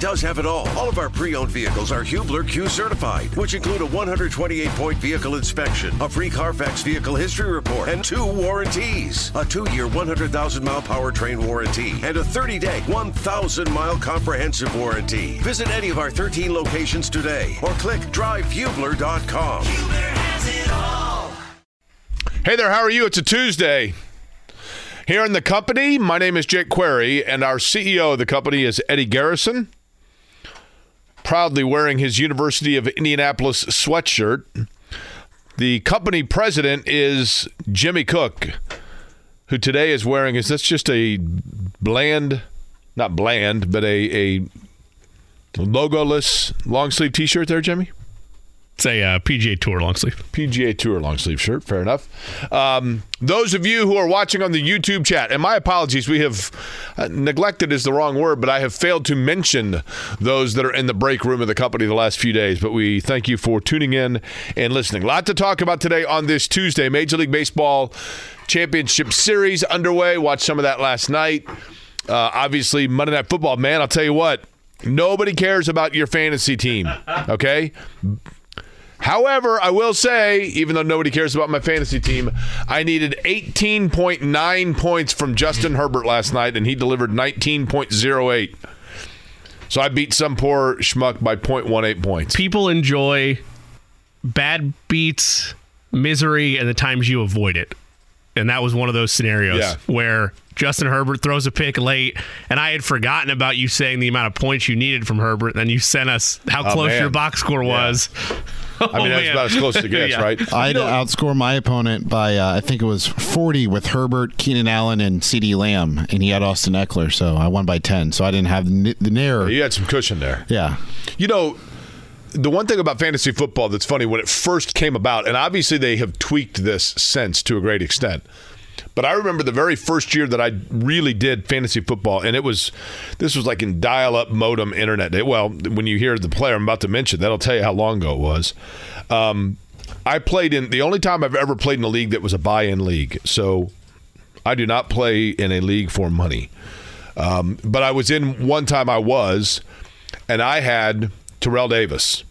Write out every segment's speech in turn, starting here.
does have it all. All of our pre-owned vehicles are Hubler Q certified, which include a 128-point vehicle inspection, a free Carfax vehicle history report, and two warranties: a two-year 100,000-mile powertrain warranty and a 30-day 1,000-mile comprehensive warranty. Visit any of our 13 locations today, or click drivehubler.com. Hey there, how are you? It's a Tuesday. Here in the company, my name is Jake Query, and our CEO of the company is Eddie Garrison, proudly wearing his University of Indianapolis sweatshirt. The company president is Jimmy Cook, who today is wearing, is this just a bland, not bland, but a, a logoless long sleeve t shirt there, Jimmy? It's a uh, PGA Tour long sleeve. PGA Tour long sleeve shirt. Fair enough. Um, those of you who are watching on the YouTube chat, and my apologies, we have uh, neglected is the wrong word, but I have failed to mention those that are in the break room of the company the last few days. But we thank you for tuning in and listening. A lot to talk about today on this Tuesday. Major League Baseball Championship Series underway. Watched some of that last night. Uh, obviously, Monday Night Football. Man, I'll tell you what. Nobody cares about your fantasy team. Okay. However, I will say, even though nobody cares about my fantasy team, I needed 18.9 points from Justin Herbert last night, and he delivered 19.08. So I beat some poor schmuck by 0.18 points. People enjoy bad beats, misery, and the times you avoid it. And that was one of those scenarios Yeah. where Justin Herbert throws a pick late, and I had forgotten about you saying the amount of points you needed from Herbert. And then you sent us how Oh, close man. your box score was. I mean, that's about as close as it gets, Yeah. right? I had to outscore my opponent by uh, I think it was 40 with Herbert, Keenan Allen, and CeeDee Lamb, and he had Austin Ekeler, so I won by 10. So I didn't have the, n- the near. You had some cushion there. Yeah, You know, the one thing about fantasy football that's funny when it first came about, and obviously they have tweaked this since to a great extent. But I remember the very first year that I really did fantasy football, and it was this was like in dial-up modem internet. Well, when you hear the player I'm about to mention, that'll tell you how long ago it was. Um, I played in the only time I've ever played in a league that was a buy-in league. So I do not play in a league for money. Um, but I was in one time I was, and I had Terrell Davis,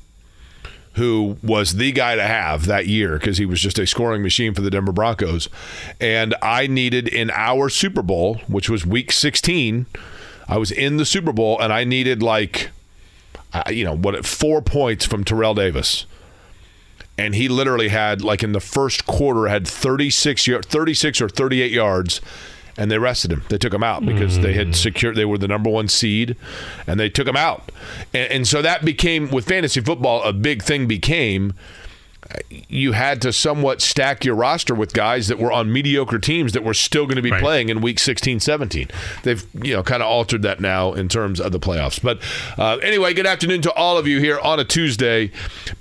who was the guy to have that year because he was just a scoring machine for the Denver Broncos. And I needed in our Super Bowl, which was week 16, I was in the Super Bowl and I needed like, you know, what, four points from Terrell Davis and he literally had like in the first quarter had 36 36 or 38 yards and they rested him. They took him out because they had hmm. secured they were the number one seed and they took him out. And, and so that became with fantasy football a big thing became you had to somewhat stack your roster with guys that were on mediocre teams that were still going to be Right. playing in week 16 17 they've you know kind of altered that now in terms of the playoffs. But uh, anyway good afternoon to all of you here on a tuesday.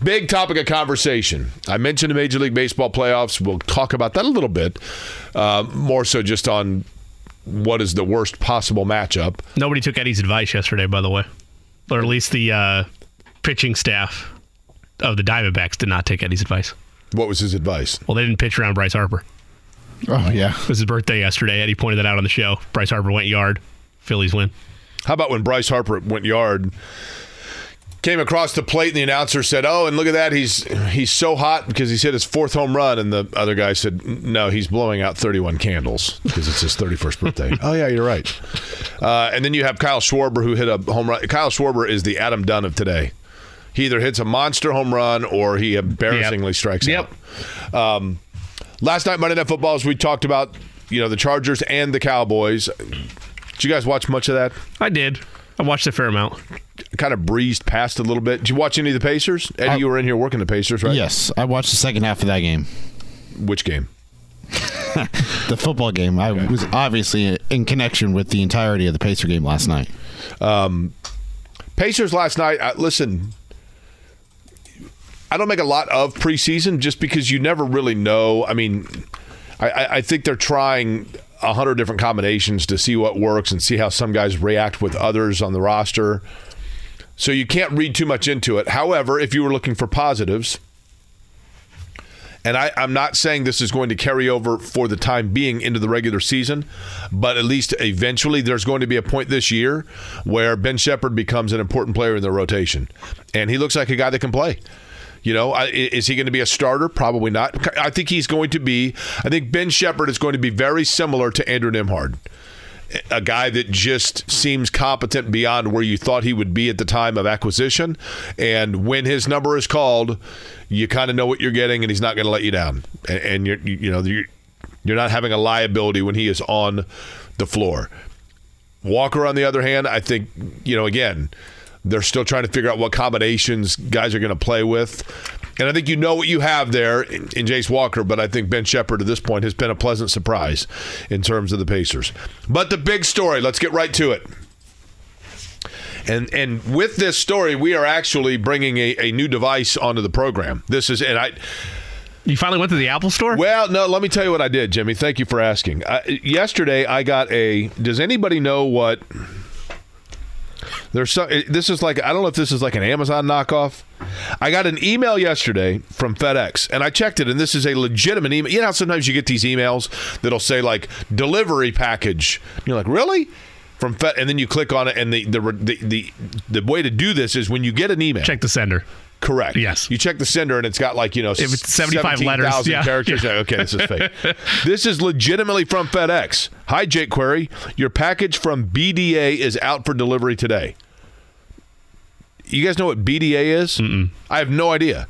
Big topic of conversation. I mentioned the major league baseball playoffs. We'll talk about that a little bit uh, more so just on what is the worst possible matchup. Nobody took Eddie's advice yesterday, by the way, or at least the uh, pitching staff of the Diamondbacks did not take Eddie's advice. what was his advice Well, they didn't pitch around Bryce Harper. oh yeah. It was his birthday yesterday. Eddie pointed that out on the show. Bryce Harper went yard. Phillies win. How about when Bryce Harper went yard, came across the plate, and the announcer said, "Oh, and look at that! He's he's so hot because he's hit his fourth home run." And the other guy said, "No, he's blowing out 31 candles because it's his 31st birthday." oh yeah, you're right. Uh, and then you have Kyle Schwarber who hit a home run. Kyle Schwarber is the Adam Dunn of today. He either hits a monster home run or he embarrassingly strikes Yep. out. Um, last night, Monday Night Football, as we talked about, you know, the Chargers and the Cowboys. Did you guys watch much of that? I did. I watched a fair amount. kind of breezed past a little bit. Did you watch any of the Pacers? Eddie, you were in here working the Pacers, right? Yes, I watched the second half of that game, Which game? the football game. I was obviously in connection with the entirety of the Pacer game last night. Pacers last night. Uh, listen, I don't make a lot of preseason just because you never really know. I mean, I, I, think they're trying a hundred different combinations to see what works and see how some guys react with others on the roster. So you can't read too much into it. However, if you were looking for positives, And I, I'm not saying this is going to carry over for the time being into the regular season, but at least eventually there's going to be a point this year where Ben Sheppard becomes an important player in the rotation. And he looks like a guy that can play. You know, is he going to be a starter? Probably not. I think he's going to be. I think Ben Sheppard is going to be very similar to Andrew Nembhard, a guy that just seems competent beyond where you thought he would be at the time of acquisition. And when his number is called, you kind of know what you're getting, and he's not going to let you down. And, and you're, you know, you're, you're not having a liability when he is on the floor. Walker, on the other hand, I think, you know, again, they're still trying to figure out what combinations guys are going to play with. And I think you know what you have there in, in Jace Walker, but I think Ben Sheppard at this point has been a pleasant surprise in terms of the Pacers. But the big story, let's get right to it. And and with this story, we are actually bringing a, a new device onto the program. This is and I You finally went to the Apple store? well, no, let me tell you what I did, Jimmy. Thank you for asking. Uh, yesterday, I got a. Does anybody know what? There's so. This is like I don't know if this is like an Amazon knockoff. I got an email yesterday from FedEx, and I checked it, and this is a legitimate email. You know, how sometimes you get these emails that'll say like delivery package. And you're like, really? From Fed, and then you click on it, and the the, the the the way to do this is when you get an email. Check the sender. Correct. Yes. You check the sender and it's got like, you know, If it's 75 letters, 17,000 yeah. characters. Yeah. Okay, this is fake. this is legitimately from FedEx. Hi, Jake Query. Your package from BDA is out for delivery today. You guys know what BDA is? Mm-mm. I have no idea.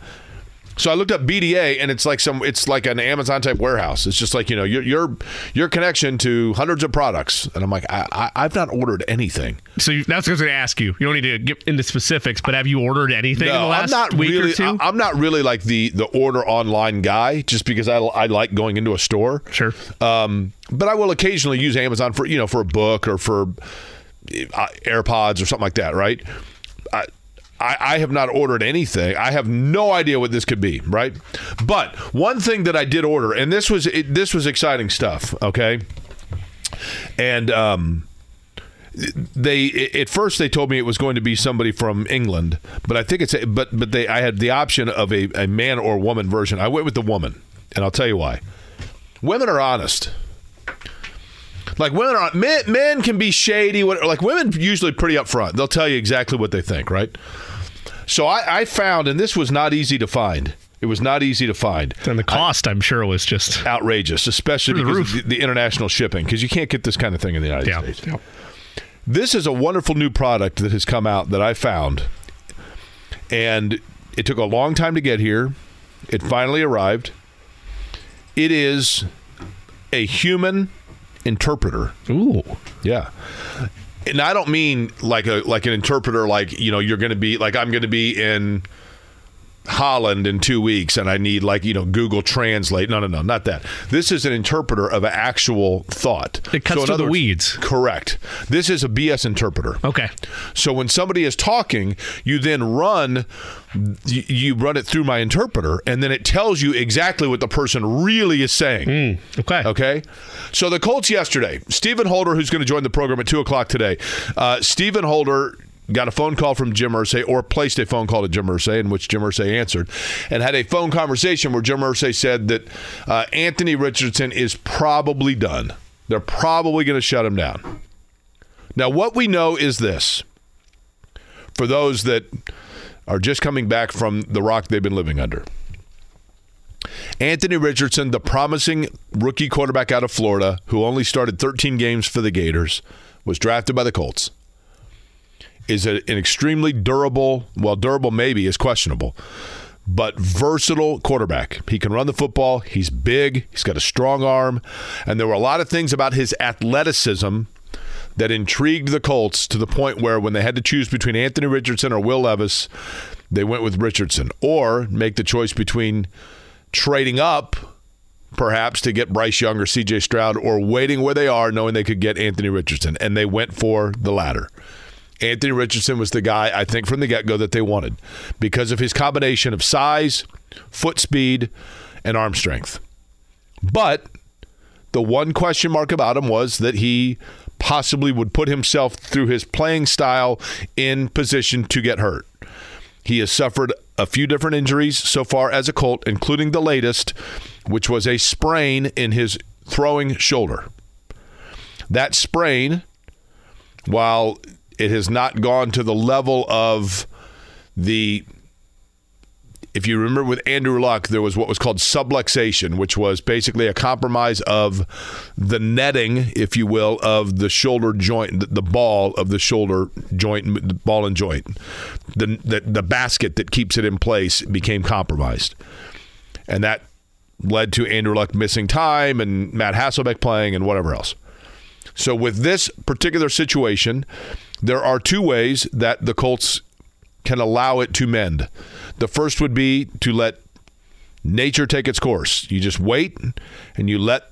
So I looked up BDA, and it's like some, it's like an Amazon type warehouse. It's just like you know your your your connection to hundreds of products, and I'm like, I, I I've not ordered anything. So you, that's what I was going to ask you. You don't need to get into specifics, but have you ordered anything in the last I'm not week really. or two? I, am not really like the the order online guy, just because I, I like going into a store. sure. Um, but I will occasionally use Amazon for you know for a book or for uh, AirPods or something like that, right? I, I, I have not ordered anything. I have no idea what this could be, right? But one thing that I did order, and this was it, this was exciting stuff. Okay, and um, they at first they told me it was going to be somebody from England, but I think it's but but they I had the option of a, a man or woman version. I went with the woman, and I'll tell you why. Women are honest. Like women are men, men can be shady. Like women usually pretty upfront. They'll tell you exactly what they think, right? So I, I found, and this was not easy to find. It was not easy to find. and the cost, I'm sure, was just Outrageous, especially Through the because of the, the international shipping, because you can't get this kind of thing in the United yeah. States. yeah. This is a wonderful new product that has come out that I found. And it took a long time to get here. It finally arrived. It is a human interpreter. Ooh. Yeah. And I don't mean like a like an interpreter like, you know, you're going to be like I'm going to be in Holland in 2 weeks and I need like, you know, Google Translate. No, no, no, not that. This is an interpreter of actual thought. It cuts in through the words- weeds. Correct. This is a BS interpreter. Okay. So when somebody is talking, you then run you, run it through my interpreter and then it tells you exactly what the person really is saying. Okay. Okay. So the Colts yesterday, Stephen Holder, who's going to join the program at 2 o'clock today, uh, Stephen Holder got a phone call from Jim Irsay or placed a phone call to Jim Irsay in which Jim Irsay answered and had a phone conversation where Jim Irsay said that uh, Anthony Richardson is probably done. They're probably going to shut him down. Now, what we know is this for those that are just coming back from the rock they've been living under. Anthony Richardson, the promising rookie quarterback out of Florida, who only started 13 games for the Gators, was drafted by the Colts. Is a, an extremely durable, well, durable maybe is questionable, but versatile quarterback. He can run the football. He's big. He's got a strong arm. And there were a lot of things about his athleticism that intrigued the Colts to the point where when they had to choose between Anthony Richardson or Will Levis, they went with Richardson or make the choice between trading up perhaps to get Bryce Young or CJ Stroud or waiting where they are knowing they could get Anthony Richardson and they went for the latter. Anthony Richardson was the guy I think from the get-go that they wanted because of his combination of size, foot speed, and arm strength. But the one question mark about him was that he possibly would put himself through his playing style in position to get hurt. He has suffered a few different injuries so far as a Colt, including the latest, which was a sprain in his throwing shoulder. That sprain, while it has not gone to the level of the if you remember with Andrew Luck, there was what was called subluxation, which was basically a compromise of the netting, if you will, of the shoulder joint, the ball of the shoulder joint, the ball and joint. The, the, the basket that keeps it in place became compromised. And that led to Andrew Luck missing time and Matt Hasselbeck playing and whatever else. So, with this particular situation, there are two ways that the Colts can allow it to mend. The first would be to let nature take its course. You just wait and you let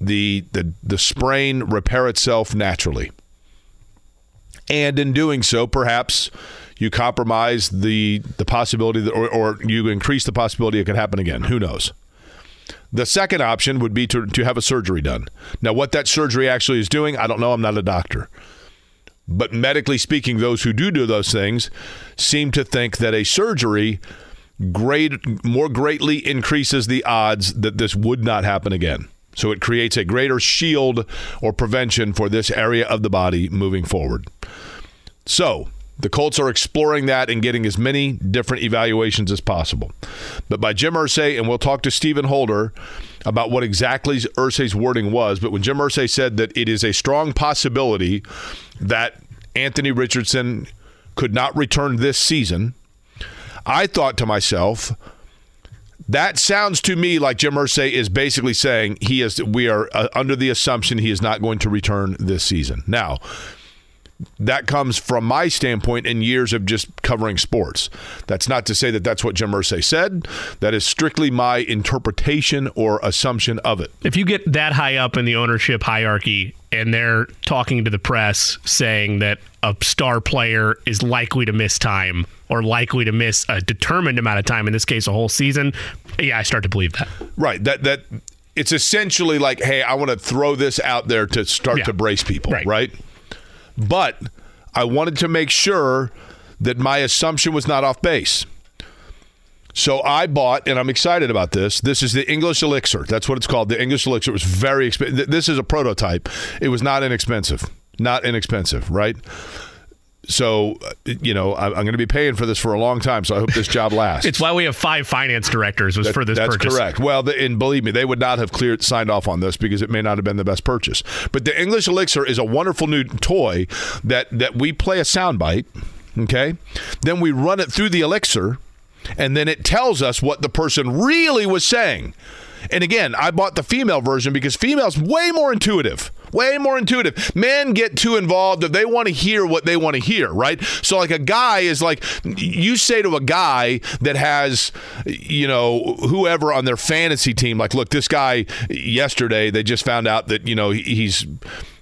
the the, the sprain repair itself naturally. And in doing so, perhaps you compromise the the possibility that, or, or you increase the possibility it could happen again. Who knows? The second option would be to, to have a surgery done. Now, what that surgery actually is doing, I don't know. I'm not a doctor. But medically speaking, those who do do those things seem to think that a surgery great more greatly increases the odds that this would not happen again. So it creates a greater shield or prevention for this area of the body moving forward. So, the Colts are exploring that and getting as many different evaluations as possible. But by Jim Irsay, and we'll talk to Stephen Holder about what exactly Irsay's wording was, but when Jim Irsay said that it is a strong possibility that Anthony Richardson could not return this season, I thought to myself, that sounds to me like Jim Irsay is basically saying he is. We are uh, under the assumption he is not going to return this season. Now, that comes from my standpoint in years of just covering sports. That's not to say that that's what Jim Irsay said. That is strictly my interpretation or assumption of it. If you get that high up in the ownership hierarchy and they're talking to the press saying that a star player is likely to miss time or likely to miss a determined amount of time, in this case, a whole season, yeah, I start to believe that. Right. That that it's essentially like, hey, I want to throw this out there to start yeah. to brace people, right? right? But I wanted to make sure that my assumption was not off base. So I bought, and I'm excited about this. This is the English Elixir. That's what it's called. The English Elixir. Was very expensive. This is a prototype. It was not inexpensive. Not inexpensive, right? So, uh, you know, I'm going to be paying for this for a long time. So I hope this job lasts. it's why we have five finance directors was that, for this that's purchase. correct. Well, the, and believe me, they would not have cleared signed off on this because it may not have been the best purchase. But the English Elixir is a wonderful new toy that that we play a soundbite. Okay, then we run it through the Elixir, and then it tells us what the person really was saying. And again, I bought the female version because female's way more intuitive. Way more intuitive. Men get too involved if they want to hear what they want to hear, right? So, like, a guy is like, you say to a guy that has, you know, whoever on their fantasy team, like, look, this guy yesterday, they just found out that, you know, he's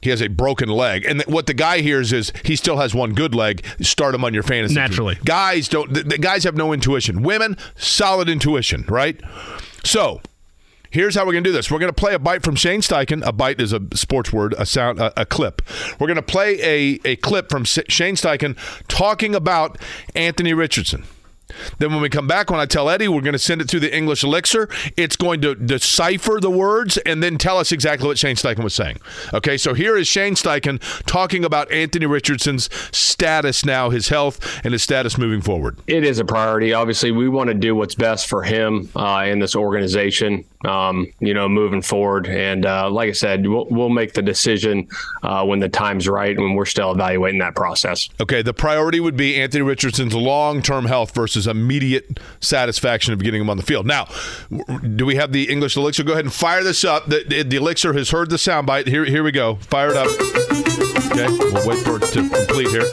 he has a broken leg, and what the guy hears is he still has one good leg. Start him on your fantasy. Naturally, team. guys don't. The guys have no intuition. Women, solid intuition, right? So Here's how we're going to do this. We're going to play a bite from Shane Steichen. A bite is a sports word, a sound, a, a clip. We're going to play a, a clip from Shane Steichen talking about Anthony Richardson. Then when we come back, when I tell Eddie we're going to send it through the English Elixir, it's going to decipher the words and then tell us exactly what Shane Steichen was saying. Okay, so here is Shane Steichen talking about Anthony Richardson's status now, his health, and his status moving forward. It is a priority. Obviously, we want to do what's best for him uh, in this organization. Um, you know, moving forward, and uh, like I said, we'll, we'll make the decision uh, when the time's right, and we're still evaluating that process. Okay, the priority would be Anthony Richardson's long-term health versus immediate satisfaction of getting him on the field. Now, do we have the English elixir? Go ahead and fire this up. The, the elixir has heard the soundbite. Here, here we go. Fire it up. Okay, we'll wait for it to complete here.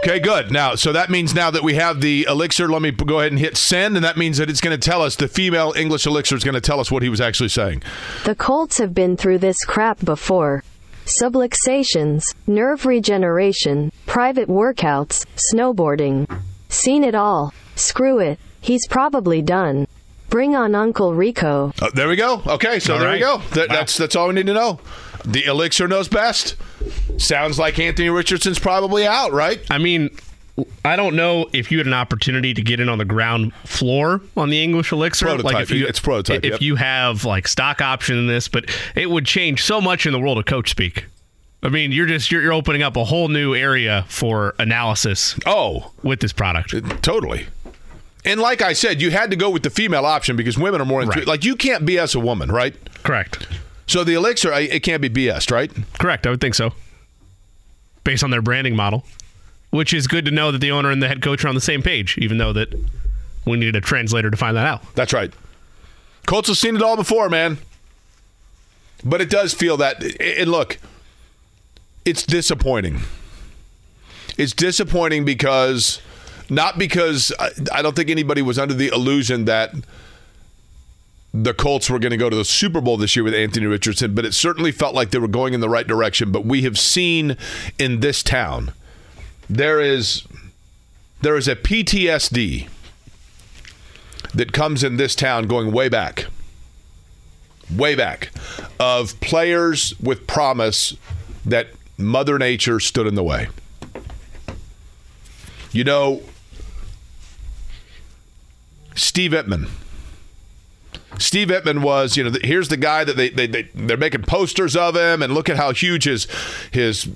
Good. Now, so that means now that we have the elixir, let me go ahead and hit send, and that means that it's going to tell us the female English elixir is going to tell us what he was actually saying. The Colts have been through this crap before subluxations, nerve regeneration, private workouts, snowboarding. Seen it all. Screw it. He's probably done. Bring on Uncle Rico. Uh, there we go. Okay, so all there right. we go. That, wow. That's that's all we need to know. The elixir knows best. Sounds like Anthony Richardson's probably out, right? I mean, I don't know if you had an opportunity to get in on the ground floor on the English Elixir. Prototype. Like if you, It's prototype, If yep. you have like stock option in this, but it would change so much in the world of coach speak. I mean, you're just you're, you're opening up a whole new area for analysis Oh, with this product. Uh, totally. And like I said, you had to go with the female option because women are more Right. Like you can't BS a woman, right? Correct. So the elixir, I- it can't be BS, right? Correct. I would think so. Based on their branding model, which is good to know that the owner and the head coach are on the same page, even though that we needed a translator to find that out. That's right. Colts have seen it all before, man. But it does feel that. And look, it's disappointing. It's disappointing because, not because I don't think anybody was under the illusion that the Colts were going to go to the Super Bowl this year with Anthony Richardson, but it certainly felt like they were going in the right direction. But we have seen in this town, there is there is a PTSD that comes in this town going way back, way back, of players with promise that Mother Nature stood in the way. You know, Steve Emtman. Steve Emtman was, you know, here's the guy that they, they, they they're making posters of him, and look at how huge his his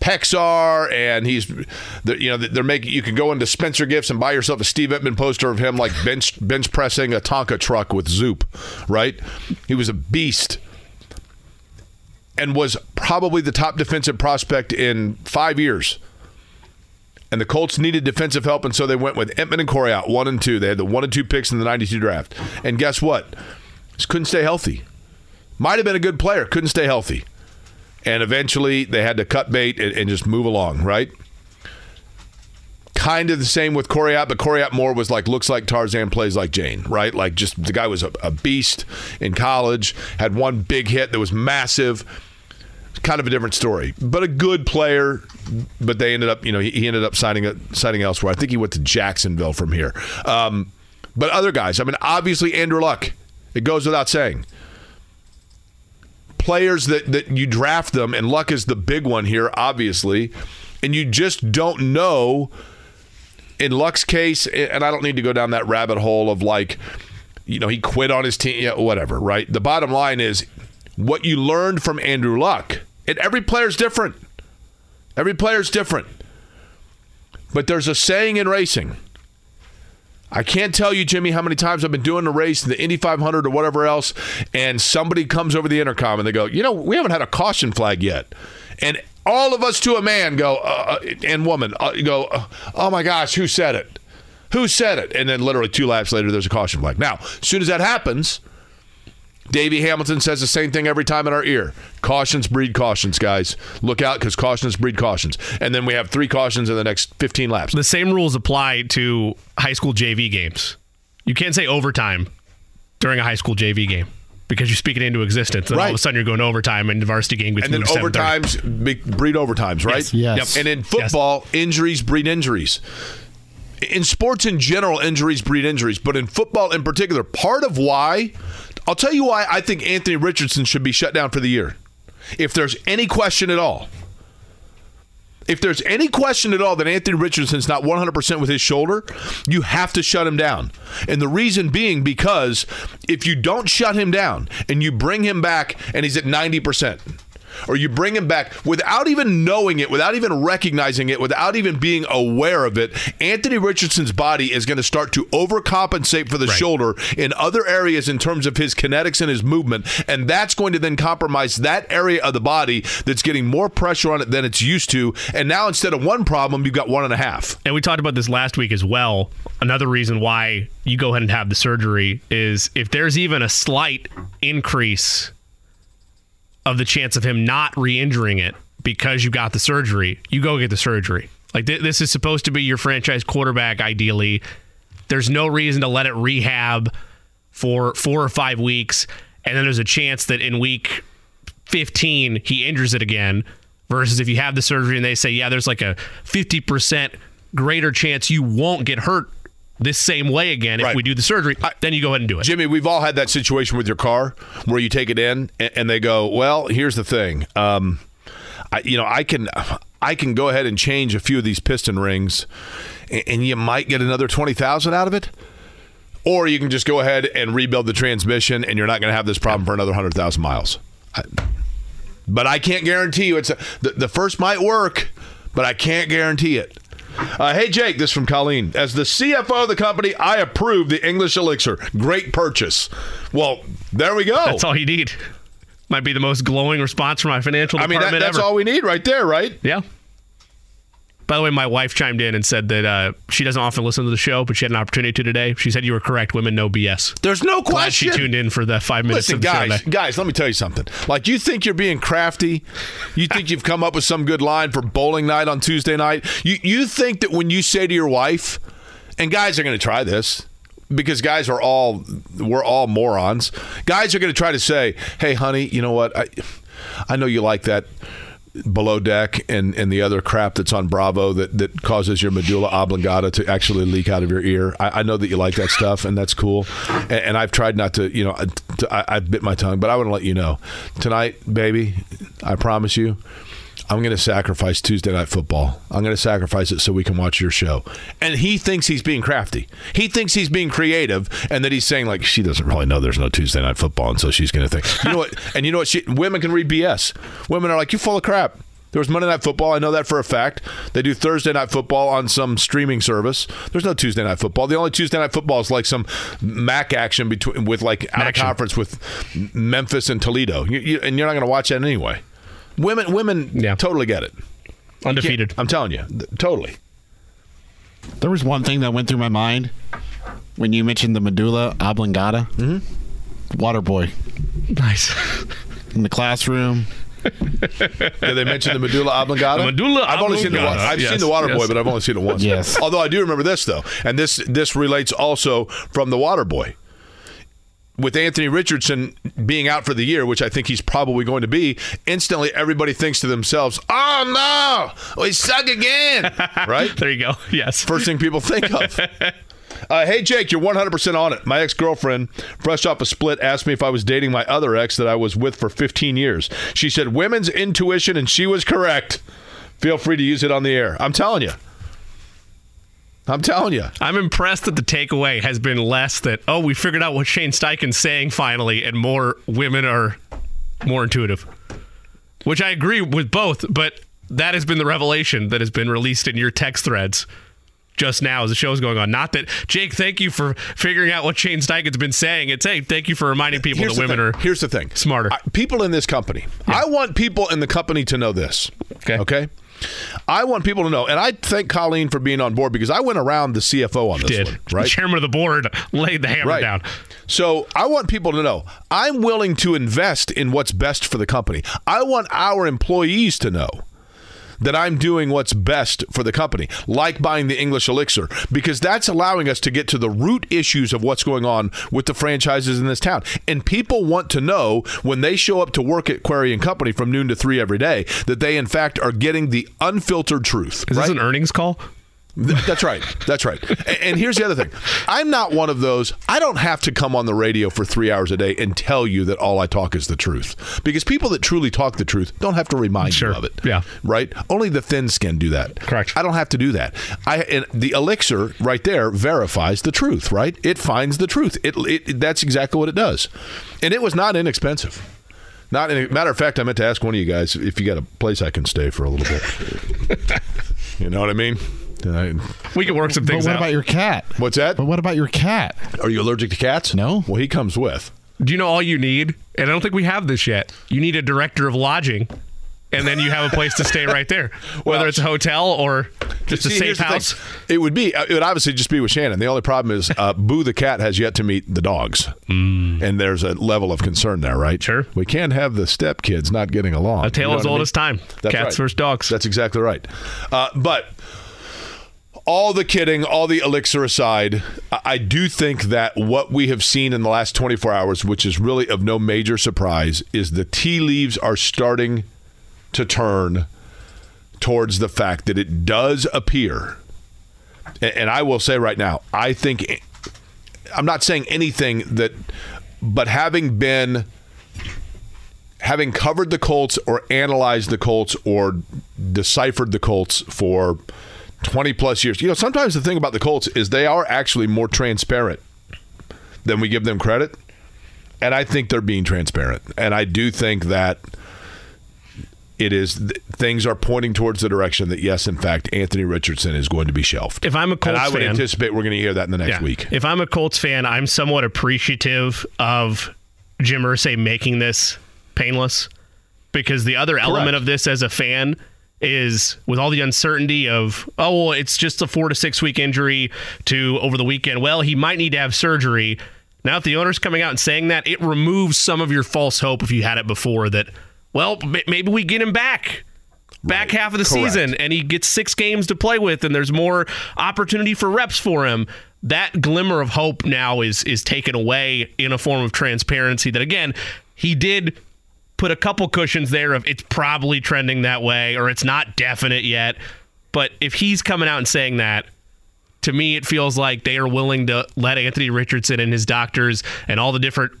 pecs are, and he's, you know, they're making. You can go into Spencer Gifts and buy yourself a Steve Emtman poster of him like bench bench pressing a Tonka truck with Zoop, right? He was a beast, and was probably the top defensive prospect in five years. And the Colts needed defensive help, and so they went with Emtman and Coryatt, one and two. They had the one and two picks in the 92 draft. And guess what? Just couldn't stay healthy. Might have been a good player, couldn't stay healthy. And eventually they had to cut bait and, and just move along, right? Kind of the same with Coryatt, but Coryatt more was like, looks like Tarzan, plays like Jane, right? Like just the guy was a, a beast in college, had one big hit that was massive kind of a different story, but a good player. But they ended up, you know, he, ended up signing signing elsewhere. I think he went to Jacksonville from here. Um, but other guys, I mean, obviously Andrew Luck. It goes without saying. Players that that you draft them, and Luck is the big one here, obviously, and you just don't know. In Luck's case, and I don't need to go down that rabbit hole of like, you know, he quit on his team, yeah, whatever, right? The bottom line is what you learned from Andrew Luck. And every player's different. Every player's different. But there's a saying in racing. I can't tell you, Jimmy, how many times I've been doing a race, the Indy 500 or whatever else, and somebody comes over the intercom and they go, you know, we haven't had a caution flag yet. And all of us to a man go, uh, uh, and woman, uh, go, uh, oh my gosh, who said it? Who said it? And then literally two laps later, there's a caution flag. Now, as soon as that happens, Davey Hamilton says the same thing every time in our ear. Cautions breed cautions, guys. Look out because cautions breed cautions. And then we have three cautions in the next 15 laps. The same rules apply to high school JV games. You can't say overtime during a high school JV game because you speak it into existence. And all of a sudden you're going overtime and the varsity game gets And then moved to 7:30. overtimes breed overtimes, right? Yes. Yes. And in football, injuries breed injuries. In sports in general, injuries breed injuries. But in football in particular, part of why, I'll tell you why I think Anthony Richardson should be shut down for the year. If there's any question at all. If there's any question at all that Anthony Richardson's not 100% with his shoulder, you have to shut him down. And the reason being because if you don't shut him down and you bring him back and he's at 90%, or you bring him back without even knowing it, without even recognizing it, without even being aware of it, Anthony Richardson's body is going to start to overcompensate for the shoulder in other areas in terms of his kinetics and his movement. And that's going to then compromise that area of the body that's getting more pressure on it than it's used to. And now instead of one problem, you've got one and a half. And we talked about this last week as well. Another reason why you go ahead and have the surgery is if there's even a slight increase of the chance of him not re-injuring it because you got the surgery, you go get the surgery. Like th- this is supposed to be your franchise quarterback ideally. There's no reason to let it rehab for 4 or 5 weeks and then there's a chance that in week 15 he injures it again versus if you have the surgery and they say yeah there's like a 50% greater chance you won't get hurt this same way again if Right. we do the surgery then you go ahead and do it Jimmy, we've all had that situation with your car where you take it in and, and they go, "Well, here's the thing. Um, I, you know, I can, I can go ahead and change a few of these piston rings, and, and you might get another twenty thousand out of it. Or you can just go ahead and rebuild the transmission, and you're not going to have this problem for another hundred thousand miles. I, but I can't guarantee you it's a, the, the first might work, but I can't guarantee it. Uh, hey, Jake, this is from Colleen. As the CFO of the company, I approve the English Elixir. Great purchase. Well, there we go. That's all you need. Might be the most glowing response from my financial I mean, department that, that's ever. all we need right there, right? Yeah. By the way, my wife chimed in and said that uh, she doesn't often listen to the show, but she had an opportunity to today. She said you were correct. Women know BS. There's no question. Glad she tuned in for the five minutes Listen, of the show guys, guys, let me tell you something. Like, you think you're being crafty? You think you've come up with some good line for bowling night on Tuesday night? You you think that when you say to your wife, and guys are going to try this because guys are all we're all morons. Guys are going to try to say, "Hey, honey, you know what? I I know you like that." Below deck and, and the other crap that's on Bravo that, that causes your medulla oblongata to actually leak out of your ear. I, I know that you like that stuff and that's cool. And, and I've tried not to, you know, to, I, I've bit my tongue, but I want to let you know tonight, baby, I promise you, I'm going to sacrifice Tuesday night football. I'm going to sacrifice it so we can watch your show. And he thinks he's being crafty. He thinks he's being creative, and that he's saying like she doesn't really know there's no Tuesday night football, and so she's going to think. You know what? And you know what? She, women can read BS. Women are like you full of crap. There was Monday Night Football. I know that for a fact. They do Thursday Night Football on some streaming service. There's no Tuesday Night Football. The only Tuesday Night Football is like some MAC action between with like out of conference with Memphis and Toledo, you, you, and you're not going to watch that anyway. Women, women, Yeah. totally get it. Undefeated. I'm telling you, th- totally. There was one thing that went through my mind when you mentioned the medulla oblongata. Mm-hmm. Water boy Nice. in the classroom. Did they mention the medulla oblongata? The medulla I've only seen the oblongata. water. I've Yes, seen the water boy, but I've only seen it once. Yes. Although I do remember this though, and this this relates also from the water boy. With Anthony Richardson being out for the year, which I think he's probably going to be, instantly everybody thinks to themselves, "Oh no, we suck again!" right? There you go. Yes. First thing people think of. Uh, hey, Jake, you're 100% on it. My ex girlfriend, fresh off a split, asked me if I was dating my other ex that I was with for 15 years. She said, women's intuition, and she was correct. Feel free to use it on the air. I'm telling you. I'm telling you. I'm impressed that the takeaway has been less that, oh, we figured out what Shane Steichen's saying finally, and more women are more intuitive. Which I agree with both, but that has been the revelation that has been released in your text threads just now as the show's going on. Not that, Jake, thank you for figuring out what Shane Steichen's been saying. It's, hey, thank you for reminding people Here's that women thing. are Here's the thing. smarter. I- people in this company. I want people in the company to know this. Okay. Okay. I want people to know, and I thank Colleen for being on board because I went around the CFO on this did. one, right? The chairman of the board laid the hammer right. down. So I want people to know I'm willing to invest in what's best for the company. I want our employees to know that I'm doing what's best for the company, like buying the English Elixir, because that's allowing us to get to the root issues of what's going on with the franchises in this town. And people want to know when they show up to work at Query and Company from noon to three every day that they, in fact, are getting the unfiltered truth. Is right? this an earnings call? Th- That's right. That's right. And, and here's the other thing. I'm not one of those. I don't have to come on the radio for three hours a day and tell you that all I talk is the truth. Because people that truly talk the truth don't have to remind Sure. you of it. Yeah. Right. Only the thin skin do that. Correct. I don't have to do that. I and the elixir right there verifies the truth. Right. It finds the truth. It, it that's exactly what it does, and it was not inexpensive. Not in, matter of fact, I meant to ask one of you guys if you got a place I can stay for a little bit. you know what I mean? And I- We can work some things But what out. about your cat? What's that? But what about your cat? Are you allergic to cats? No. Well, he comes with. Do you know all you need? And I don't think we have this yet. You need a director of lodging, and then you have a place to stay right there, whether Well, it's a hotel or just a See, safe here's the thing. house. It would be. It would obviously just be with Shannon. The only problem is, uh, Boo the cat has yet to meet the dogs, and there's a level of concern there, right? Mm. Sure. We can't have the step kids not getting along. A tale You know as old as time. That's Cats right. versus dogs. That's exactly right. Uh, but all the kidding, all the elixir aside, I do think that what we have seen in the last 24 hours, which is really of no major surprise, is the tea leaves are starting to turn towards the fact that it does appear, and I will say right now, I think I'm not saying anything that, but having been having covered the Colts or analyzed the Colts or deciphered the Colts for 20 plus years, you know, sometimes the thing about the Colts is they are actually more transparent than we give them credit. And I think they're being transparent. And I do think that it is things are pointing towards the direction that yes, in fact, Anthony Richardson is going to be shelved. If I'm a Colts and I would fan, anticipate we're going to hear that in the next yeah. week. If I'm a Colts fan, I'm somewhat appreciative of Jim Irsay making this painless because the other element of this as a fan is with all the uncertainty of oh well it's just a four to six week injury to over the weekend. Well he might need to have surgery. Now if the owner's coming out and saying that it removes some of your false hope if you had it before that well maybe we get him back back half of the Correct. season and he gets six games to play with and there's more opportunity for reps for him. That glimmer of hope now is is taken away in a form of transparency that again he did put a couple cushions there of it's probably trending that way or it's not definite yet but if he's coming out and saying that to me it feels like they are willing to let Anthony Richardson and his doctors and all the different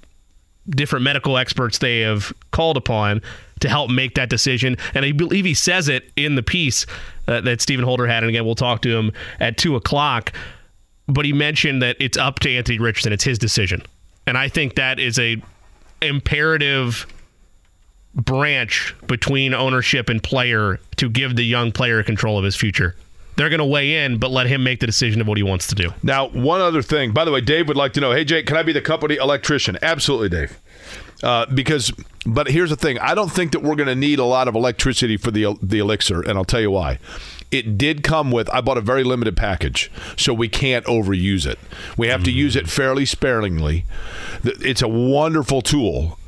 different medical experts they have called upon to help make that decision. And I believe he says it in the piece uh, that Stephen Holder had. And again, we'll talk to him at two o'clock. But he mentioned that it's up to Anthony Richardson. It's his decision. And I think that is a imperative branch between ownership and player to give the young player control of his future. They're going to weigh in, but let him make the decision of what he wants to do. Now, one other thing. By the way, Dave would like to know. Hey, Jake, can I be the company electrician? Absolutely, Dave. Uh, because, but here's the thing. I don't think that we're going to need a lot of electricity for the the elixir, and I'll tell you why. It did come with. I bought a very limited package, so we can't overuse it. We have to use it fairly sparingly. It's a wonderful tool.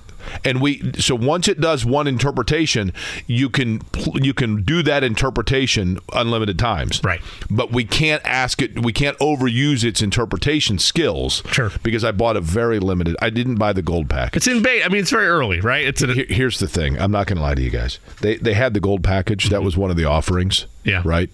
And we so once it does one interpretation, you can you can do that interpretation unlimited times. Right. But we can't ask it. We can't overuse its interpretation skills. Sure. Because I bought a very limited. I didn't buy the gold package. It's in bait. I mean, it's very early, right? It's a, Here- Here's the thing. I'm not going to lie to you guys. They they had the gold package. That was one of the offerings. Yeah. Right.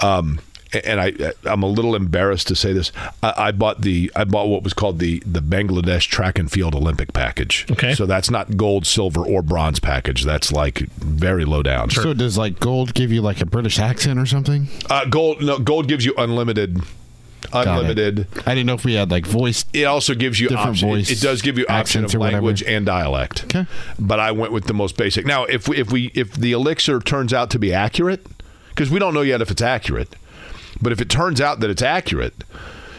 Um, and I I'm a little embarrassed to say this. I, I bought the I bought what was called the the Bangladesh Track and Field Olympic package. Okay. So that's not gold, silver, or bronze package. That's like very low down. So does like gold give you like a British accent or something? Uh, gold no gold gives you unlimited. Unlimited. I didn't know if we had like voice. It also gives you Different option. voice it does give you option accents of or whatever. language and dialect. Okay. But I went with the most basic. Now, if we, if we if the elixir turns out to be accurate, because we don't know yet if it's accurate, but if it turns out that it's accurate,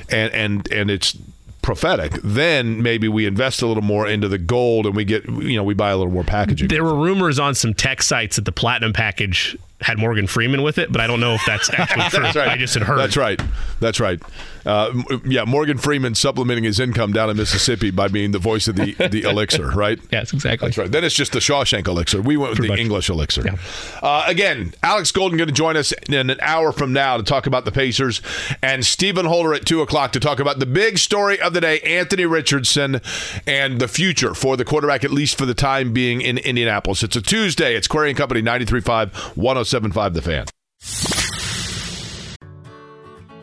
and and and it's prophetic, then maybe we invest a little more into the gold and we get you know we buy a little more packaging. there were rumors on some tech sites that the platinum package had Morgan Freeman with it, but I don't know if that's actually true. That's right. I just had heard. That's right. That's right. Uh, yeah, Morgan Freeman supplementing his income down in Mississippi by being the voice of the the elixir, right? Yes, exactly. That's right. Then it's just the Shawshank elixir. We went with the much. English elixir. Yeah. Uh, again, Alex Golden going to join us in an hour from now to talk about the Pacers, and Stephen Holder at two o'clock to talk about the big story of the day: Anthony Richardson and the future for the quarterback, at least for the time being in Indianapolis. It's a Tuesday. It's Query and Company 93.5, 107.5 The Fan.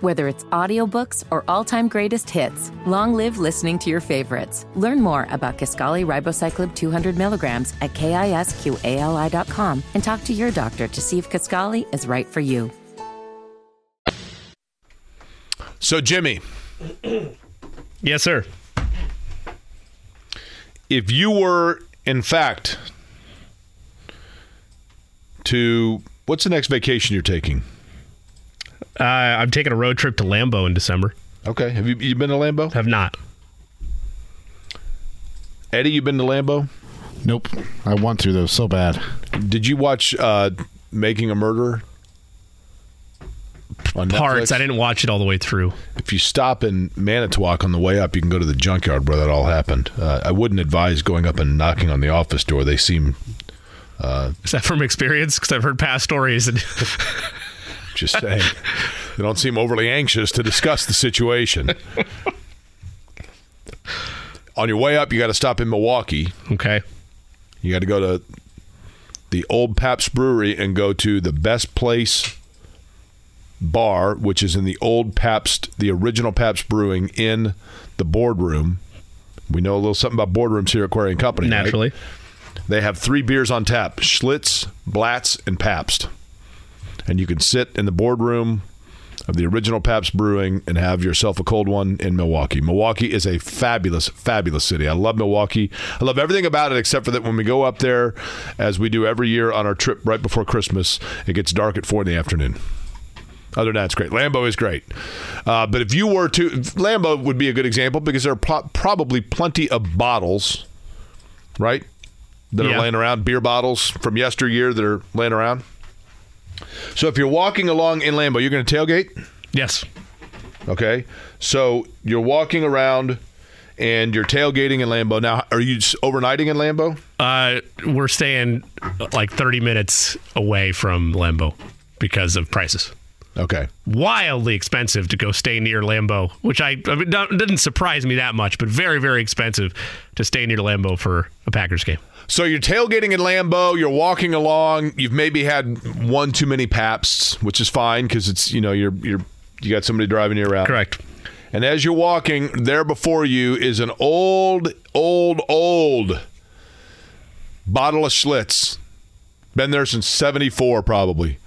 Whether it's audiobooks or all-time greatest hits, long live listening to your favorites. Learn more about Kisqali ribociclib 200 milligrams at kisqali.com and talk to your doctor to see if Kisqali is right for you. So, Jimmy, Yes, sir. if you were, in fact, to what's the next vacation you're taking? Uh, I'm taking a road trip to Lambeau in December. Okay. Have you, you been to Lambeau? Have not. Eddie, you been to Lambeau? Nope. I want to though so bad. Did you watch uh, Making a Murderer? On Parts. Netflix? I didn't watch it all the way through. If you stop in Manitowoc on the way up, you can go to the junkyard where that all happened. Uh, I wouldn't advise going up and knocking on the office door. They seem Uh, is that from experience? Because I've heard past stories. And just saying they don't seem overly anxious to discuss the situation. on your way up, you got to stop in Milwaukee. okay. You got to go to the old Pabst Brewery and go to the best place bar, which is in the old Pabst, the original Pabst Brewing in the boardroom. We know a little something about boardrooms here at Query and Company. right? Naturally. They have three beers on tap Schlitz, Blatz, and Pabst. And you can sit in the boardroom of the original Pabst Brewing and have yourself a cold one in Milwaukee. Milwaukee is a fabulous, fabulous city. I love Milwaukee. I love everything about it except for that when we go up there, as we do every year on our trip right before Christmas, it gets dark at four in the afternoon. Other than that, it's great. Lambeau is great. Uh, but if you were to, Lambeau would be a good example because there are pro- probably plenty of bottles, right? That Yeah. are laying around, beer bottles from yesteryear that are laying around. So if you're walking along in Lambeau, you're going to tailgate? Yes. Okay. So you're walking around and you're tailgating in Lambeau. Now, are you overnighting in Lambeau? Uh, we're staying like 30 minutes away from Lambeau because of prices. Okay. Wildly expensive to go stay near Lambeau, which I, I mean, didn't surprise me that much, but very, very expensive to stay near Lambeau for a Packers game. So you're tailgating in Lambeau. You're walking along. You've maybe had one too many Paps, which is fine because it's you know you're you're you got somebody driving you around. Correct. And as you're walking, there before you is an old, old, old bottle of Schlitz. Been there since '74 probably.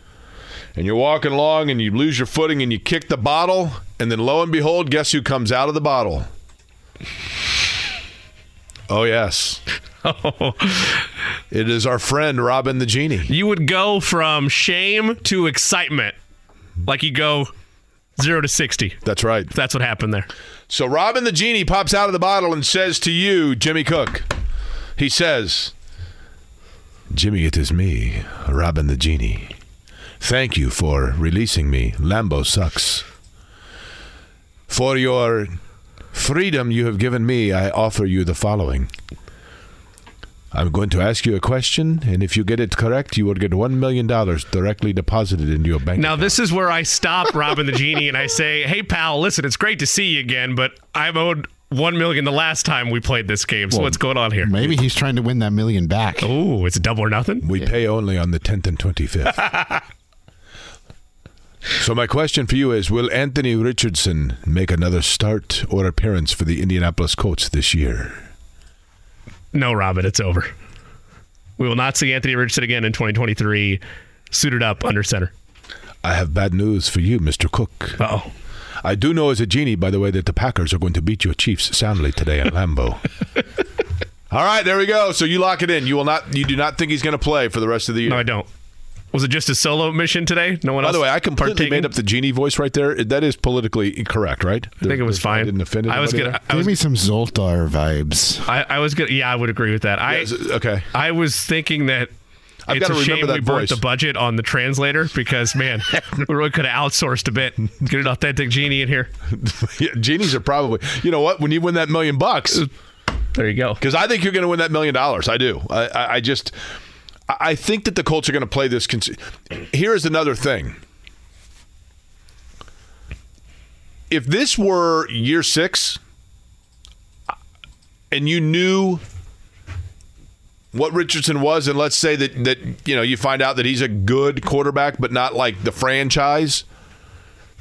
And you're walking along and you lose your footing and you kick the bottle, and then lo and behold, guess who comes out of the bottle? Oh yes. It is our friend Robin the Genie. You would go from shame to excitement, like you go zero to 60. That's right. That's what happened there. So Robin the Genie pops out of the bottle and says to you, Jimmy Cook, he says, Jimmy, it is me, Robin the Genie. Thank you for releasing me. Lambeau sucks. For your freedom you have given me, I offer you the following. I'm going to ask you a question, and if you get it correct, you will get $1 million directly deposited into your bank Now, account. this is where I stop Robin the Genie and I say, hey, pal, listen, it's great to see you again, but I'm owed 1 million the last time we played this game. So what's going on here? Maybe he's trying to win that million back. Oh, it's double or nothing? We pay only on the 10th and 25th. so, my question for you is Will Anthony Richardson make another start or appearance for the Indianapolis Colts this year? No, Robin, it's over. We will not see Anthony Richardson again in 2023 suited up under center. I have bad news for you, Mr. Cook. Oh. I do know as a genie, by the way, that the Packers are going to beat your Chiefs soundly today at Lambeau. All right, there we go. So you lock it in. You will not. You do not think he's going to play for the rest of the year. No, I don't. Was it just a solo mission today? No one By else. the way, I completely partaking? made up the genie voice right there. That is politically correct, right? I think it was fine. I didn't offend I was anybody gonna. there? I was, Give me some Zoltar vibes. I, I was gonna. Yeah, I would agree with that. I Yes, okay. I was thinking that. I've it's gotta a remember shame that we burnt the budget on the translator because man, we really could have outsourced a bit. And get an authentic genie in here. Yeah, genies are probably. You know what? When you win that million bucks, There you go. because I think you're going to win that million dollars. I do. I, I, I just. I think that the Colts are going to play this. Cons- Here is another thing. If this were year six, uh, and you knew what Richardson was, and let's say that that you know you find out that he's a good quarterback, but not like the franchise,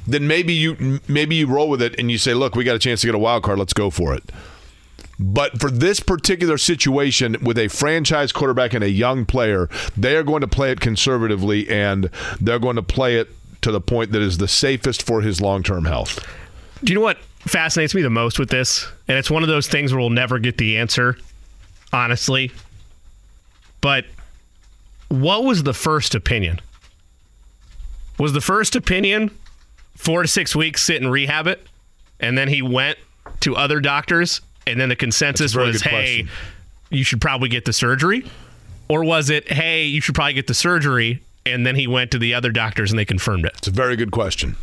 then maybe you maybe you roll with it and you say, look, we got a chance to get a wild card, let's go for it. But for this particular situation with a franchise quarterback and a young player, they are going to play it conservatively and they're going to play it to the point that is the safest for his long term health. Do you know what fascinates me the most with this? And it's one of those things where we'll never get the answer, honestly. But what was the first opinion? Was the first opinion four to six weeks sit and rehab it? And then he went to other doctors, and then the consensus was, good hey, question. you should probably get the surgery? Or was it, hey, you should probably get the surgery, and then he went to the other doctors and they confirmed it? It's a very good question.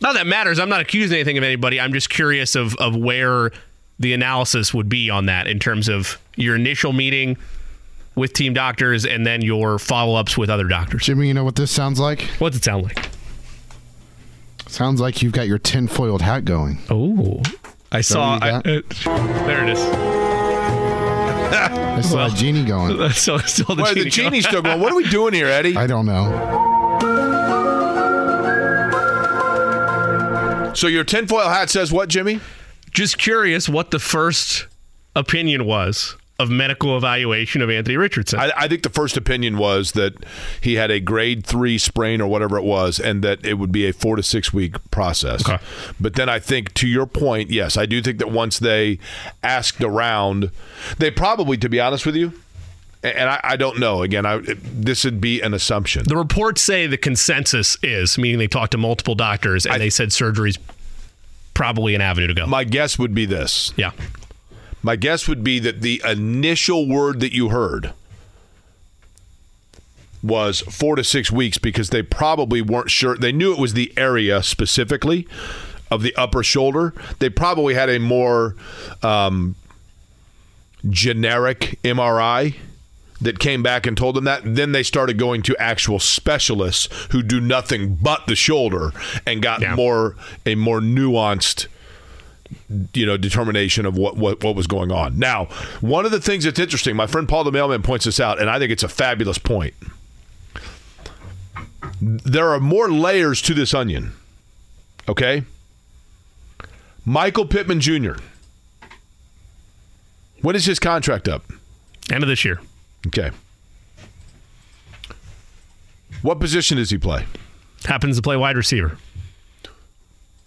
Not that matters. I'm not accusing anything of anybody. I'm just curious of of where the analysis would be on that in terms of your initial meeting with team doctors and then your follow ups with other doctors. Jimmy, you know what this sounds like? What's it sound like? Sounds like you've got your tinfoiled hat going. Oh, I saw. I, uh, there it is. I saw a genie going. so, so the Well, genie the genie's still going. What are we doing here, Eddie? I don't know. So your tinfoil hat says what, Jimmy? Just curious what the first opinion was of medical evaluation of Anthony Richardson. I, I, think the first opinion was that he had a grade three sprain or whatever it was, and that it would be a four to six week process. Okay. But then I think, to your point, yes, I do think that once they asked around, they probably, to be honest with you, and I, I, don't know. Again, I, this would be an assumption. The reports say the consensus is, meaning they talked to multiple doctors and I, they said surgery's probably an avenue to go. My guess would be this. Yeah. My guess would be that the initial word that you heard was four to six weeks because they probably weren't sure. They knew it was the area specifically of the upper shoulder. They probably had a more um, generic MRI that came back and told them that. Then they started going to actual specialists who do nothing but the shoulder and got yeah. more a more nuanced you know determination of what, what what was going on. Now, one of the things that's interesting, my friend Paul the Mailman points this out, and I think it's a fabulous point. There are more layers to this onion. Okay? Michael Pittman Jr. When is his contract up? End of this year. Okay. What position does he play? Happens to play wide receiver.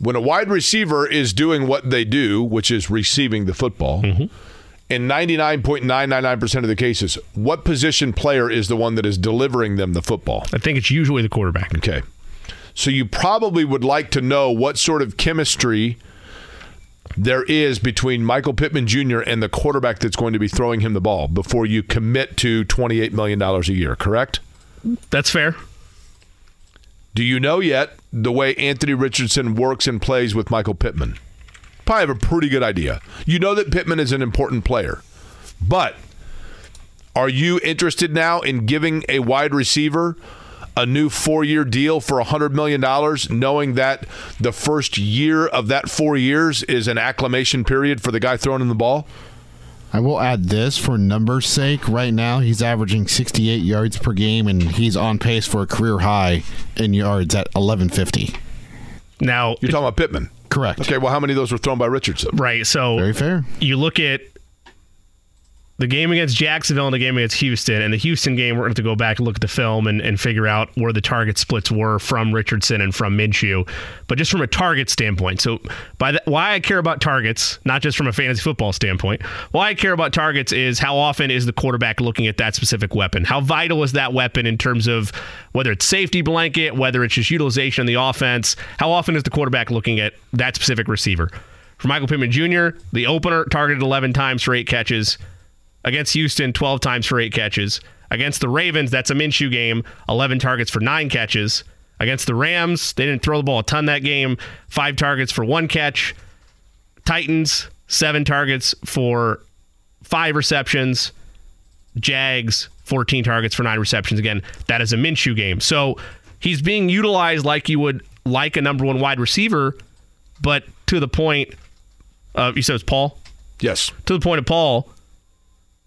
When a wide receiver is doing what they do, which is receiving the football, mm-hmm. in 99.999% of the cases, what position player is the one that is delivering them the football? I think it's usually the quarterback. Okay. So you probably would like to know what sort of chemistry – there is between Michael Pittman Jr. and the quarterback that's going to be throwing him the ball before you commit to $28 million a year, correct? That's fair. Do you know yet the way Anthony Richardson works and plays with Michael Pittman? Probably have a pretty good idea. You know that Pittman is an important player. But are you interested now in giving a wide receiver a new four year deal for $100 million, knowing that the first year of that four years is an acclamation period for the guy throwing in the ball? I will add this for numbers' sake. Right now, he's averaging 68 yards per game, and he's on pace for a career high in yards at 1150. Now you're talking about Pittman, correct? Okay. Well, how many of those were thrown by Richardson? Right. So very fair. You look at the game against Jacksonville and the game against Houston. And the Houston game, we're going to, to go back and look at the film and, and figure out where the target splits were from Richardson and from Minshew. But just from a target standpoint, so by the, why I care about targets, not just from a fantasy football standpoint, why I care about targets is how often is the quarterback looking at that specific weapon? How vital is that weapon in terms of whether it's safety blanket, whether it's just utilization of the offense? How often is the quarterback looking at that specific receiver? For Michael Pittman Jr., the opener targeted 11 times for eight catches. Against Houston, 12 times for eight catches. Against the Ravens, that's a Minshew game, 11 targets for nine catches. Against the Rams, they didn't throw the ball a ton that game, five targets for one catch. Titans, seven targets for five receptions. Jags, 14 targets for nine receptions. Again, that is a Minshew game. So he's being utilized like you would like a number one wide receiver, but to the point, uh, you said it's Paul? Yes. To the point of Paul,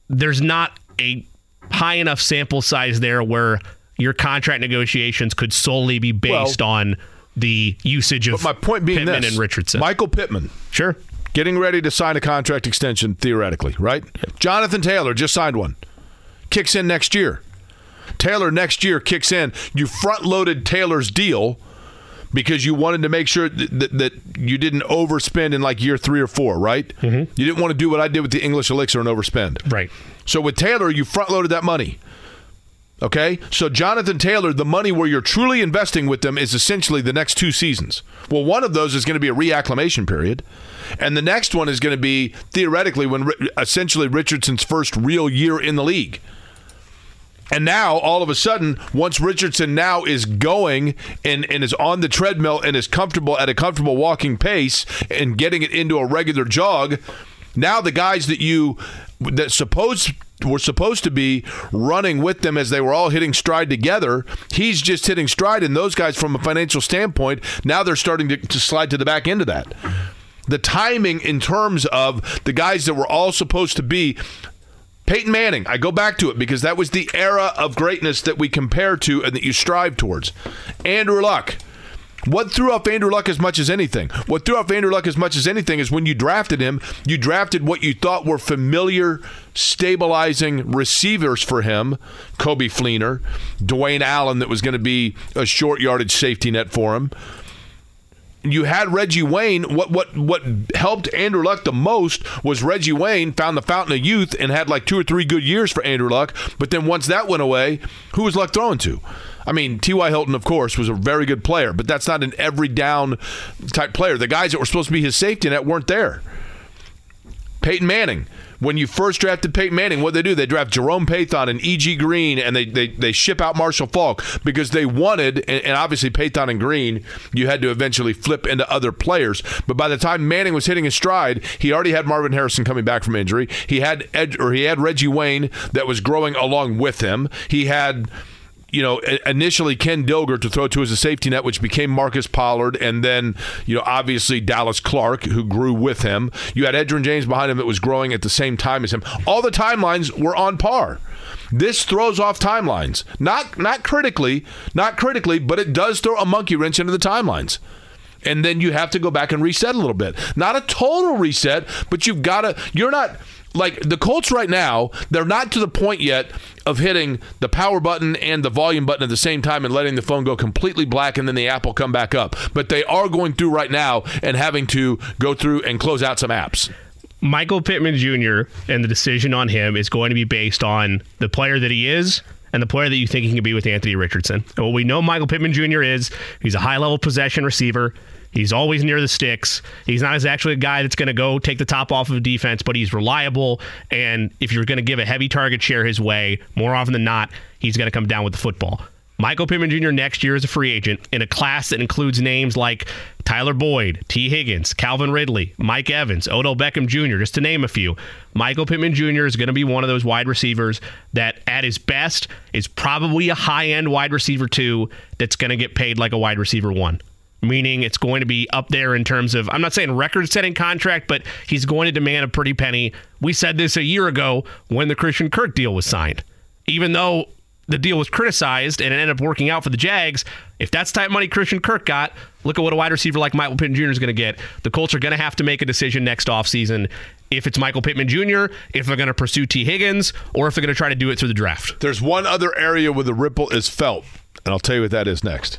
there's not a high enough sample size there where your contract negotiations could solely be based well, on the usage of my point being Pittman this, and Richardson. Michael Pittman. Sure. Getting ready to sign a contract extension theoretically, right? Jonathan Taylor just signed one. Kicks in next year. Taylor next year kicks in. You front loaded Taylor's deal because you wanted to make sure that, that, that, you didn't overspend in like year three or four, right? Mm-hmm. You didn't want to do what I did with the English elixir and overspend. Right. So with Taylor, you front loaded that money. Okay? So Jonathan Taylor, the money where you're truly investing with them is essentially the next two seasons. Well, one of those is going to be a reacclimation period. And the next one is going to be theoretically when essentially Richardson's first real year in the league. And now, all of a sudden, once Richardson now is going and, and is on the treadmill and is comfortable at a comfortable walking pace and getting it into a regular jog, now the guys that you that supposed were supposed to be running with them as they were all hitting stride together, he's just hitting stride, and those guys, from a financial standpoint, now they're starting to, to slide to the back end of that. The timing in terms of the guys that were all supposed to be Peyton Manning, I go back to it because that was the era of greatness that we compare to and that you strive towards. Andrew Luck, What threw off Andrew Luck as much as anything? What threw off Andrew Luck as much as anything is when you drafted him, you drafted what you thought were familiar, stabilizing receivers for him Coby Fleener, Dwayne Allen, that was going to be a short yardage safety net for him you had Reggie Wayne. What what what helped Andrew Luck the most was Reggie Wayne found the fountain of youth and had like two or three good years for Andrew Luck. But then once that went away, who was Luck throwing to? I mean, T.Y. Hilton, of course, was a very good player, but that's not an every down type player. The guys that were supposed to be his safety net weren't there. Peyton Manning when you first drafted Peyton Manning, what they do? They draft Jerome Pathon and E.G. Green, and they, they, they ship out Marshall Faulk because they wanted, and, and obviously Pathon and Green, you had to eventually flip into other players. But by the time Manning was hitting his stride, he already had Marvin Harrison coming back from injury. He had Ed, or he had Reggie Wayne that was growing along with him. He had you know, initially Ken Dilger to throw to as a safety net, which became Marcus Pollard, and then, you know, obviously Dallas Clark, who grew with him. You had Edgerrin James behind him that was growing at the same time as him. All the timelines were on par. This throws off timelines. Not not critically, not critically, but it does throw a monkey wrench into the timelines and then you have to go back and reset a little bit. Not a total reset, but you've got to. You're not like the Colts right now, they're not to the point yet of hitting the power button and the volume button at the same time and letting the phone go completely black and then the app will come back up. But they are going through right now and having to go through and close out some apps. Michael Pittman Jr. and the decision on him is going to be based on the player that he is and the player that you think he can be with Anthony Richardson. And what we know Michael Pittman Jr. is, he's a high level possession receiver. He's always near the sticks. He's not actually a guy that's going to go take the top off of defense, but he's reliable. And if you're going to give a heavy target share his way, more often than not, he's going to come down with the football. Michael Pittman Jr. next year is a free agent in a class that includes names like Tyler Boyd, Tee Higgins, Calvin Ridley, Mike Evans, Odell Beckham Jr., just to name a few. Michael Pittman Jr. is going to be one of those wide receivers that, at his best, is probably a high end wide receiver two that's going to get paid like a wide receiver one meaning it's going to be up there in terms of I'm not saying record setting contract, but he's going to demand a pretty penny. We said this a year ago when the Christian Kirk deal was signed. Even though the deal was criticized and it ended up working out for the Jags, if that's type money Christian Kirk got, look at what a wide receiver like Michael Pittman Jr. is going to get. The Colts are going to have to make a decision next offseason if it's Michael Pittman Jr., if they're going to pursue Tee Higgins, or if they're going to try to do it through the draft. There's one other area where the ripple is felt, and I'll tell you what that is next.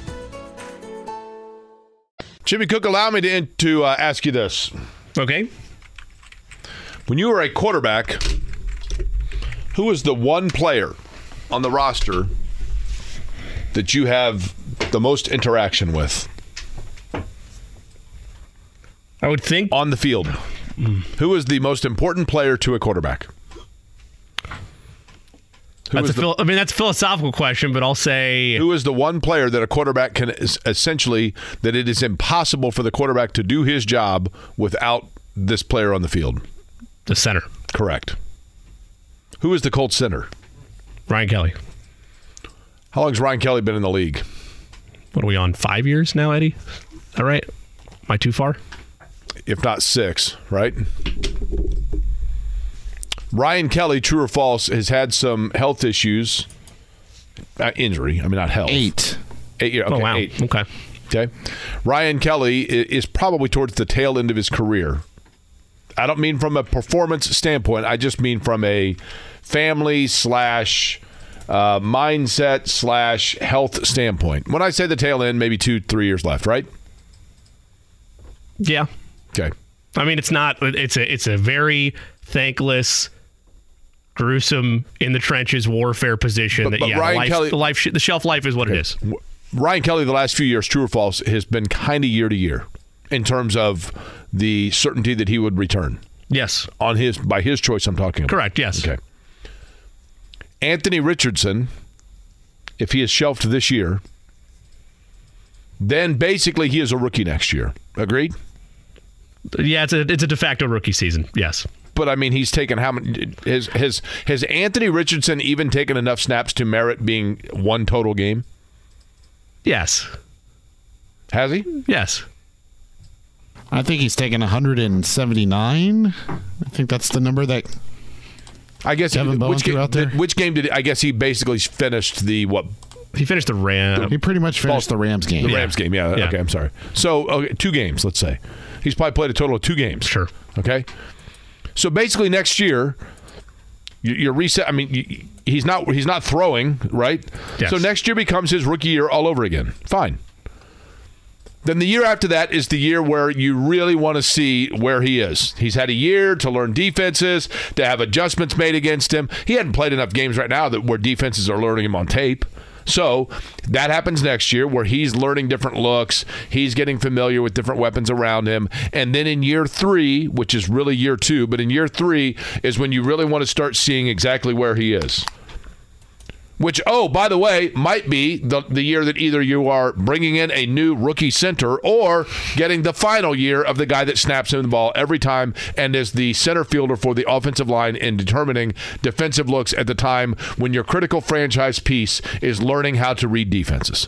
Jimmy Cook, allow me to, to uh, ask you this. Okay. When you were a quarterback, who was the one player on the roster that you have the most interaction with? I would think on the field. Mm. Who is the most important player to a quarterback? Who that's a the, I mean, that's a philosophical question, but I'll say who is the one player that a quarterback can essentially that it is impossible for the quarterback to do his job without this player on the field? The center. Correct. Who is the Colts center? Ryan Kelly. How long has Ryan Kelly been in the league? What are we on? Five years now, Eddie? All right. Am I too far? If not six, right? Ryan Kelly, true or false, has had some health issues, uh, injury. I mean, not health. Eight. Eight. Okay, oh wow. Eight. Okay. Okay. Ryan Kelly is probably towards the tail end of his career. I don't mean from a performance standpoint. I just mean from a family slash uh, mindset slash health standpoint. When I say the tail end, maybe two, three years left, right? Yeah. Okay. I mean, it's not. It's a. It's a very thankless gruesome in the trenches warfare position. But, that, but yeah, Ryan life, Kelly, the life, the shelf life is what okay. it is. Ryan Kelly, the last few years, true or false, has been kind of year to year in terms of the certainty that he would return. Yes, on his by his choice. I'm talking. About. Correct. Yes. Okay. Anthony Richardson, if he is shelved this year, then basically he is a rookie next year. Agreed? Yeah, it's a it's a de facto rookie season. Yes. But I mean, he's taken how many? Has has has Anthony Richardson even taken enough snaps to merit being one total game? Yes. Has he? Yes. I think he's taken 179. I think that's the number that I guess Kevin Bowen which game, out there? which game did I guess he basically finished the what He finished the Ram. he pretty much finished the Rams game. the Rams game? Yeah, Yeah. Okay, I'm sorry. So okay, two games, let's say. He's probably played a total of two games. Sure. Okay. So basically, next year, you- you're reset. I mean, he's not he's not throwing right. Yes. So next year becomes his rookie year all over again. Fine. Then the year after that is the year where you really want to see where he is. He's had a year to learn defenses, to have adjustments made against him. He hadn't played enough games right now that where defenses are learning him on tape. So that happens next year where he's learning different looks, he's getting familiar with different weapons around him. And then in year three, which is really year two, but in year three is when you really want to start seeing exactly where he is. Which, oh, by the way, might be the, the year that either you are bringing in a new rookie center or getting the final year of the guy that snaps him the ball every time and is the center fielder for the offensive line in determining defensive looks at the time when your critical franchise piece is learning how to read defenses.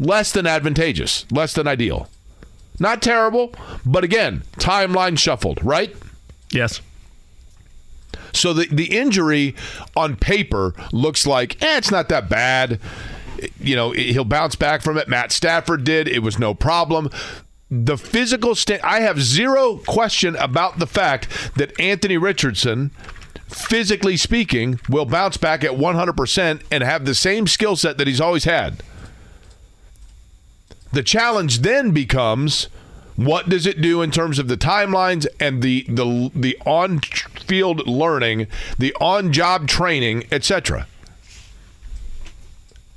Less than advantageous, less than ideal. Not terrible, but again, timeline shuffled, right? Yes. So the the injury on paper looks like eh, it's not that bad. You know, he'll bounce back from it. Matt Stafford did. It was no problem. The physical state, I have zero question about the fact that Anthony Richardson, physically speaking, will bounce back at 100% and have the same skill set that he's always had. The challenge then becomes what does it do in terms of the timelines and the the the on-field learning, the on-job training, etc.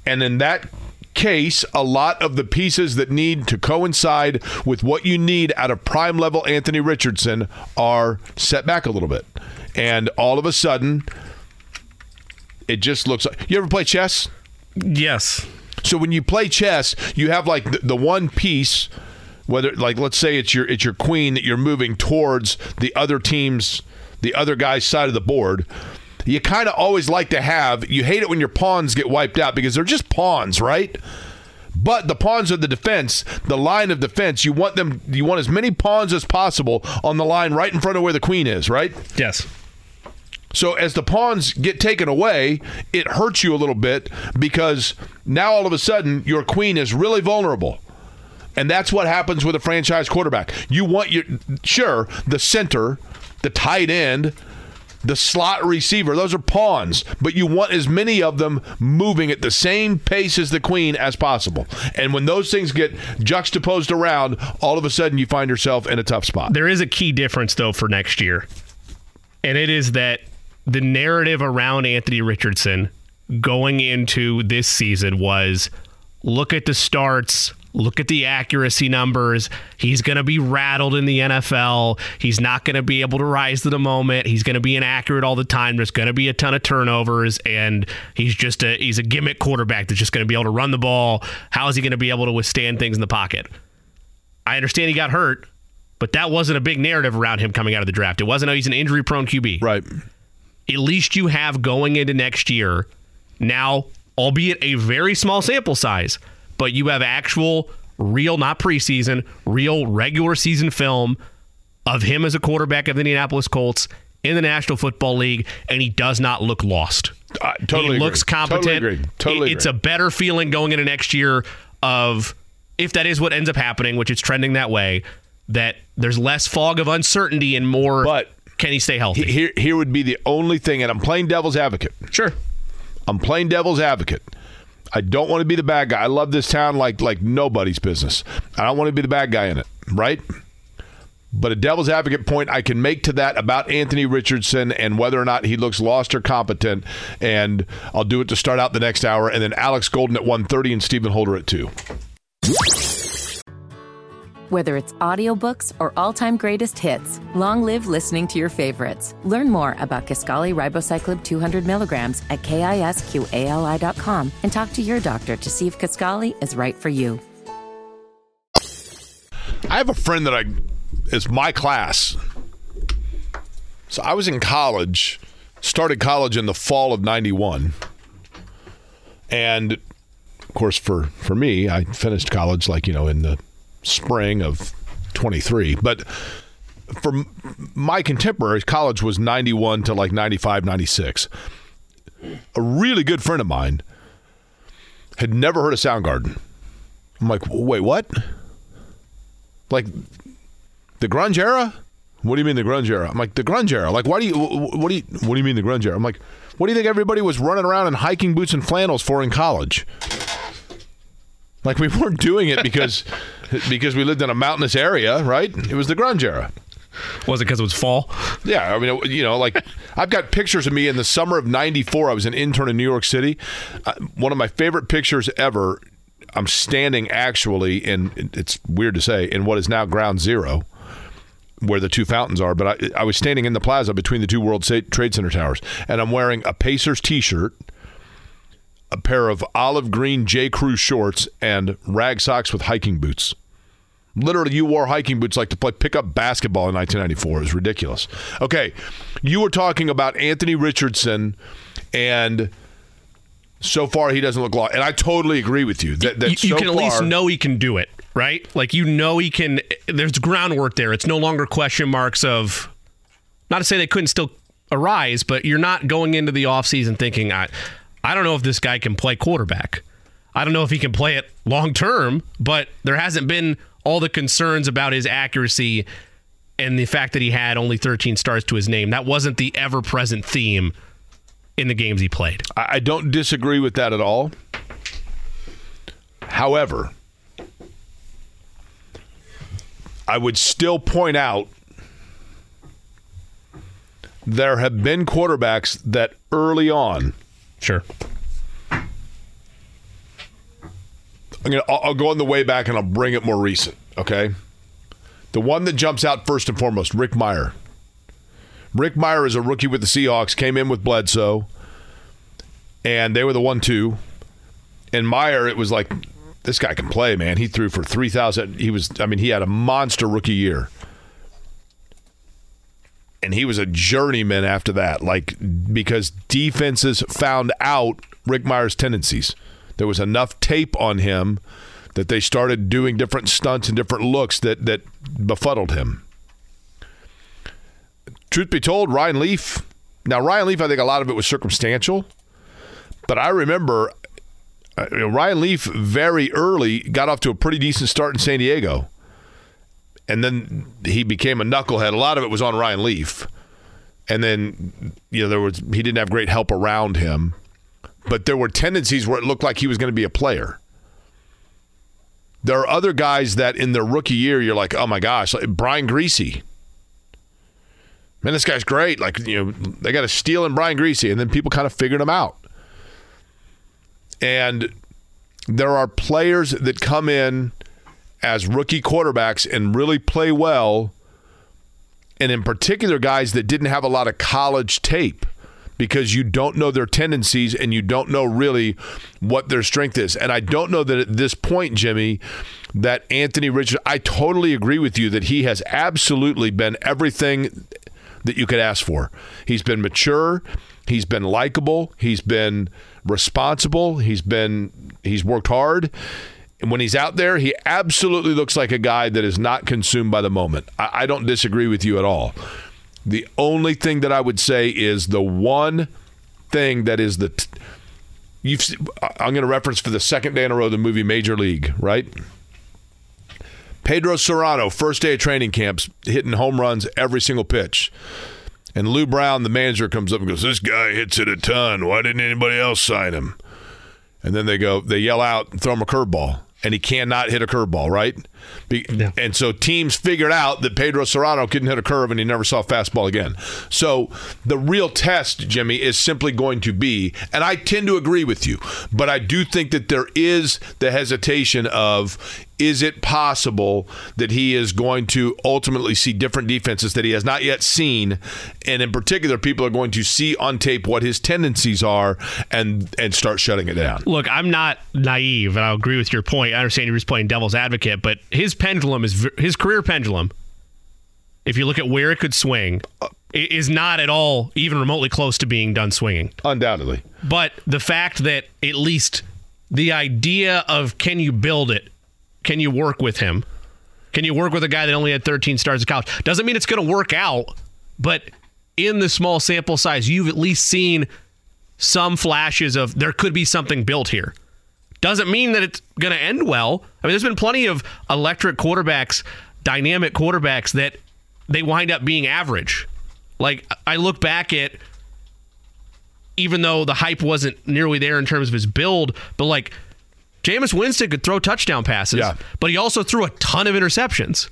And in that case, a lot of the pieces that need to coincide with what you need out of prime level Anthony Richardson are set back a little bit. And all of a sudden, it just looks like you ever play chess? Yes. So when you play chess, you have like the, the one piece, whether like let's say it's your it's your queen that you're moving towards the other team's the other guy's side of the board. You kind of always like to have. You hate it when your pawns get wiped out because they're just pawns, right? But the pawns are the defense, the line of defense. You want them. You want as many pawns as possible on the line right in front of where the queen is, right? Yes. So as the pawns get taken away, it hurts you a little bit because now all of a sudden your queen is really vulnerable. And that's what happens with a franchise quarterback. You want your sure, the center, the tight end, the slot receiver, those are pawns, but you want as many of them moving at the same pace as the queen as possible. And when those things get juxtaposed around, all of a sudden you find yourself in a tough spot. There is a key difference though for next year. And it is that the narrative around Anthony Richardson going into this season was look at the starts, look at the accuracy numbers. He's going to be rattled in the NFL. He's not going to be able to rise to the moment. He's going to be inaccurate all the time. There's going to be a ton of turnovers and he's just a he's a gimmick quarterback that's just going to be able to run the ball. How is he going to be able to withstand things in the pocket? I understand he got hurt, but that wasn't a big narrative around him coming out of the draft. It wasn't, oh, he's an injury prone QB. right. At least you have going into next year now, albeit a very small sample size, but you have actual, real, not preseason, real regular season film of him as a quarterback of the Indianapolis Colts in the National Football League, and he does not look lost. I totally he looks competent. Totally agree. Totally it's agree. a better feeling going into next year of if that is what ends up happening, which it's trending that way, that there's less fog of uncertainty and more. But- can he stay healthy? Here, here would be the only thing, and I'm playing devil's advocate. sure. I'm playing devil's advocate. I don't want to be the bad guy. I love this town like like nobody's business. I don't want to be the bad guy in it, right? But a devil's advocate point I can make to that about Anthony Richardson and whether or not he looks lost or competent, and I'll do it to start out the next hour, and then Alex Golden at 1.30 and Stephen Holder at 2. Whether it's audiobooks or all-time greatest hits, long live listening to your favorites. Learn more about Kisqali Ribociclib 200 milligrams at kisqali.com and talk to your doctor to see if Kisqali is right for you. I have a friend that I is my class. So I was in college, started college in the fall of 91. And of course for for me, I finished college like, you know, in the spring of 23. But for my contemporaries, college was 91 to like 95, 96. A really good friend of mine had never heard of Soundgarden. I'm like, wait, what? Like the grunge era? What do you mean the grunge era? I'm like the grunge era. Like why do you what do you what do you mean the grunge era? I'm like, what do you think everybody was running around in hiking boots and flannels for in college? Like we weren't doing it because because we lived in a mountainous area, right? It was the grunge era. Was it because it was fall? Yeah, I mean, you know, like I've got pictures of me in the summer of '94. I was an intern in New York City. Uh, one of my favorite pictures ever. I'm standing actually in. It's weird to say in what is now Ground Zero, where the two fountains are. But I, I was standing in the plaza between the two World Trade Center towers, and I'm wearing a Pacers T-shirt a pair of olive green J. Crew shorts and rag socks with hiking boots. Literally, you wore hiking boots like to play pickup basketball in 1994. It was ridiculous. Okay, you were talking about Anthony Richardson, and so far he doesn't look lost. And I totally agree with you that, that you, you so can at far, least know he can do it, right? Like you know he can. There's groundwork there. It's no longer question marks of. Not to say they couldn't still arise, but you're not going into the offseason thinking I. I don't know if this guy can play quarterback. I don't know if he can play it long term, but there hasn't been all the concerns about his accuracy and the fact that he had only 13 stars to his name. That wasn't the ever present theme in the games he played. I don't disagree with that at all. However, I would still point out there have been quarterbacks that early on Sure. I'm gonna. I'll, I'll go on the way back and I'll bring it more recent. Okay. The one that jumps out first and foremost, Rick Mirer. Rick Mirer is a rookie with the Seahawks. Came in with Bledsoe, and they were the one-two. And Mirer, it was like this guy can play, man. He threw for three thousand. He was. I mean, he had a monster rookie year and he was a journeyman after that like because defenses found out Rick Mirer's tendencies. There was enough tape on him that they started doing different stunts and different looks that that befuddled him. Truth be told Ryan Leaf now Ryan Leaf I think a lot of it was circumstantial but I remember uh, Ryan Leaf very early got off to a pretty decent start in San Diego and then he became a knucklehead. A lot of it was on Ryan Leaf, and then you know there was he didn't have great help around him, but there were tendencies where it looked like he was going to be a player. There are other guys that in their rookie year you're like, oh my gosh, like Brian Griese. Man, this guy's great. Like you know, they got a steal in Brian Griese, and then people kind of figured him out. And there are players that come in as rookie quarterbacks and really play well, and in particular, guys that didn't have a lot of college tape because you don't know their tendencies and you don't know really what their strength is. And I don't know that at this point, Jimmy, that Anthony Richard, I totally agree with you that he has absolutely been everything that you could ask for. He's been mature, he's been likable, he's been responsible, he's been he's worked hard. And when he's out there, he absolutely looks like a guy that is not consumed by the moment. I, I don't disagree with you at all. The only thing that I would say is the one thing that is the. T- you've, I'm going to reference for the second day in a row the movie Major League, right? Pedro Cerrano, first day of training camps, hitting home runs every single pitch. And Lou Brown, the manager, comes up and goes, This guy hits it a ton. Why didn't anybody else sign him? And then they go, they yell out and throw him a curveball and he cannot hit a curveball, right? Be- And so teams figured out that Pedro Cerrano couldn't hit a curve and he never saw a fastball again. So the real test, Jimmy, is simply going to be, and I tend to agree with you, but I do think that there is the hesitation of is it possible that he is going to ultimately see different defenses that he has not yet seen and in particular people are going to see on tape what his tendencies are and and start shutting it down Look, I'm not naive, and I'll agree with your point. I understand you're just playing devil's advocate, but his pendulum is his career pendulum. If you look at where it could swing, is not at all even remotely close to being done swinging. undoubtedly But the fact that at least the idea of can you build it? Can you work with him? Can you work with a guy that only had 13 stars at college? Doesn't mean it's going to work out, but in the small sample size, you've at least seen some flashes of there could be something built here. Doesn't mean that it's going to end well. I mean, there's been plenty of electric quarterbacks, dynamic quarterbacks that they wind up being average. Like I look back at even though the hype wasn't nearly there in terms of his build, but like Jameis Winston could throw touchdown passes, Yeah. but he also threw a ton of interceptions.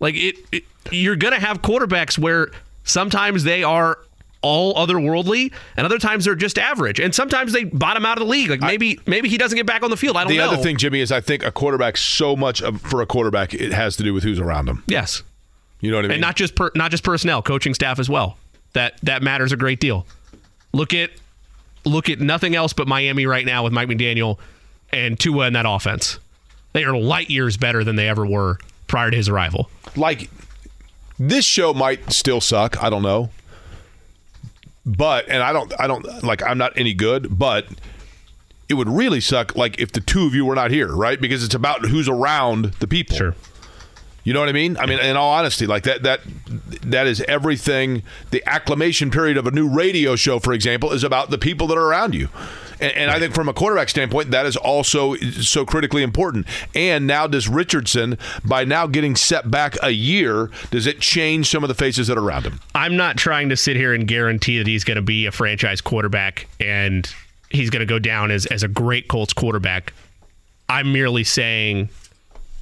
Like it, it you're going to have quarterbacks where sometimes they are all otherworldly and other times they're just average and sometimes they bottom out of the league like maybe maybe he doesn't get back on the field i don't the know The other thing jimmy is i think a quarterback so much of, for a quarterback it has to do with who's around him yes you know what i mean and not just per, not just personnel, coaching staff as well. That that matters a great deal. Look at look at nothing else but Miami right now with Mike McDaniel and Tua in that offense. They are light years better than they ever were prior to his arrival. like this show might still suck. I don't know. But and I don't I don't like I'm not any good, but it would really suck like if the two of you were not here, right? Because it's about who's around the people. Sure. You know what I mean? I mean, in all honesty, like that that that is everything. The acclamation period of a new radio show, for example, is about the people that are around you. And, and I think from a quarterback standpoint, that is also so critically important. And now, does Richardson, by now getting set back a year, does it change some of the faces that are around him? I'm not trying to sit here and guarantee that he's going to be a franchise quarterback and he's going to go down as, as a great Colts quarterback. I'm merely saying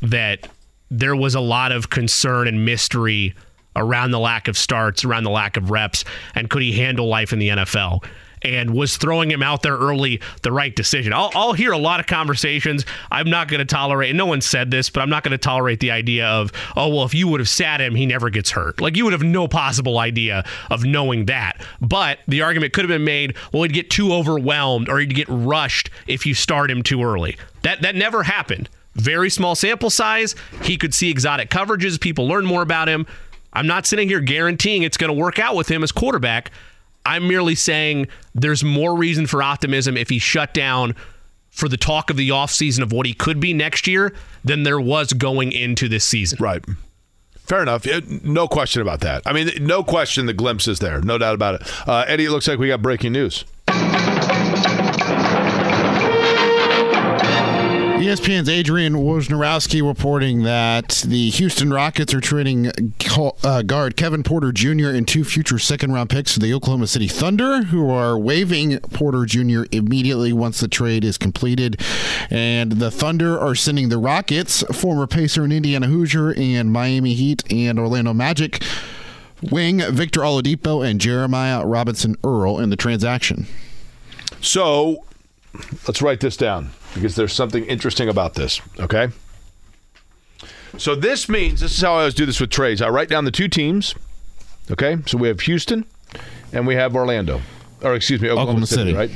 that there was a lot of concern and mystery around the lack of starts, around the lack of reps, and could he handle life in the NFL? And was throwing him out there early the right decision? I'll, I'll hear a lot of conversations. I'm not going to tolerate, and no one said this, but I'm not going to tolerate the idea of, oh, well, if you would have sat him, he never gets hurt. Like you would have no possible idea of knowing that. But the argument could have been made, well, he'd get too overwhelmed or he'd get rushed if you start him too early. That that never happened very small sample size. He could see exotic coverages. People learn more about him. I'm not sitting here guaranteeing it's going to work out with him as quarterback. I'm merely saying there's more reason for optimism if he's shut down for the talk of the offseason of what he could be next year than there was going into this season. Right. Fair enough. No question about that. I mean, no question the glimpse is there. No doubt about it. Uh, Eddie, it looks like we got breaking news. ESPN's Adrian Wojnarowski reporting that the Houston Rockets are trading uh, guard Kevin Porter Jr. and two future second round picks to the Oklahoma City Thunder, who are waiving Porter Jr. immediately once the trade is completed. And the Thunder are sending the Rockets, former Pacer and Indiana Hoosier, and Miami Heat and Orlando Magic wing Victor Oladipo and Jeremiah Robinson Earl in the transaction. So let's write this down because there's something interesting about this. Okay. So this means this is how I always do this with trades. I write down the two teams. Okay. So we have Houston and we have Orlando, or excuse me, Oklahoma, Oklahoma City, City. right?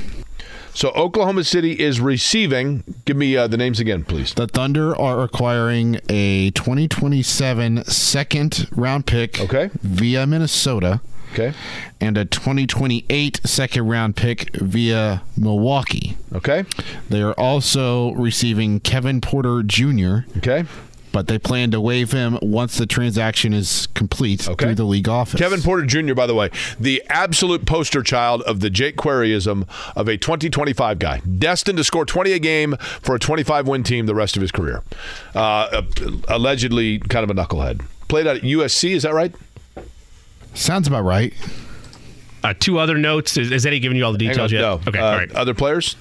So Oklahoma City is receiving. Give me uh, the names again, please. The Thunder are acquiring a 2027 second round pick Okay. via Minnesota Okay. and a 2028 second round pick via Milwaukee. Okay. They are also receiving Kevin Porter Jr., Okay. but they plan to waive him once the transaction is complete Okay. through the league office. Kevin Porter Jr., by the way, the absolute poster child of the Jake Queryism of a 2025 guy, destined to score 20 a game for a 25 win team the rest of his career. Uh, allegedly, kind of a knucklehead. Played at USC, is that right? Sounds about right. Uh, two other notes. Is, is Eddie giving you all the details on, yet? no. Okay, Uh, all right. Other players?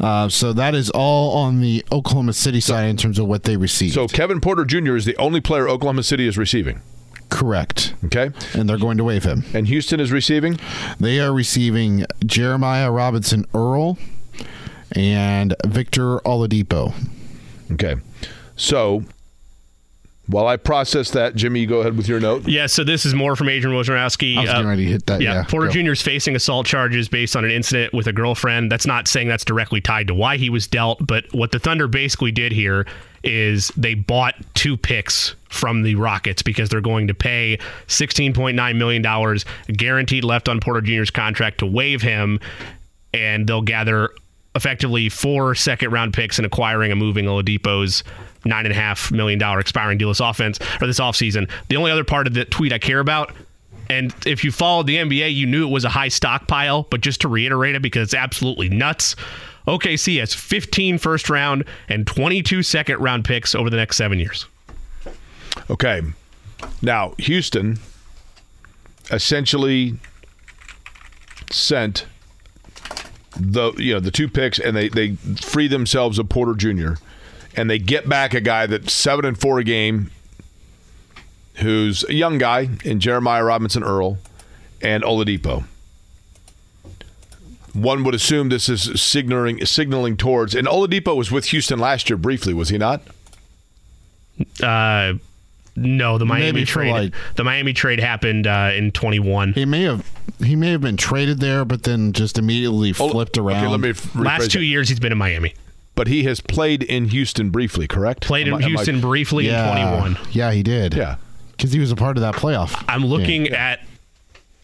Uh, so that is all on the Oklahoma City side in terms of what they received. So Kevin Porter Jr. is the only player Oklahoma City is receiving. correct. Okay. And they're going to waive him. And Houston is receiving? They are receiving Jeremiah Robinson Earl and Victor Oladipo. Okay. So while I process that, Jimmy, you go ahead with your note. Yeah, so this is more from Adrian Wojnarowski. I was getting uh, ready to hit that. Yeah, Yeah, Porter go. Jr. is facing assault charges based on an incident with a girlfriend. That's not saying that's directly tied to why he was dealt, but what the Thunder basically did here is they bought two picks from the Rockets because they're going to pay $16.9 million guaranteed left on Porter Jr.'s contract to waive him, and they'll gather effectively four second round picks and acquiring and moving Oladipo's nine and a half million dollar expiring deal this offense or this offseason. The only other part of the tweet I care about, and if you followed the NBA, you knew it was a high stockpile, but just to reiterate it because it's absolutely nuts. OKC has 15 first round and 22 second round picks over the next seven years. Okay. Now, Houston essentially sent the you know the two picks and they they free themselves of Porter Jr. and they get back a guy that's seven and four a game who's a young guy in Jeremiah Robinson Earl and Oladipo. One would assume this is signaling signaling towards and Oladipo was with Houston last year briefly, was he not? Uh, no, the Miami Maybe trade. like- the Miami trade happened uh, in 21. He may have he may have been traded there, but then just immediately flipped around. Okay, let me rephrase Last two that. years, he's been in Miami. But he has played in Houston briefly, correct? Played in Am I- am I- Houston briefly yeah, in 21. Yeah, he did. Yeah. because he was a part of that playoff. I'm looking at.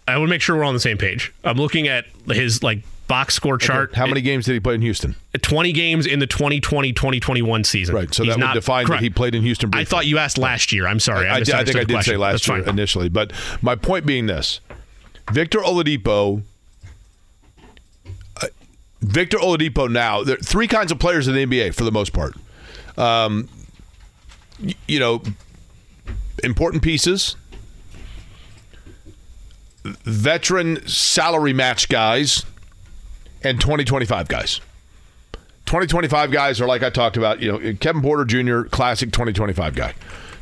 I want to make sure we're on the same page. I'm looking at his like box score chart. How many games did he play in Houston? 20 games in the 2020-2021 season. Right. So He's that would not- define that he played in Houston briefly. I thought you asked last year. I'm sorry. I, I, did, I think I misunderstood the did say last That's year fine. initially, but my point being this: Victor Oladipo. Victor Oladipo. Now, there are three kinds of players in the NBA for the most part. Um, you know, important pieces, veteran salary match guys, and 2025 guys. 2025 guys are like I talked about, you know, Kevin Porter Jr., classic 2025 guy.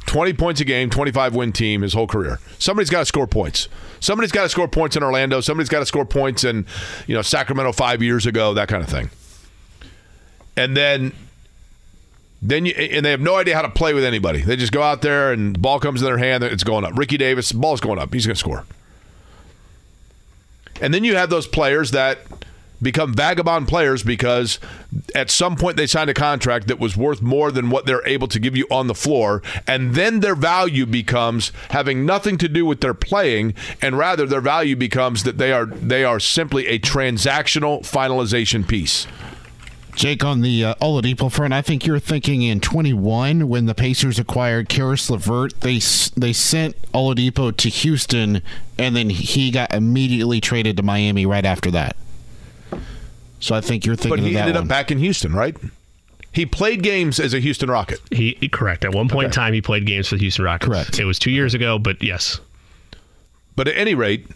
20 points a game, 25 win team his whole career. Somebody's got to score points. Somebody's got to score points in Orlando. Somebody's got to score points in, you know, Sacramento 5 years ago, that kind of thing. And then then you, and they have no idea how to play with anybody. They just go out there and the ball comes in their hand, it's going up. Ricky Davis, ball's going up. He's going to score. And then you have those players that become vagabond players because at some point they signed a contract that was worth more than what they're able to give you on the floor and then their value becomes having nothing to do with their playing and rather their value becomes that they are they are simply a transactional finalization piece. Jake, on the uh, Oladipo front, I think you're thinking in 21 when the Pacers acquired Caris LeVert, they they sent Oladipo to Houston, and then he got immediately traded to Miami right after that. So I think you're thinking But he of that ended one. up back in Houston, right? He played games as a Houston Rocket. He correct. At one point in time, he played games for the Houston Rockets. Correct. It was two years ago, but yes, But at any rate,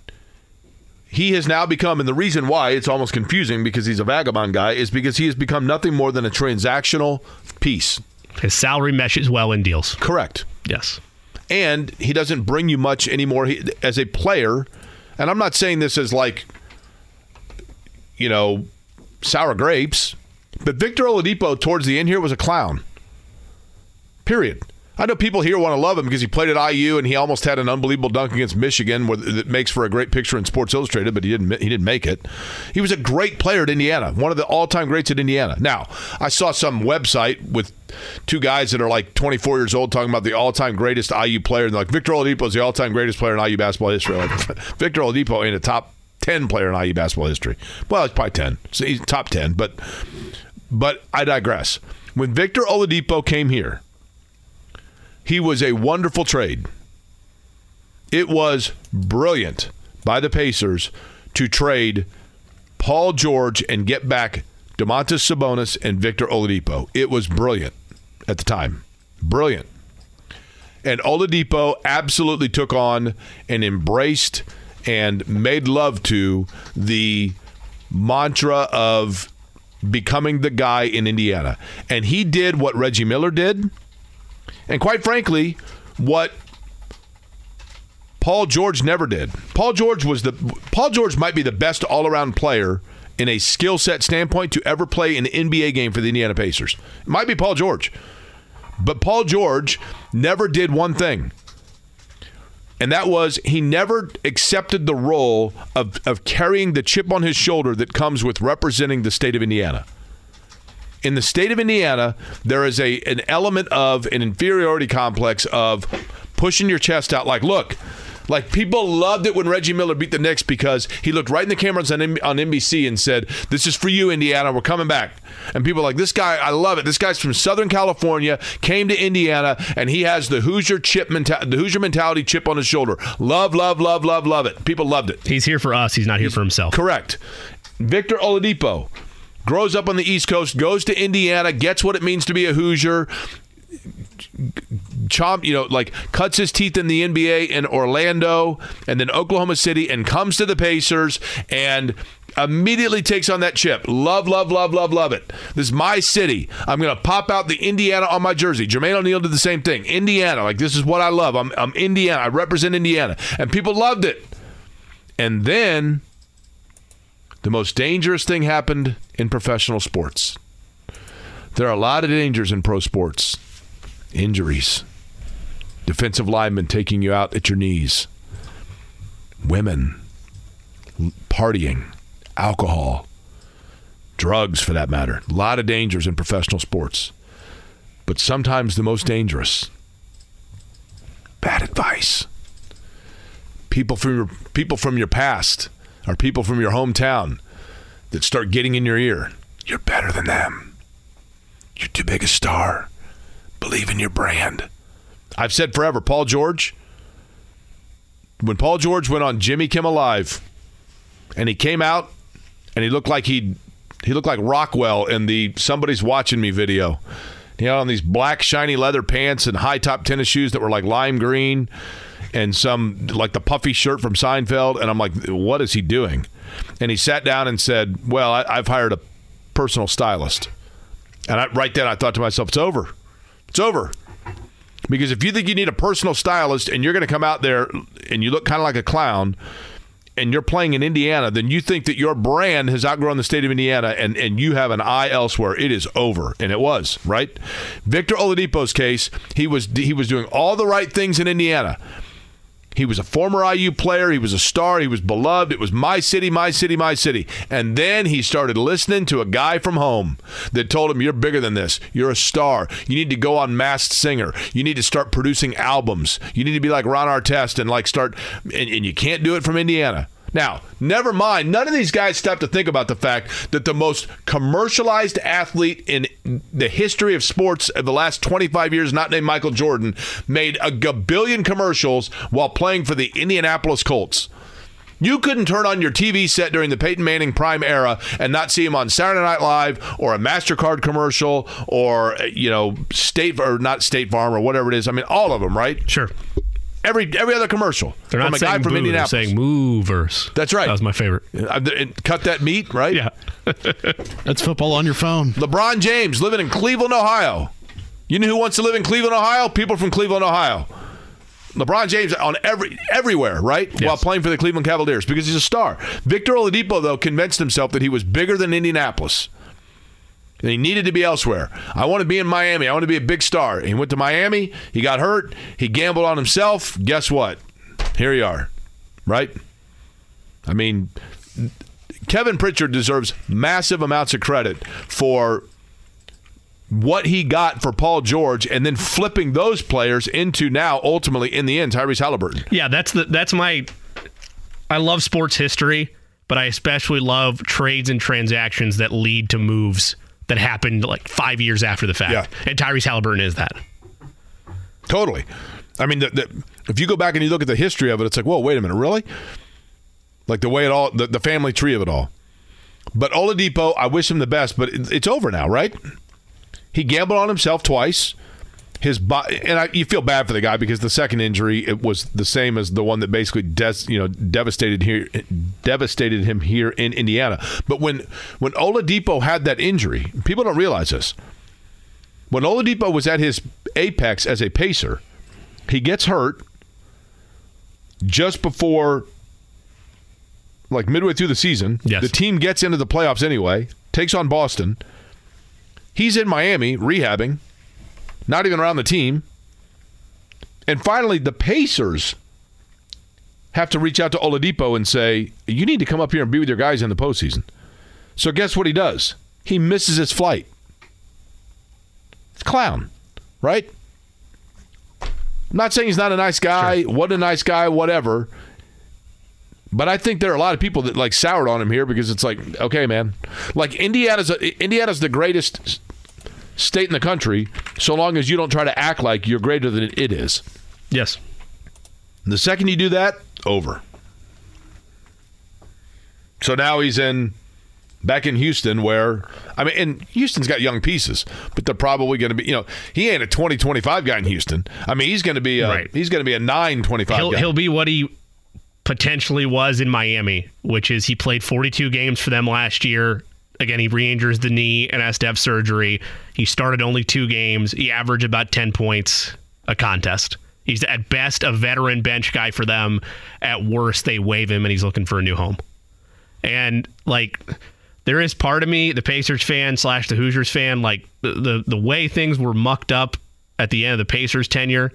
he has now become, and the reason why it's almost confusing because he's a vagabond guy is because he has become nothing more than a transactional piece. his salary meshes well in deals. Correct. Yes. And he doesn't bring you much anymore he, as a player. And I'm not saying this as like, you know, sour grapes, but Victor Oladipo towards the end here was a clown. Period. I know people here want to love him because he played at IU and he almost had an unbelievable dunk against Michigan, that makes for a great picture in Sports Illustrated, but he didn't. He didn't make it. He was a great player at Indiana, one of the all-time greats at Indiana. Now, I saw some website with two guys that are like 24 years old talking about the all-time greatest IU player, and they're like Victor Oladipo is the all-time greatest player in IU basketball history. Like Victor Oladipo ain't a top 10 player in IU basketball history. Well, it's probably 10. So he's top 10, but but I digress. When Victor Oladipo came here he was a wonderful trade. It was brilliant by the Pacers to trade Paul George and get back Domantas Sabonis and Victor Oladipo. It was brilliant at the time. Brilliant. And Oladipo absolutely took on and embraced and made love to the mantra of becoming the guy in Indiana. And he did what Reggie Miller did, and quite frankly, what Paul George never did. Paul George was the Paul George might be the best all-around player in a skill set standpoint to ever play an NBA game for the Indiana Pacers. It might be Paul George. But Paul George never did one thing. And that was he never accepted the role of, of carrying the chip on his shoulder that comes with representing the state of Indiana. In the state of Indiana, there is a an element of an inferiority complex of pushing your chest out like, look, like people loved it when Reggie Miller beat the Knicks because he looked right in the cameras on, on NBC and said, "This is for you, Indiana. We're coming back." And people like this guy. I love it. This guy's from Southern California, came to Indiana, and he has the Hoosier chip menta- the Hoosier mentality chip on his shoulder. Love, love, love, love, love it. People loved it. He's here for us. He's not here for himself. Correct. Victor Oladipo grows up on the East Coast, goes to Indiana, gets what it means to be a Hoosier, chomp, you know, like cuts his teeth in the NBA in Orlando and then Oklahoma City and comes to the Pacers and immediately takes on that chip. Love, love, love, love, love it. This is my city. I'm going to pop out the Indiana on my jersey. Jermaine O'Neal did the same thing. Indiana, like this is what I love. I'm, I'm Indiana. I represent Indiana. And people loved it. And then the most dangerous thing happened in professional sports. There are a lot of dangers in pro sports injuries, defensive linemen taking you out at your knees, women, partying, alcohol, drugs for that matter. A lot of dangers in professional sports. But sometimes the most dangerous bad advice. People from your people from your past or people from your hometown that start getting in your ear. You're better than them. You're too big a star. Believe in your brand. I've said forever, Paul George. When Paul George went on Jimmy Kimmel Live, and he came out, and he looked like he he looked like Rockwell in the "Somebody's Watching Me" video. He had on these black shiny leather pants and high top tennis shoes that were like lime green, and some like the puffy shirt from Seinfeld. And I'm like, what is he doing? And he sat down and said, "Well, I, have hired a personal stylist." And I, right then, I thought to myself, "It's over." It's over. Because if you think you need a personal stylist and you're going to come out there and you look kind of like a clown and you're playing in Indiana, then you think that your brand has outgrown the state of Indiana and, and you have an eye elsewhere. It is over. And it was, right? Victor Oladipo's case, he was he was doing all the right things in Indiana. He was a former IU player. He was a star. He was beloved. It was my city, my city, my city. And then he started listening to a guy from home that told him, You're bigger than this. You're a star. You need to go on Masked Singer. You need to start producing albums. You need to be like Ron Artest and like start, and, and you can't do it from Indiana. Now, never mind, none of these guys stop to think about the fact that the most commercialized athlete in the history of sports of the last 25 years, not named Michael Jordan, made a gabillion commercials while playing for the Indianapolis Colts. You couldn't turn on your TV set during the Peyton Manning prime era and not see him on Saturday Night Live or a MasterCard commercial or, you know, State or not State Farm or whatever it is. I mean, all of them, right? Sure every every other commercial. They're not from a saying guy from boo, Indianapolis. They're saying movers. That's right. That was my favorite. Uh, cut that meat, right? Yeah. That's football on your phone. LeBron James living in Cleveland, Ohio. You know who wants to live in Cleveland, Ohio? People from Cleveland, Ohio. LeBron James on every everywhere, right? Yes. While playing for the Cleveland Cavaliers because he's a star. Victor Oladipo though convinced himself that he was bigger than Indianapolis. He needed to be elsewhere. I want to be in Miami. I want to be a big star. He went to Miami. He got hurt. He gambled on himself. Guess what? Here you are, right? I mean, Kevin Pritchard deserves massive amounts of credit for what he got for Paul George and then flipping those players into now ultimately in the end Tyrese Halliburton. Yeah, that's the that's my I love sports history, but I especially love trades and transactions that lead to moves that happened like 5 years after the fact. Yeah. And Tyrese Halliburton is that. Totally. I mean, the, the, if you go back and you look at the history of it, it's like, whoa, wait a minute, really? Like the way it all, the, the family tree of it all. But Oladipo, I wish him the best, but it, it's over now, right? He gambled on himself twice. His body, and I, you feel bad for the guy because the second injury it was the same as the one that basically des, you know devastated here devastated him here in Indiana. But when when Oladipo had that injury, people don't realize this. When Oladipo was at his apex as a pacer, he gets hurt just before like midway through the season. Yes. The team gets into the playoffs anyway, takes on Boston. He's in Miami rehabbing, not even around the team. And finally, the Pacers have to reach out to Oladipo and say, You need to come up here and be with your guys in the postseason. So, guess what he does? He misses his flight. It's clown, right? I'm not saying he's not a nice guy, what a nice guy, whatever. But I think there are a lot of people that like soured on him here because it's like, okay, man, like Indiana's a, Indiana's the greatest state in the country, so long as you don't try to act like you're greater than it is. Yes. The second you do that, over. So now he's in back in Houston where I mean and Houston's got young pieces, but they're probably going to be, you know, he ain't a 20 25 guy in Houston. I mean, he's going to be a, Right. he's going to be a 9 25 He'll guy. he'll be what he potentially was in Miami, which is he played 42 games for them last year. Again, he re-injures the knee and has to have surgery. He started only two games. He averaged about 10 points a contest. He's at best a veteran bench guy for them. At worst, they waive him and he's looking for a new home. And like, there is part of me, the Pacers fan slash the Hoosiers fan, like the, the the way things were mucked up at the end of the Pacers tenure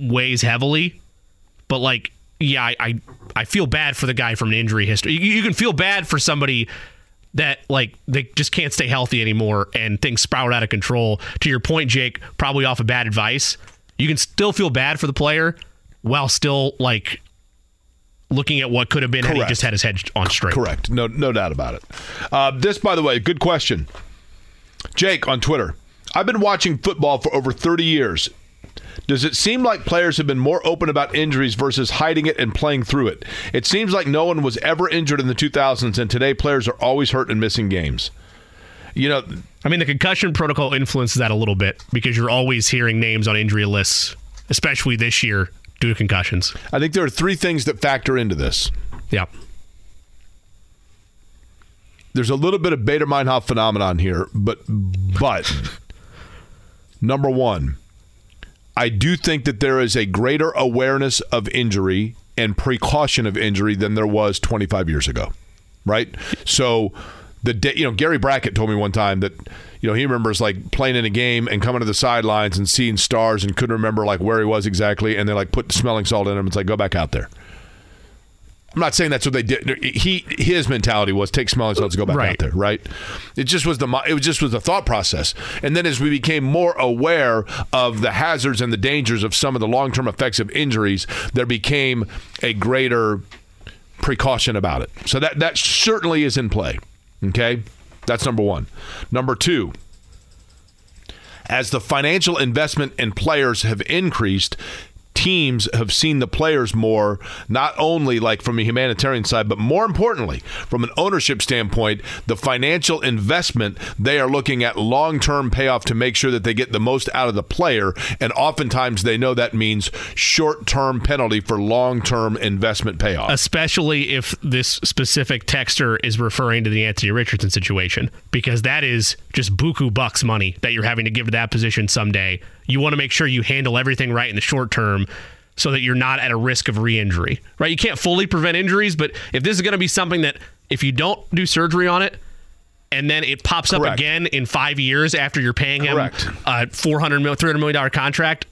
weighs heavily. But like, yeah, I, I I feel bad for the guy from an injury history. You, you can feel bad for somebody that like they just can't stay healthy anymore and things sprout out of control. To your point, Jake, probably off of bad advice. You can still feel bad for the player while still like looking at what could have been had he just had his head on straight. Correct. No, no doubt about it. Uh, this, by the way, good question. Jake on Twitter. I've been watching football for over 30 years. Does it seem like players have been more open about injuries versus hiding it and playing through it? It seems like no one was ever injured in the 2000s, and today players are always hurt and missing games. You know, I mean, the concussion protocol influences that a little bit because you're always hearing names on injury lists, especially this year due to concussions. I think there are three things that factor into this. Yeah. there's a little bit of Baader Meinhof phenomenon here, but but number one, I do think that there is a greater awareness of injury and precaution of injury than there was 25 years ago, right? So the day, you know, Gary Brackett told me one time that you know he remembers like playing in a game and coming to the sidelines and seeing stars and couldn't remember like where he was exactly, and they like put smelling salt in him. It's like go back out there. I'm not saying that's what they did. He his mentality was take smelling salts, go back out there, right? It just was the it was just was the thought process. And then as we became more aware of the hazards and the dangers of some of the long term effects of injuries, there became a greater precaution about it. So that that certainly is in play. Okay, that's number one. Number two. As the financial investment in players have increased, teams have seen the players more, not only like from a humanitarian side, but more importantly, from an ownership standpoint, the financial investment, they are looking at long term payoff to make sure that they get the most out of the player. And oftentimes they know that means short term penalty for long term investment payoff. especially if this specific texter is referring to the Anthony Richardson situation, because that is just buku bucks money that you're having to give to that position someday. You want to make sure you handle everything right in the short term so that you're not at a risk of re-injury, right? You can't fully prevent injuries, but if this is going to be something that if you don't do surgery on it, and then it pops up again in five years after you're paying him a 400 mil, 300 million dollar contract,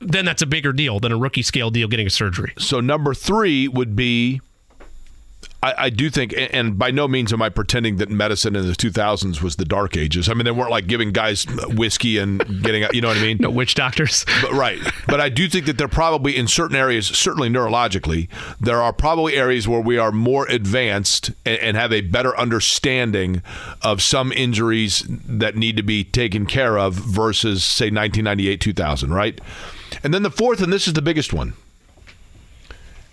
then that's a bigger deal than a rookie scale deal getting a surgery. So number three would be, I, I do think, and- and by no means am I pretending that medicine in the 2000s was the dark ages. I mean, they weren't like giving guys whiskey and getting, you know what I mean? No witch doctors. But, right. But I do think that there probably in certain areas, certainly neurologically, there are probably areas where we are more advanced and, and have a better understanding of some injuries that need to be taken care of versus, say, 1998, 2000, right? And then the fourth, and this is the biggest one.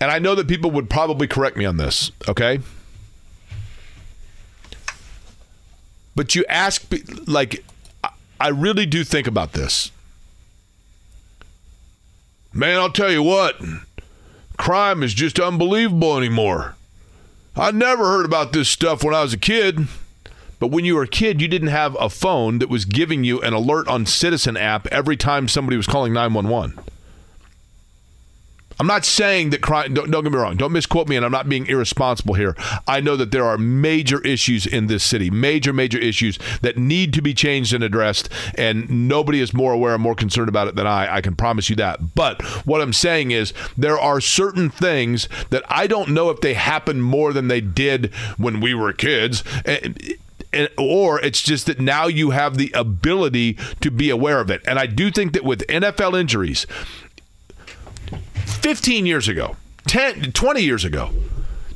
And I know that people would probably correct me on this, okay? But you ask, like, I really do think about this. Man, I'll tell you what, crime is just unbelievable anymore. I never heard about this stuff when I was a kid. But when you were a kid, you didn't have a phone that was giving you an alert on Citizen app every time somebody was calling 911. I'm not saying that crime, don't, don't, get me wrong, don't misquote me, and I'm not being irresponsible here. I know that there are major issues in this city, major, major issues that need to be changed and addressed, and nobody is more aware and more concerned about it than I. I can promise you that. But what I'm saying is there are certain things that I don't know if they happen more than they did when we were kids. And, or it's just that now you have the ability to be aware of it. And I do think that with NFL injuries, 15 years ago, 10, 20 years ago,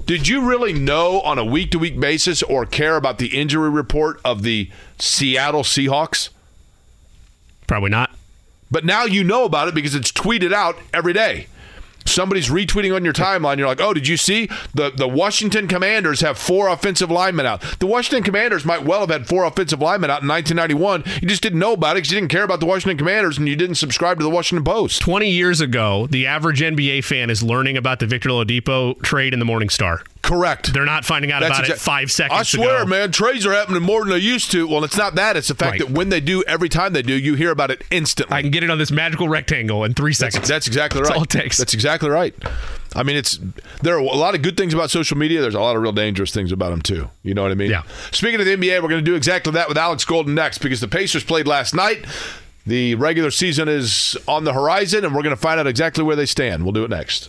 did you really know on a week to week basis or care about the injury report of the Seattle Seahawks? Probably not. But now you know about it because it's tweeted out every day somebody's retweeting on your timeline, you're like, oh, did you see the the Washington Commanders have four offensive linemen out? The Washington Commanders might well have had four offensive linemen out in 1991. You just didn't know about it because you didn't care about the Washington Commanders and you didn't subscribe to the Washington Post. 20 years ago, the average NBA fan is learning about the Victor Oladipo trade in the Morning Star. Correct. They're not finding out That's about exa- it five seconds. I swear, ago. man, trades are happening more than they used to. Well, it's not that. It's the fact right. that when they do, every time they do, you hear about it instantly. I can get it on this magical rectangle in three seconds. That's, that's exactly right. That's all it takes. That's exactly right. I mean, it's there are a lot of good things about social media. There's a lot of real dangerous things about them too. You know what I mean? Yeah. Speaking of the NBA, we're going to do exactly that with Alex Golden next because the Pacers played last night. The regular season is on the horizon, and we're going to find out exactly where they stand. We'll do it next.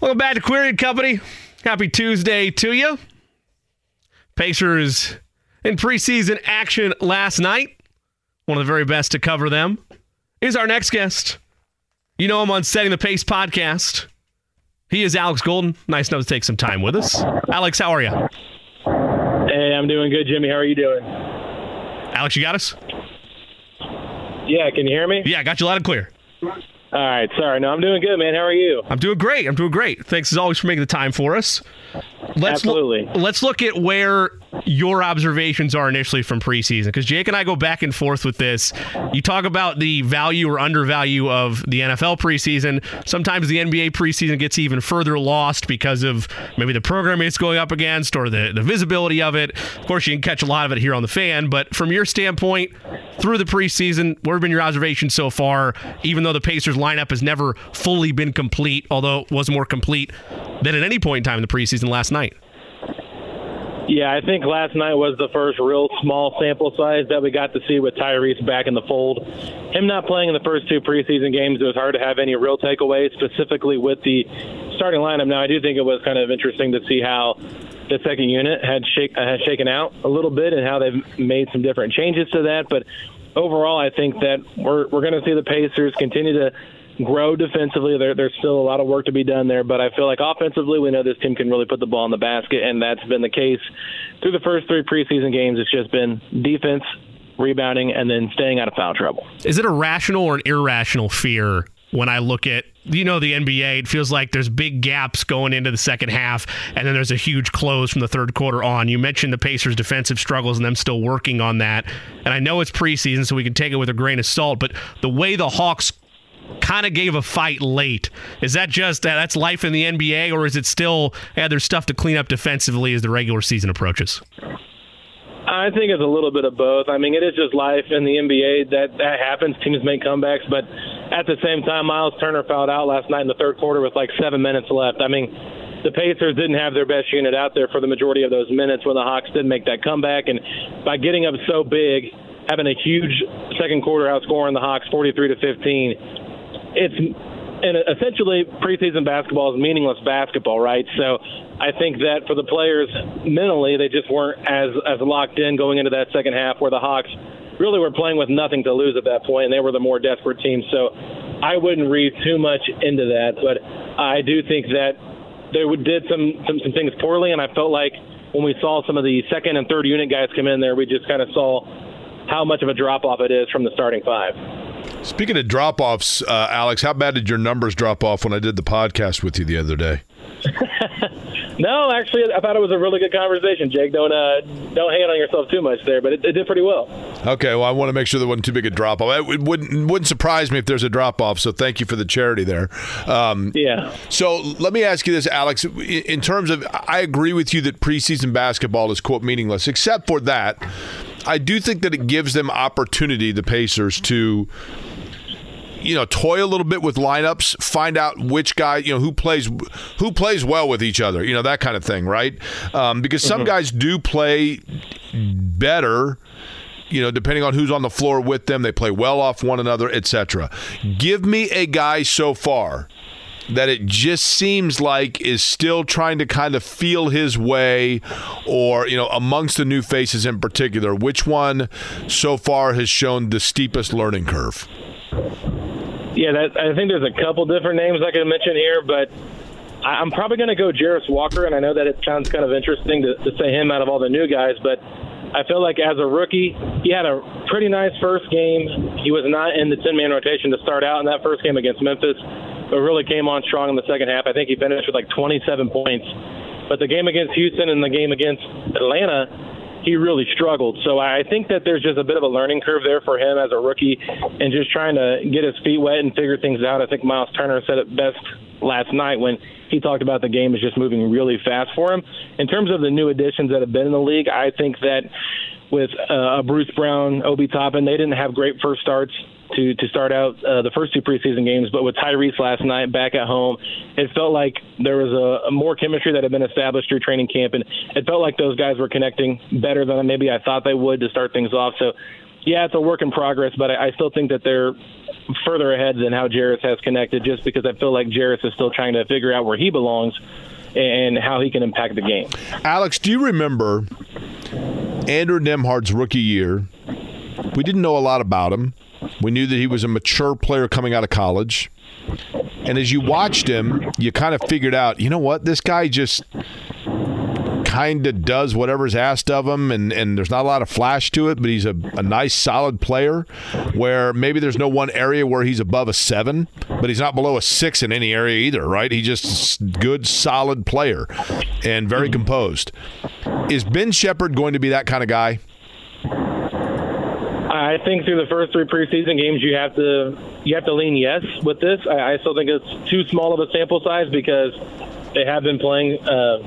Welcome back to Query Company. Happy Tuesday to you. Pacers in preseason action last night. One of the very best to cover them is our next guest. You know him on Setting the Pace podcast. He is Alex Golden. Nice enough to take some time with us. Alex, how are you? Hey, I'm doing good, Jimmy. How are you doing? Alex, you got us? Yeah, can you hear me? Yeah, I got you loud and clear. All right, sorry. No, I'm doing good, man. How are you? I'm doing great. I'm doing great. Thanks as always for making the time for us. Let's Absolutely. Lo- let's look at where your observations are initially from preseason because Jake and I go back and forth with this. You talk about the value or undervalue of the NFL preseason. Sometimes the NBA preseason gets even further lost because of maybe the program it's going up against or the, the visibility of it. Of course, you can catch a lot of it here on the fan, but from your standpoint, through the preseason, what have been your observations so far, even though the Pacers lineup has never fully been complete, although it was more complete than at any point in time in the preseason last night? Yeah, I think last night was the first real small sample size that we got to see with Tyrese back in the fold. Him not playing in the first two preseason games, it was hard to have any real takeaways, specifically with the starting lineup. Now, I do think it was kind of interesting to see how the second unit had, shake, uh, had shaken out a little bit and how they've made some different changes to that. But overall, I think that we're, we're going to see the Pacers continue to grow defensively. There, there's still a lot of work to be done there, but I feel like offensively, we know this team can really put the ball in the basket, and that's been the case through the first three preseason games. It's just been defense, rebounding, and then staying out of foul trouble. Is it a rational or an irrational fear when I look at you know the NBA, it feels like there's big gaps going into the second half, and then there's a huge close from the third quarter on. You mentioned the Pacers' defensive struggles and them still working on that. And I know it's preseason, so we can take it with a grain of salt, but the way the Hawks kind of gave a fight late. Is that just uh, that's life in the NBA, or is it still yeah, there's stuff to clean up defensively as the regular season approaches? I think it's a little bit of both. I mean, it is just life in the NBA that that happens. Teams make comebacks, but at the same time, Miles Turner fouled out last night in the third quarter with like seven minutes left. I mean, the Pacers didn't have their best unit out there for the majority of those minutes when the Hawks did make that comeback, and by getting up so big, having a huge second quarter outscoring the Hawks 43 to 15, it's and essentially preseason basketball is meaningless basketball, right? So I think that for the players mentally, they just weren't as as locked in going into that second half, where the Hawks really were playing with nothing to lose at that point, and they were the more desperate team. So I wouldn't read too much into that, but I do think that they did some, some some things poorly, and I felt like when we saw some of the second and third unit guys come in there, we just kind of saw how much of a drop off it is from the starting five. Speaking of drop offs, uh, Alex, how bad did your numbers drop off when I did the podcast with you the other day? no, actually, I thought it was a really good conversation, Jake. Don't uh, don't hang it on yourself too much there, but it, it did pretty well. Okay, well, I want to make sure there wasn't too big a drop off. It wouldn't wouldn't surprise me if there's a drop off. So thank you for the charity there. Um, yeah. So let me ask you this, Alex. In terms of, I agree with you that preseason basketball is quote meaningless, except for that. I do think that it gives them opportunity, the Pacers, to you know toy a little bit with lineups find out which guy you know who plays who plays well with each other you know that kind of thing right? Um, because some mm-hmm. guys do play better you know depending on who's on the floor with them. They play well off one another etc give me a guy so far that it just seems like is still trying to kind of feel his way or you know amongst the new faces in particular. Which one so far has shown the steepest learning curve? Yeah that, i think there's a couple different names i can mention here but i'm probably going to go Jarace walker and i know that it sounds kind of interesting to, to say him out of all the new guys but I feel like as a rookie, he had a pretty nice first game. He was not in the 10 man rotation to start out in that first game against Memphis really came on strong in the second half. I think he finished with like 27 points. But the game against Houston and the game against Atlanta, he really struggled. So I think that there's just a bit of a learning curve there for him as a rookie and just trying to get his feet wet and figure things out. I think Miles Turner said it best last night when he talked about the game is just moving really fast for him. In terms of the new additions that have been in the league, I think that with uh, Bruce Brown, Obi Toppin, they didn't have great first starts to to start out uh, the first two preseason games. But with Tyrese last night back at home, it felt like there was a, a more chemistry that had been established through training camp, and it felt like those guys were connecting better than maybe I thought they would to start things off. So, yeah, it's a work in progress, but I, I still think that they're further ahead than how Jarace has connected, just because I feel like Jarace is still trying to figure out where he belongs and how he can impact the game. Alex, do you remember Andrew Nembhard's rookie year? We didn't know a lot about him. We knew that he was a mature player coming out of college. And as you watched him, you kind of figured out, you know what, this guy just kind of does whatever's asked of him, and, and there's not a lot of flash to it, but he's a, a nice, solid player where maybe there's no one area where he's above a seven, but he's not below a six in any area either, right? He's just good, solid player and very composed. Is Ben Sheppard going to be that kind of guy? I think through the first three preseason games, you have to you have to lean yes with this. I, I still think it's too small of a sample size because they have been playing uh,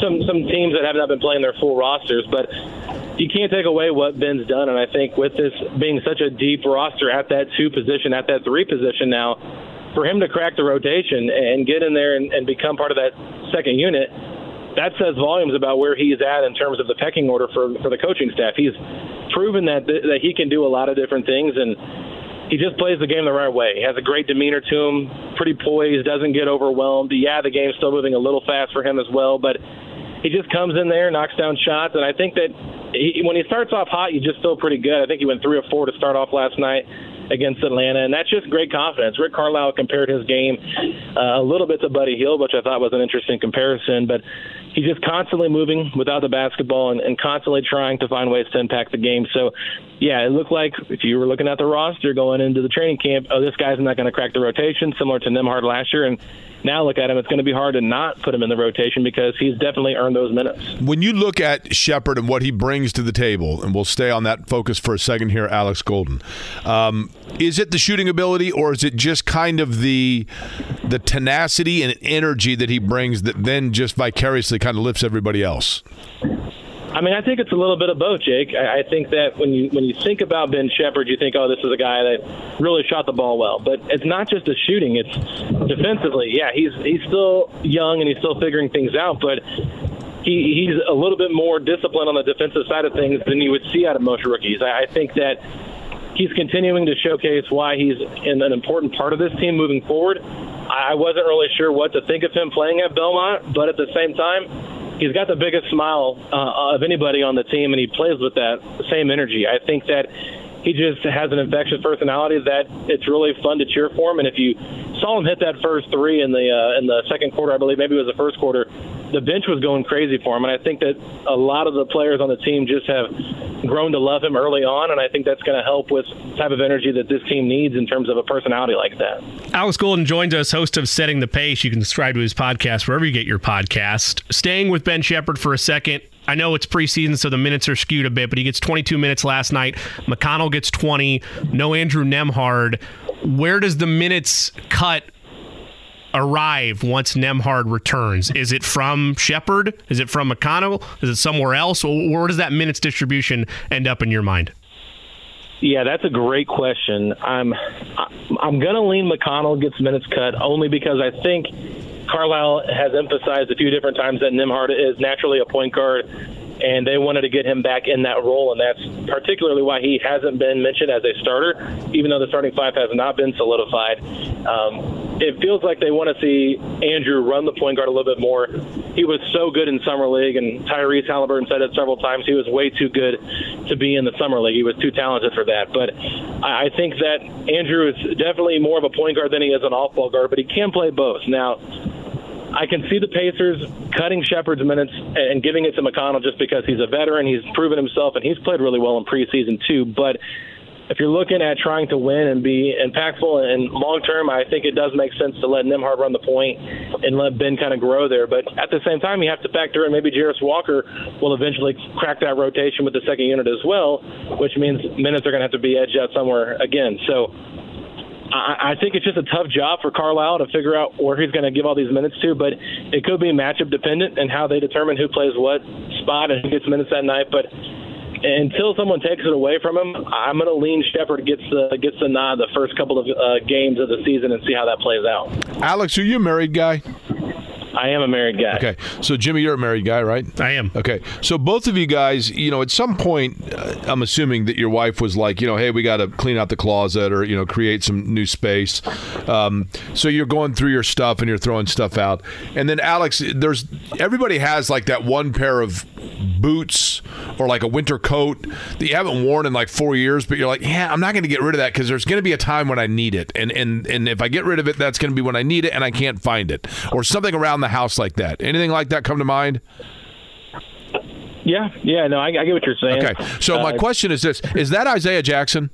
some some teams that have not been playing their full rosters, but you can't take away what Ben's done. And I think with this being such a deep roster at that two position, at that three position now, for him to crack the rotation and get in there and, and become part of that second unit, that says volumes about where he's at in terms of the pecking order for for the coaching staff. He's proven that that he can do a lot of different things and he just plays the game the right way. He has a great demeanor to him, pretty poised, doesn't get overwhelmed. Yeah, the game's still moving a little fast for him as well, but he just comes in there, knocks down shots, and I think that he, when he starts off hot, you just feel pretty good. I think he went three or four to start off last night against Atlanta, and that's just great confidence. Rick Carlisle compared his game uh, a little bit to Buddy Hield, which I thought was an interesting comparison, but he's just constantly moving without the basketball and, and constantly trying to find ways to impact the game. So, yeah, it looked like if you were looking at the roster going into the training camp, oh, this guy's not going to crack the rotation, similar to Nembhard last year, and now look at him, it's going to be hard to not put him in the rotation because he's definitely earned those minutes. When you look at Sheppard and what he brings to the table, and we'll stay on that focus for a second here, Alex Golden, um, is it the shooting ability or is it just kind of the the tenacity and energy that he brings that then just vicariously kind of lifts everybody else? I mean, I think it's a little bit of both, Jake. I, think that when you when you think about Ben Sheppard, you think, oh, this is a guy that really shot the ball well. But it's not just the shooting; it's defensively. Yeah, he's he's still young and he's still figuring things out, but he, he's a little bit more disciplined on the defensive side of things than you would see out of most rookies. I, I think that he's continuing to showcase why he's an important part of this team moving forward. I wasn't really sure what to think of him playing at Belmont, but at the same time, he's got the biggest smile uh, of anybody on the team, and he plays with that same energy. I think that he just has an infectious personality that it's really fun to cheer for him. And if you saw him hit that first three in the uh, in the second quarter, I believe maybe it was the first quarter, the bench was going crazy for him. And I think that a lot of the players on the team just have grown to love him early on, and I think that's going to help with the type of energy that this team needs in terms of a personality like that. Alex Golden joins us, host of Setting the Pace. You can subscribe to his podcast wherever you get your podcast. Staying with Ben Sheppard for a second. I know it's preseason, so the minutes are skewed a bit, but he gets 22 minutes last night. McConnell gets 20. No Andrew Nembhard. Where does the minutes cut arrive once Nembhard returns? Is it from Sheppard? Is it from McConnell? Is it somewhere else? Where does that minutes distribution end up in your mind? Yeah, that's a great question. I'm I'm going to lean McConnell gets minutes cut only because I think Carlisle has emphasized a few different times that Nembhard is naturally a point guard, and they wanted to get him back in that role, and that's particularly why he hasn't been mentioned as a starter, even though the starting five has not been solidified. Um, it feels like they want to see Andrew run the point guard a little bit more. He was so good in summer league, and Tyrese Halliburton said it several times. He was way too good to be in the summer league. He was too talented for that. But I think that Andrew is definitely more of a point guard than he is an off-ball guard, but he can play both. Now, I can see the Pacers cutting Sheppard's minutes and giving it to McConnell just because he's a veteran. He's proven himself, and he's played really well in preseason too. But if you're looking at trying to win and be impactful and long term, I think it does make sense to let Nembhard run the point and let Ben kind of grow there. But at the same time, you have to factor in maybe Jarace Walker will eventually crack that rotation with the second unit as well, which means minutes are going to have to be edged out somewhere again. So I, I think it's just a tough job for Carlisle to figure out where he's going to give all these minutes to, but it could be matchup dependent and how they determine who plays what spot and who gets minutes that night. But until someone takes it away from him, I'm going to lean Sheppard gets the gets the nod the first couple of uh, games of the season and see how that plays out. Alex, are you a married guy? I am a married guy. Okay, so Jimmy, you're a married guy, right? I am. Okay, so both of you guys, you know, at some point, uh, I'm assuming that your wife was like, you know, hey, we got to clean out the closet or you know, create some new space. Um, so you're going through your stuff and you're throwing stuff out, and then Alex, there's everybody has like that one pair of boots or like a winter coat that you haven't worn in like four years, but you're like, yeah, I'm not going to get rid of that because there's going to be a time when I need it, and and and if I get rid of it, that's going to be when I need it and I can't find it, or something around the house like that. Anything like that come to mind? Yeah, yeah, no, I, I get what you're saying. Okay, so my Uh, question is this: Is that Isaiah Jackson?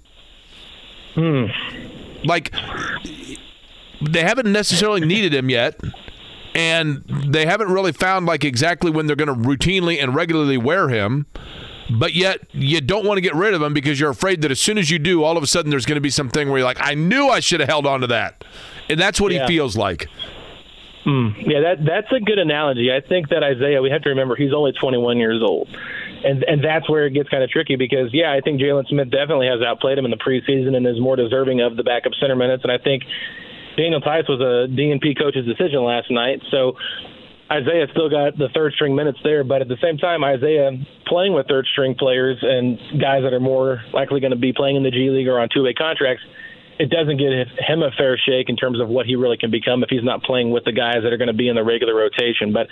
Hmm. Like, they haven't necessarily needed him yet, and they haven't really found like exactly when they're going to routinely and regularly wear him. But yet, you don't want to get rid of him because you're afraid that as soon as you do, all of a sudden there's going to be something where you're like, "I knew I should have held on to that," and that's what Yeah. he feels like. Mm, yeah, that that's a good analogy. I think that Isaiah, we have to remember he's only 21 years old, and and that's where it gets kind of tricky because yeah, I think Jalen Smith definitely has outplayed him in the preseason and is more deserving of the backup center minutes, and I think Daniel Theis was a DNP coach's decision last night, so. Isaiah still got the third string minutes there, but at the same time, Isaiah playing with third string players and guys that are more likely going to be playing in the G League or on two way contracts, it doesn't give him a fair shake in terms of what he really can become if he's not playing with the guys that are going to be in the regular rotation. But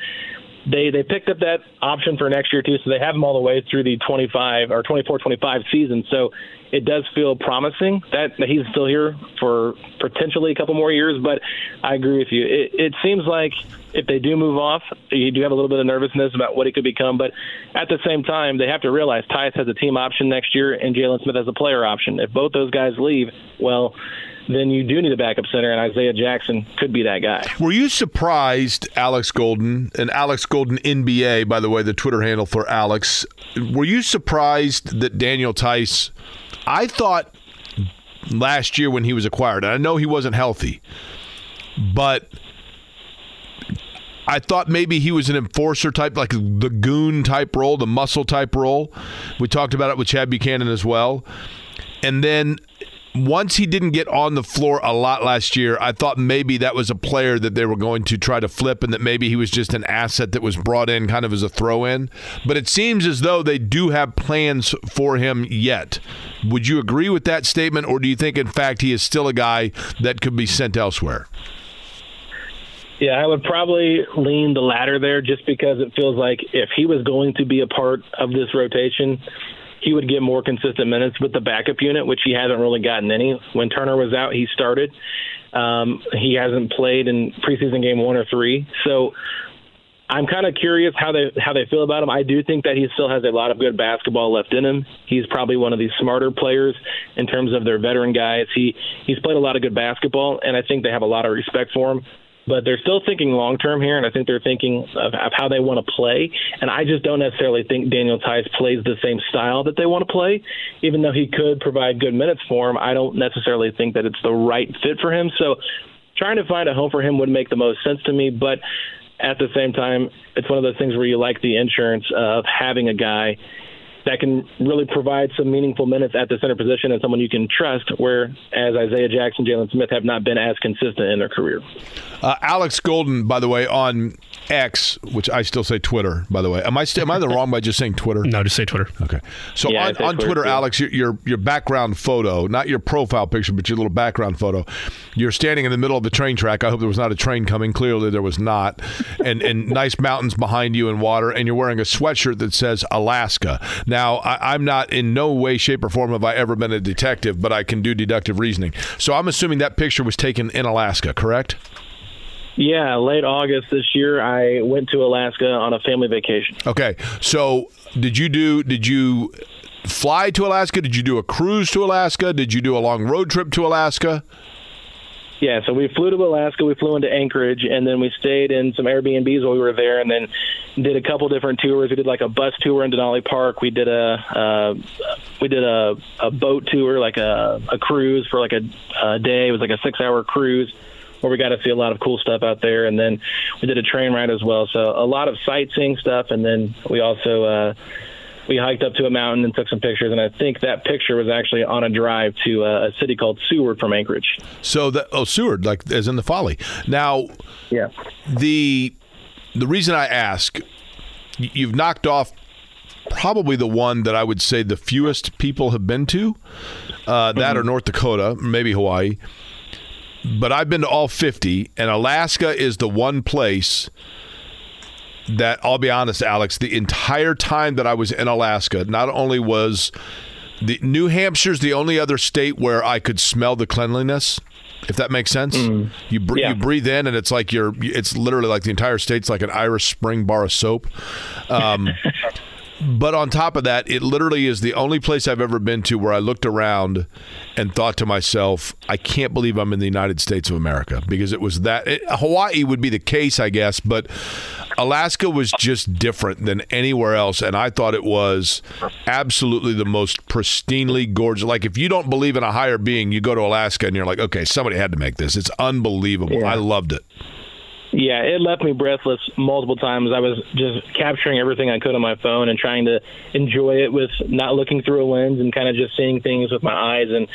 they they picked up that option for next year too, so they have him all the way through the 25 or 24-25 season. So it does feel promising that, that he's still here for potentially a couple more years. But I agree with you. It, it seems like if they do move off, you do have a little bit of nervousness about what he could become. But at the same time, they have to realize Theis has a team option next year and Jalen Smith has a player option. If both those guys leave, well, then you do need a backup center, and Isaiah Jackson could be that guy. Were you surprised, Alex Golden, and Alex Golden NBA, by the way, the Twitter handle for Alex? Were you surprised that Daniel Theis? I thought last year when he was acquired, and I know he wasn't healthy, but I thought maybe he was an enforcer type, like the goon type role, the muscle type role. We talked about it with Chad Buchanan as well. And then once he didn't get on the floor a lot last year, I thought maybe that was a player that they were going to try to flip and that maybe he was just an asset that was brought in kind of as a throw in. But it seems as though they do have plans for him yet. Would you agree with that statement, or do you think, in fact, he is still a guy that could be sent elsewhere? Yeah, I would probably lean the latter there just because it feels like if he was going to be a part of this rotation, he would get more consistent minutes with the backup unit, which he hasn't really gotten any. When Turner was out, he started. Um, he hasn't played in preseason game one or three. So I'm kind of curious how they how they feel about him. I do think that he still has a lot of good basketball left in him. He's probably one of the smarter players in terms of their veteran guys. He he's played a lot of good basketball, and I think they have a lot of respect for him but they're still thinking long term here, and I think they're thinking of, of how they want to play. And I just don't necessarily think Daniel Theis plays the same style that they want to play, even though he could provide good minutes for him. I don't necessarily think that it's the right fit for him. So trying to find a home for him would make the most sense to me, but at the same time, it's one of those things where you like the insurance of having a guy that can really provide some meaningful minutes at the center position and someone you can trust, whereas Isaiah Jackson, Jalen Smith have not been as consistent in their career. Uh, Alex Golden, by the way, on X, which I still say Twitter, by the way. Am I st- am I the wrong by just saying Twitter? No, just say Twitter. Okay. So Yeah, on, on Twitter, Twitter. Alex, your, your your background photo, not your profile picture, but your little background photo. You're standing in the middle of the train track. I hope there was not a train coming. Clearly, there was not. And and nice mountains behind you and water. And you're wearing a sweatshirt that says Alaska. Now, I, I'm not in no way, shape, or form have I ever been a detective, but I can do deductive reasoning. So I'm assuming that picture was taken in Alaska, correct? Yeah, late August this year, I went to Alaska on a family vacation. Okay. So did you do? Did you fly to Alaska? Did you do a cruise to Alaska? Did you do a long road trip to Alaska? Yeah, so we flew to Alaska, we flew into Anchorage, and then we stayed in some Airbnbs while we were there, and then did a couple different tours. We did like a bus tour in Denali Park. We did a uh, we did a, a boat tour, like a, a cruise for like a, a day. It was like a six hour cruise where we got to see a lot of cool stuff out there, and then we did a train ride as well. So a lot of sightseeing stuff, and then we also. Uh, we hiked up to a mountain and took some pictures, and I think that picture was actually on a drive to uh, a city called Seward from Anchorage. So that oh Seward, like as in the Folly. Now Yeah. the the reason I ask, you've knocked off probably the one that I would say the fewest people have been to. Uh, that or North Dakota, maybe Hawaii. But I've been to all 50, and Alaska is the one place that I'll be honest, Alex, the entire time that I was in Alaska, not only was the New Hampshire's the only other state where I could smell the cleanliness. If that makes sense, you br- Yeah. you breathe in and it's like you're. It's literally like the entire state's like an Irish Spring bar of soap. Um, but on top of that, it literally is the only place I've ever been to where I looked around and thought to myself, I can't believe I'm in the United States of America because it was that. It, Hawaii would be the case, I guess, but Alaska was just different than anywhere else. And I thought it was absolutely the most pristinely gorgeous. Like, if you don't believe in a higher being, you go to Alaska and you're like, okay, somebody had to make this. It's unbelievable. Yeah. I loved it. Yeah, it left me breathless multiple times. I was just capturing everything I could on my phone and trying to enjoy it with not looking through a lens and kind of just seeing things with my eyes. And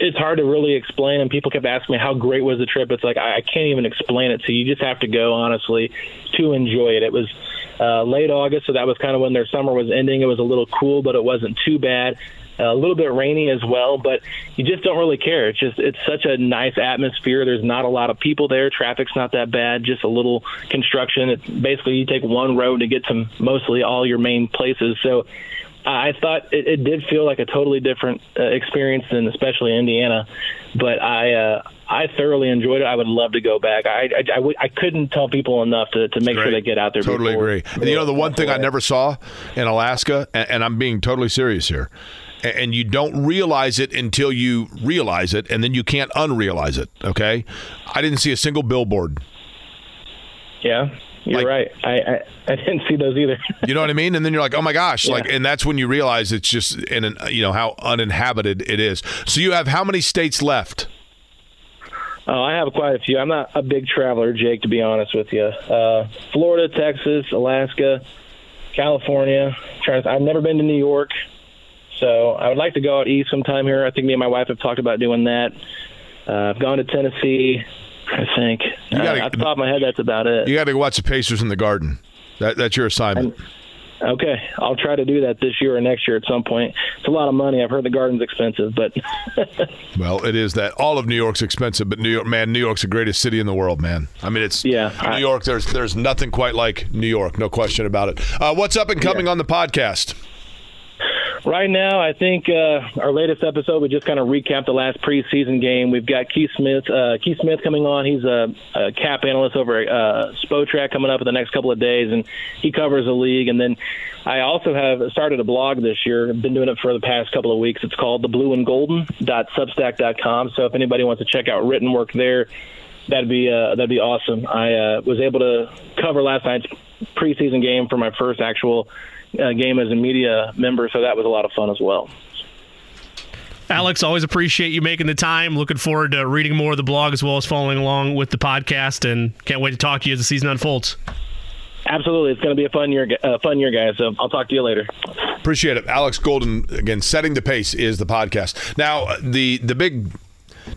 it's hard to really explain. And people kept asking me how great was the trip. It's like I I can't even explain it to you. You just have to go honestly to enjoy it. It was uh, late August, so that was kind of when their summer was ending. It was a little cool, but it wasn't too bad. A little bit rainy as well, but you just don't really care. It's just it's such a nice atmosphere. There's not a lot of people there. Traffic's not that bad. Just a little construction. It's basically you take one road to get to mostly all your main places. So I thought it, it did feel like a totally different uh, experience than especially Indiana, but I uh, I thoroughly enjoyed it. I would love to go back. I I, I, w- I couldn't tell people enough to, to make sure they get out there. Totally before- agree. And you know, the one thing I never saw in Alaska, and, and I'm being totally serious here, and you don't realize it until you realize it, and then you can't unrealize it. Okay, I didn't see a single billboard. Yeah, you're Like- right. I, I I didn't see those either. You know what I mean? And then you're like, oh my gosh, like, Yeah. and that's when you realize it's just in an, you know how uninhabited it is. So you have how many states left? Oh, I have quite a few. I'm not a big traveler, Jake, to be honest with you. Uh, Florida, Texas, Alaska, California. Trying to, I've never been to New York, so I would like to go out east sometime here. I think me and my wife have talked about doing that. Uh, I've gone to Tennessee. I think. You gotta- uh, off the top of my head, that's about it. You got to go watch the Pacers in the Garden. That, that's your assignment. Okay, I'll try to do that this year or next year at some point. It's a lot of money. I've heard the garden's expensive, but well, it is that. All of New York's expensive, but New York, man, New York's the greatest city in the world, man. I mean, it's yeah, New I, York. There's there's nothing quite like New York, no question about it. Uh, what's up and coming yeah. on the podcast? Right now, I think uh, our latest episode we just kind of recapped the last preseason game. We've got Keith Smith, uh, Keith Smith coming on. He's a, a cap analyst over at uh, Spotrac coming up in the next couple of days, and he covers the league. And then I also have started a blog this year. I've been doing it for the past couple of weeks. It's called the Blue and Golden Substack.com. So if anybody wants to check out written work there, that'd be uh, that'd be awesome. I uh, was able to cover last night's preseason game for my first actual uh, game as a media member, so that was a lot of fun as well. Alex, always appreciate you making the time. Looking forward to reading more of the blog as well as following along with the podcast, and can't wait to talk to you as the season unfolds. Absolutely, it's going to be a fun year, uh, fun year, guys. So I'll talk to you later. Appreciate it, Alex Golden. Again, setting the pace is the podcast. Now, the the big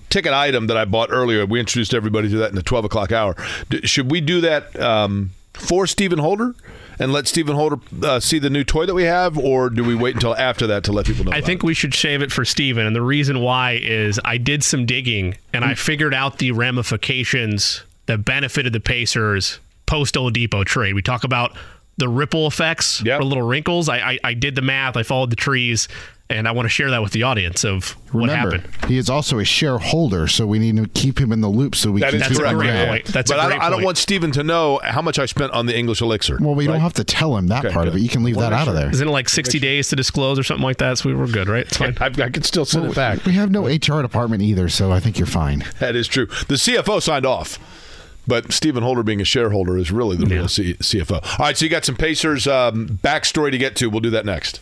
ticket item that I bought earlier, we introduced everybody to that in the twelve o'clock hour. Should we do that um, for Stephen Holder? And let Stephen Holder uh, see the new toy that we have, or do we wait until after that to let people know? I think it? we should save it for Stephen, and the reason why is I did some digging and I figured out the ramifications that benefited the Pacers post Oladipo trade. We talk about the ripple effects yep. or little wrinkles. I, I, I did the math. I followed the trees and I want to share that with the audience of what Remember, happened. He is also a shareholder, so we need to keep him in the loop so we that can. That's a great point. That's but a great I, I don't want Stephen to know how much I spent on the English elixir. Well, we right? don't have to tell him that okay, part good. of it. You can leave well, that out sure. of there. Isn't it like sixty days to disclose or something like that? So we were good, right? It's fine. I, I can still send well, it back. We have no HR department either, so I think you're fine. That is true. The CFO signed off. But Stephen Holder being a shareholder is really the yeah. real C- CFO. All right, so you got some Pacers um, backstory to get to. We'll do that next.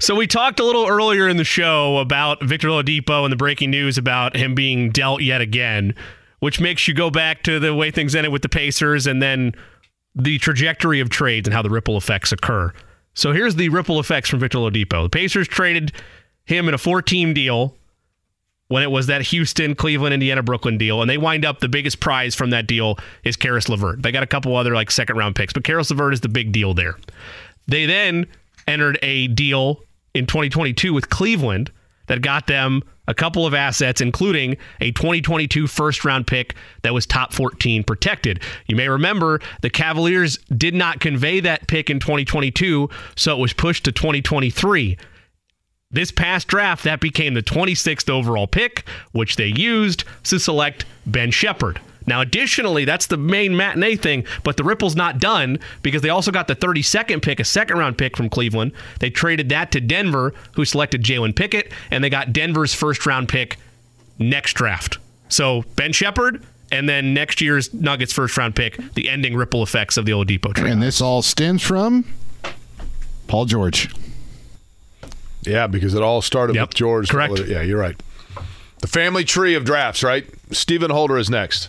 So we talked a little earlier in the show about Victor Oladipo and the breaking news about him being dealt yet again, which makes you go back to the way things ended with the Pacers and then the trajectory of trades and how the ripple effects occur. So here's the ripple effects from Victor Oladipo. The Pacers traded him in a four-team deal when it was that Houston, Cleveland, Indiana, Brooklyn deal, and they wind up the biggest prize from that deal is Caris LeVert. They got a couple other like second round picks, but Caris LeVert is the big deal there. They then entered a deal in 2022 with Cleveland that got them a couple of assets, including a 2022 first round pick that was top 14 protected. You may remember the Cavaliers did not convey that pick in 2022, so it was pushed to 2023. This past draft, that became the 26th overall pick, which they used to select Ben Sheppard. Now, additionally, that's the main matinee thing, but the Ripple's not done because they also got the 32nd pick, a second round pick from Cleveland. They traded that to Denver, who selected Jalen Pickett, and they got Denver's first round pick next draft. So Ben Sheppard, and then next year's Nuggets first round pick, the ending ripple effects of the Oladipo trade. And this all stems from Paul George. Yeah, because it all started yep. with George. Correct. Yeah, you're right. The family tree of drafts, right? Stephen Holder is next.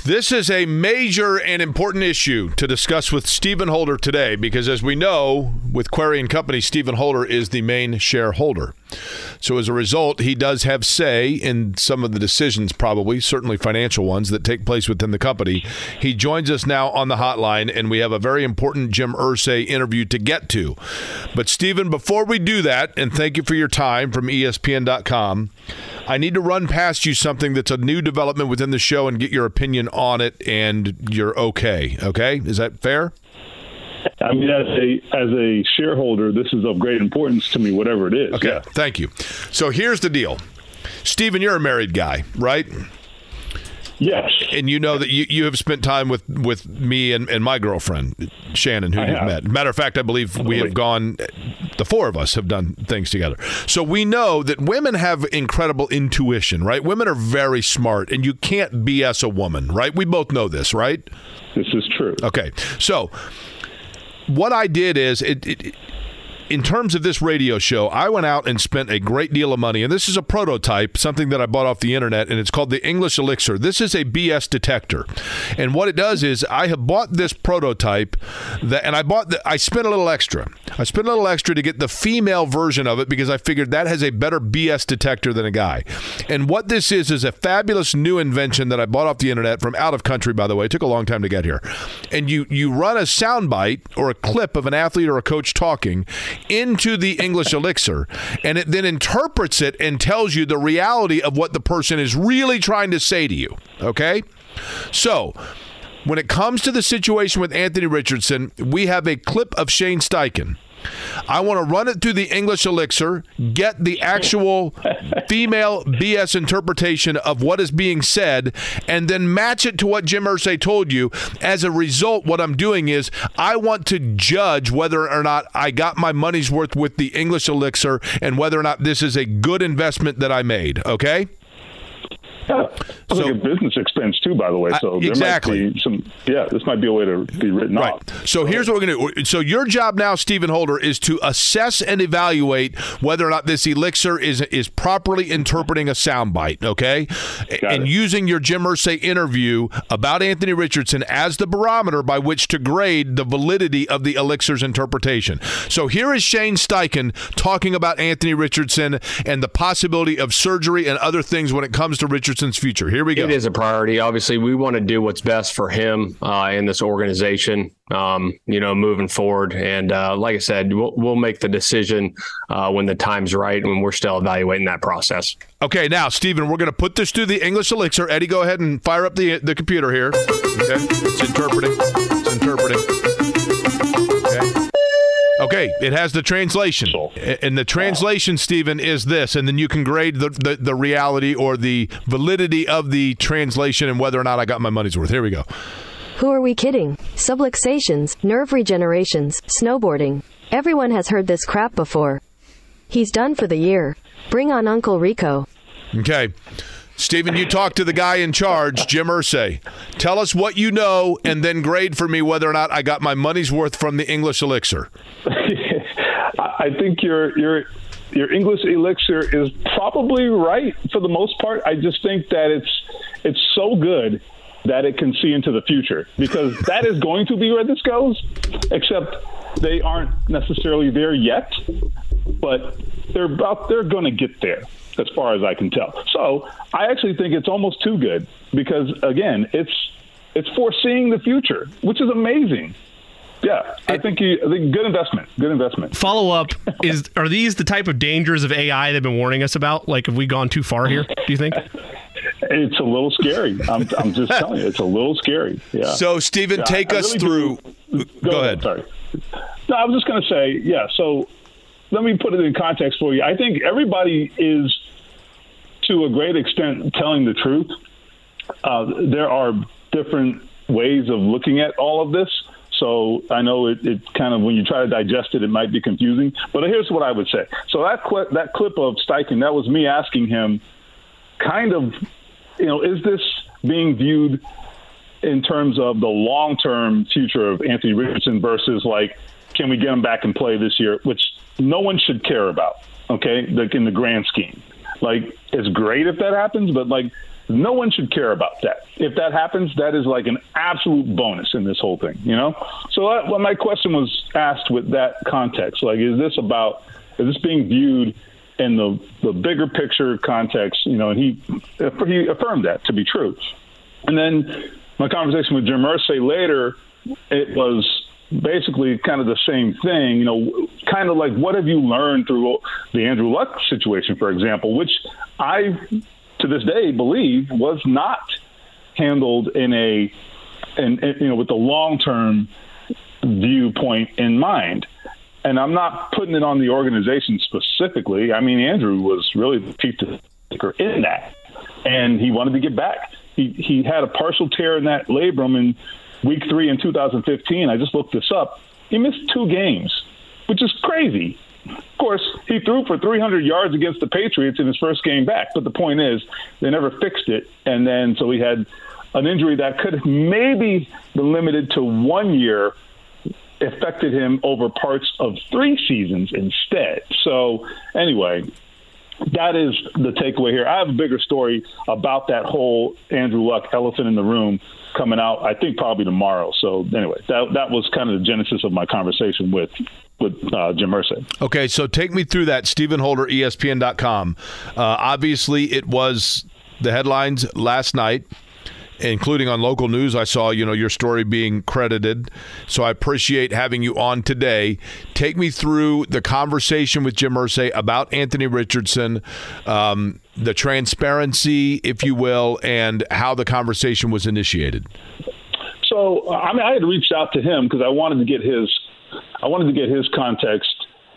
This is a major and important issue to discuss with Stephen Holder today because, as we know, with Query and Company, Stephen Holder is the main shareholder. So, as a result, he does have say in some of the decisions, probably, certainly financial ones, that take place within the company. He joins us now on the hotline, and we have a very important Jim Irsay interview to get to. But, Stephen, before we do that, and thank you for your time from ESPN.com, I need to run past you something that's a new development within the show and get your opinion on it, and you're okay. Okay, is that fair? I mean, as a as a shareholder, this is of great importance to me, whatever it is. Okay, yeah. thank you. So here's the deal, Stephen. You're a married guy, right? Yes. And you know that you, you have spent time with, with me and, and my girlfriend, Shannon, who I you've have. met. Matter of fact, I believe we have gone, the four of us have done things together. So we know that women have incredible intuition, right? Women are very smart, and you can't BS a woman, right? We both know this, right? This is true. Okay. So what I did is it, it in terms of this radio show, I went out and spent a great deal of money, and this is a prototype, something that I bought off the internet, and it's called the English Elixir. This is a BS detector, and what it does is I have bought this prototype, that, and I bought, the, I spent a little extra. I spent a little extra to get the female version of it because I figured that has a better BS detector than a guy. And what this is is a fabulous new invention that I bought off the internet from out of country. By the way, it took a long time to get here, and you you run a soundbite or a clip of an athlete or a coach talking into the English elixir, and it then interprets it and tells you the reality of what the person is really trying to say to you. Okay? So, when it comes to the situation with Anthony Richardson, we have a clip of Shane Steichen. I want to run it through the English elixir, get the actual female BS interpretation of what is being said, and then match it to what Jim Irsay told you. As a result, what I'm doing is I want to judge whether or not I got my money's worth with the English elixir and whether or not this is a good investment that I made. Okay? Yeah. It's like a business expense too, by the way. So there exactly. might be some. Yeah, this might be a way to be written Right. off. So here's what we're going to do. So your job now, Stephen Holder, is to assess and evaluate whether or not this elixir is is properly interpreting a soundbite. Okay, and it. using your Jim Irsay interview about Anthony Richardson as the barometer by which to grade the validity of the elixir's interpretation. So here is Shane Steichen talking about Anthony Richardson and the possibility of surgery and other things when it comes to Richardson's future. Here we go. It is a priority. Obviously, we want to do what's best for him uh, in this organization. Um, you know, moving forward, and uh, like I said, we'll, we'll make the decision uh, when the time's right, when we're still evaluating that process. Okay, now, Stephen, we're going to put this through the English Elixir. Eddie, go ahead and fire up the the computer here. Okay, it's interpreting. It's interpreting. Okay. Okay, it has the translation, A- and the translation, Stephen, is this, and then you can grade the, the, the reality or the validity of the translation and whether or not I got my money's worth. Here we go. Who are we kidding? Subluxations, nerve regenerations, snowboarding. Everyone has heard this crap before. He's done for the year. Bring on Uncle Rico. Okay. Stephen, you talk to the guy in charge, Jim Irsay. Tell us what you know, and then grade for me whether or not I got my money's worth from the English Elixir. I I think your your your English elixir is probably right for the most part. I just think that it's it's so good that it can see into the future because that is going to be where this goes. Except they aren't necessarily there yet, but they're about they're going to get there as far as I can tell. So I actually think it's almost too good because again, it's it's foreseeing the future, which is amazing. Yeah, I think you, I think good investment. Good investment. Follow up is are these the type of dangers of AI they've been warning us about? Like, have we gone too far here? Do you think? It's a little scary. I'm, I'm just telling you, it's a little scary. Yeah. So, Stephen, Yeah, take I us really through. do- Go, ahead. Sorry. No, I was just going to say, yeah. So let me put it in context for you. I think everybody is, to a great extent, telling the truth. Uh, there are different ways of looking at all of this. So I know it, it kind of when you try to digest it, it might be confusing. But here's what I would say. So that clip, that clip of Steichen, that was me asking him, kind of, you know, is this being viewed in terms of the long term future of Anthony Richardson versus like, can we get him back and play this year, which no one should care about, okay, like in the grand scheme. Like, it's great if that happens, but like, no one should care about that. If that happens, that is like an absolute bonus in this whole thing, you know? So that, well, my question was asked with that context. Like, is this about, is this being viewed in the, the bigger picture context, you know, and he, he affirmed that to be true. And then my conversation with Jim Irsay later, it was basically kind of the same thing. You know, kind of like what have you learned through the Andrew Luck situation, for example, which I, to this day, believe was not handled in a, in you know, with the long term viewpoint in mind. And I'm not putting it on the organization specifically. I mean, Andrew was really the chief thinker in that, and he wanted to get back. He He had a partial tear in that labrum in week three in 2015. I just looked this up. He missed two games, which is crazy. Of course, he threw for 300 yards against the Patriots in his first game back. But the point is, they never fixed it, and then so he had an injury that could maybe been limited to one year affected him over parts of three seasons instead. So, anyway, that is the takeaway here. I have a bigger story about that whole Andrew Luck elephant in the room coming out. I think probably tomorrow. So anyway, that that was kind of the genesis of my conversation with with uh, Jim Irsay. Okay, so take me through that. Stephen Holder, ESPN.com. Uh, obviously, it was the headlines last night including on local news. I saw, you know, your story being credited. So I appreciate having you on today. Take me through the conversation with Jim Irsay about Anthony Richardson, um, the transparency, if you will, and how the conversation was initiated. So, I mean, I had reached out to him because I wanted to get his, I wanted to get his context.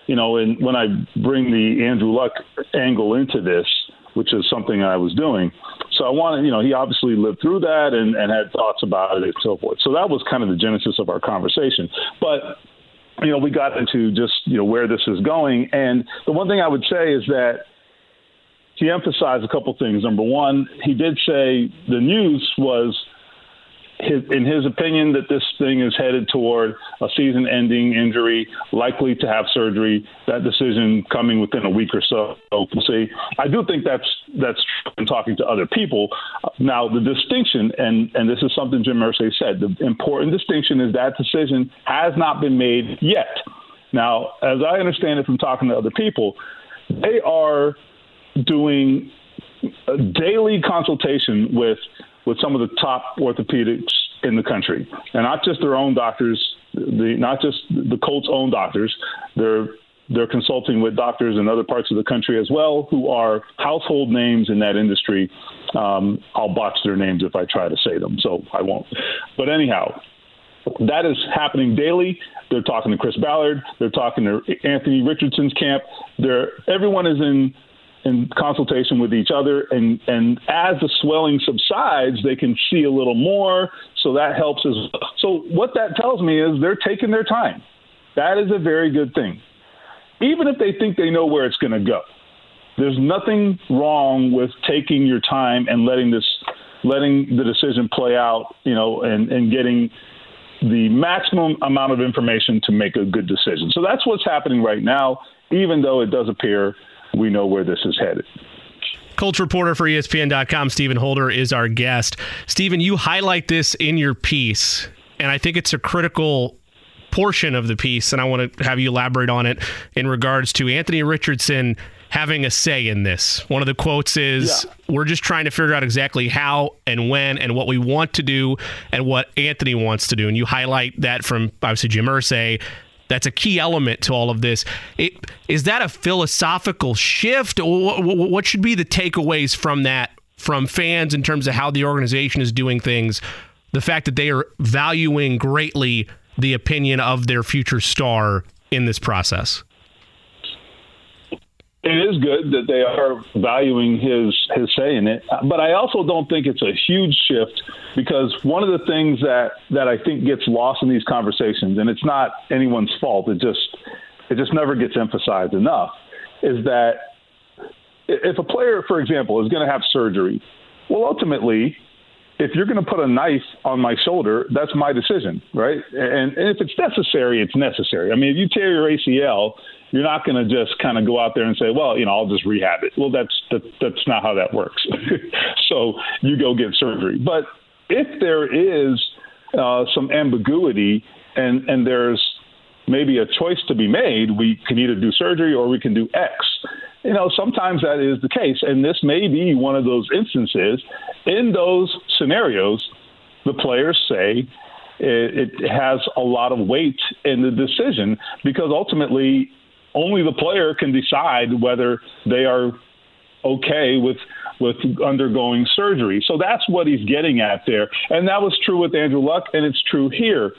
You know, and when I bring the Andrew Luck angle into this, which is something I was doing, so I wanted, you know, he obviously lived through that and, and had thoughts about it and so forth. So that was kind of the genesis of our conversation. But you know, we got into just you know where this is going, and the one thing I would say is that he emphasized a couple things. Number one, he did say the news was his, in his opinion, that this thing is headed toward a season-ending injury, likely to have surgery. That decision coming within a week or so. We'll see. I do think that's that's in talking to other people. Now, the distinction, and and this is something Jim Irsay said, the important distinction is that decision has not been made yet. Now, as I understand it from talking to other people, they are doing a daily consultation with with some of the top orthopedics in the country, and not just their own doctors, the not just the Colts' own doctors. They're they're consulting with doctors in other parts of the country as well, who are household names in that industry. Um, I'll botch their names if I try to say them, so I won't. But anyhow, that is happening daily. They're talking to Chris Ballard. They're talking to Anthony Richardson's camp. They're everyone is in in consultation with each other. And, and as the swelling subsides, they can see a little more. So that helps as well. So what that tells me is they're taking their time. That is a very good thing. Even if they think they know where it's going to go, there's nothing wrong with taking your time and letting this, letting the decision play out, you know, and, and getting the maximum amount of information to make a good decision. So that's what's happening right now, even though it does appear we know where this is headed. Colts reporter for ESPN.com, Stephen Holder, is our guest. Stephen, you highlight this in your piece, and I think it's a critical portion of the piece, and I want to have you elaborate on it in regards to Anthony Richardson having a say in this. One of the quotes is yeah. We're just trying to figure out exactly how and when and what we want to do and what Anthony wants to do. And you highlight that from obviously Jim Irsay that's a key element to all of this. It, is that a philosophical shift? What should be the takeaways from that from fans in terms of how the organization is doing things? The fact that they are valuing greatly the opinion of their future star in this process it is good that they are valuing his his say in it, but I also don't think it's a huge shift because one of the things that that I think gets lost in these conversations, and it's not anyone's fault, it just it just never gets emphasized enough, is that if a player, for example, is going to have surgery, well, ultimately, if you're going to put a knife on my shoulder, that's my decision, right? And, and if it's necessary, it's necessary. I mean, if you tear your ACL you're not going to just kind of go out there and say, well, you know, I'll just rehab it. Well, that's that, that's not how that works. so you go get surgery. But if there is uh, some ambiguity and and there's maybe a choice to be made, we can either do surgery or we can do X. You know, sometimes that is the case, and this may be one of those instances. In those scenarios, the players say it, it has a lot of weight in the decision because ultimately only the player can decide whether they are okay with with undergoing surgery. So that's what he's getting at there, and that was true with Andrew Luck, and it's true here.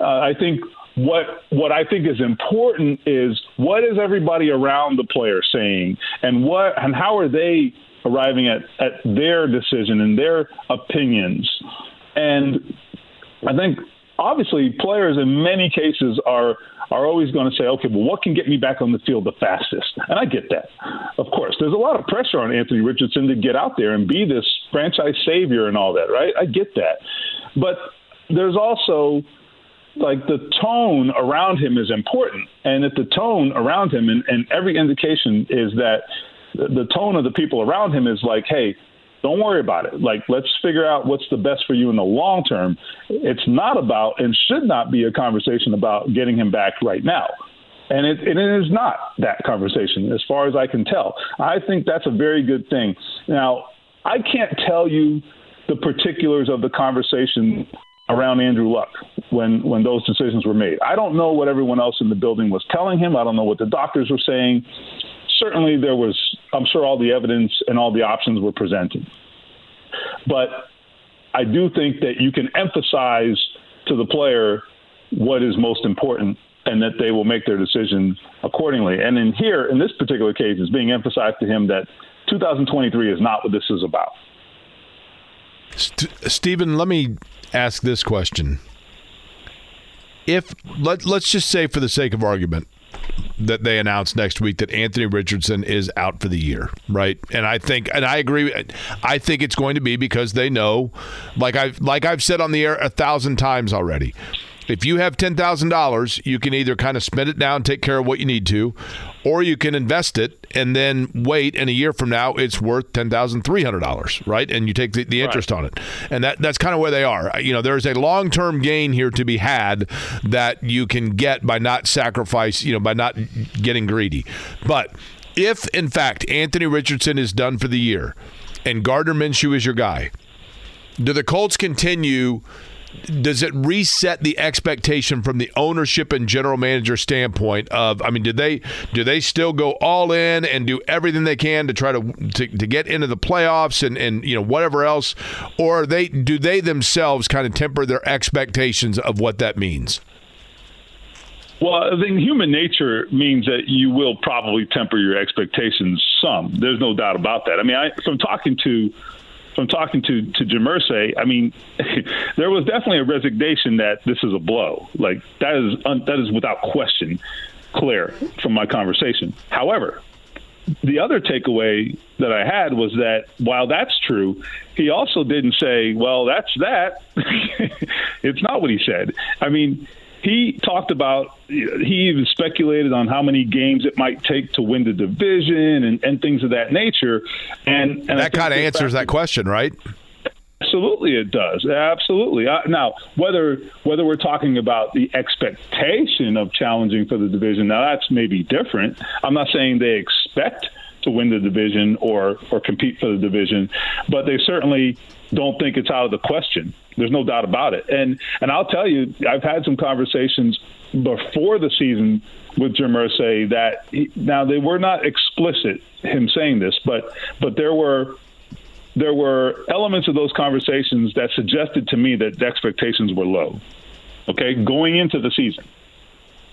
Uh, I think what what I think is important is what is everybody around the player saying, and what and how are they arriving at, at their decision and their opinions. And I think obviously players in many cases are are always going to say, okay, well, what can get me back on the field the fastest? And I get that. Of course, there's a lot of pressure on Anthony Richardson to get out there and be this franchise savior and all that, right? I get that. But there's also like the tone around him is important. And if the tone around him, and, and every indication is that the tone of the people around him is like, hey, don't worry about it. Like, let's figure out what's the best for you in the long term. It's not about and should not be a conversation about getting him back right now. And it, and it is not that conversation, as far as I can tell. I think that's a very good thing. Now, I can't tell you the particulars of the conversation around Andrew Luck when when those decisions were made. I don't know what everyone else in the building was telling him. I don't know what the doctors were saying. Certainly, there was. I'm sure all the evidence and all the options were presented. But I do think that you can emphasize to the player what is most important and that they will make their decision accordingly. And in here, in this particular case, it's being emphasized to him that 2023 is not what this is about. St- Stephen, let me ask this question. If let let's just say for the sake of argument that they announced next week that Anthony Richardson is out for the year, right? And I think and I agree I think it's going to be because they know like I've like I've said on the air a thousand times already if you have $10,000, you can either kind of spend it down, take care of what you need to, or you can invest it and then wait and a year from now it's worth $10,300, right? And you take the, the interest right. on it. And that that's kind of where they are. You know, there's a long-term gain here to be had that you can get by not sacrifice, you know, by not getting greedy. But if in fact Anthony Richardson is done for the year and Gardner Minshew is your guy, do the Colts continue does it reset the expectation from the ownership and general manager standpoint of I mean did they do they still go all in and do everything they can to try to to, to get into the playoffs and and you know whatever else or they do they themselves kind of temper their expectations of what that means well, I think human nature means that you will probably temper your expectations some. There's no doubt about that. I mean, I, from talking to from talking to to Jim I mean, there was definitely a resignation that this is a blow. Like that is un, that is without question clear from my conversation. However, the other takeaway that I had was that while that's true, he also didn't say, "Well, that's that." it's not what he said. I mean, he talked about he even speculated on how many games it might take to win the division and, and things of that nature. And, and that kind of answers that question right? Absolutely it does. Absolutely. Uh, now whether whether we're talking about the expectation of challenging for the division now that's maybe different. I'm not saying they expect to win the division or or compete for the division but they certainly don't think it's out of the question there's no doubt about it. And and I'll tell you, I've had some conversations before the season with Jim Irsay that he, now they were not explicit him saying this, but but there were there were elements of those conversations that suggested to me that expectations were low. Okay, going into the season,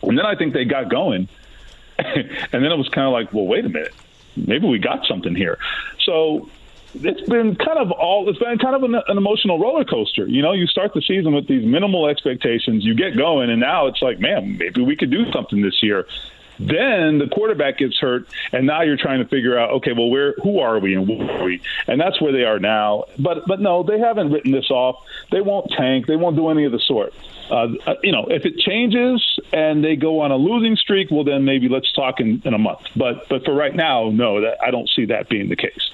and then I think they got going, and then it was kind of like, well, wait a minute, maybe we got something here. So it's been kind of all it's been kind of an, an, emotional roller coaster. You know, you start the season with these minimal expectations, you get going, and now it's like, man, maybe we could do something this year. Then the quarterback gets hurt, and now you're trying to figure out, okay, well, where, who are we, and where are we, and that's where they are now. But, but no, they haven't written this off. They won't tank. They won't do any of the sort. Uh, uh, you know, if it changes and they go on a losing streak, well, then maybe let's talk in, in a month. But, but for right now, no, that, I don't see that being the case.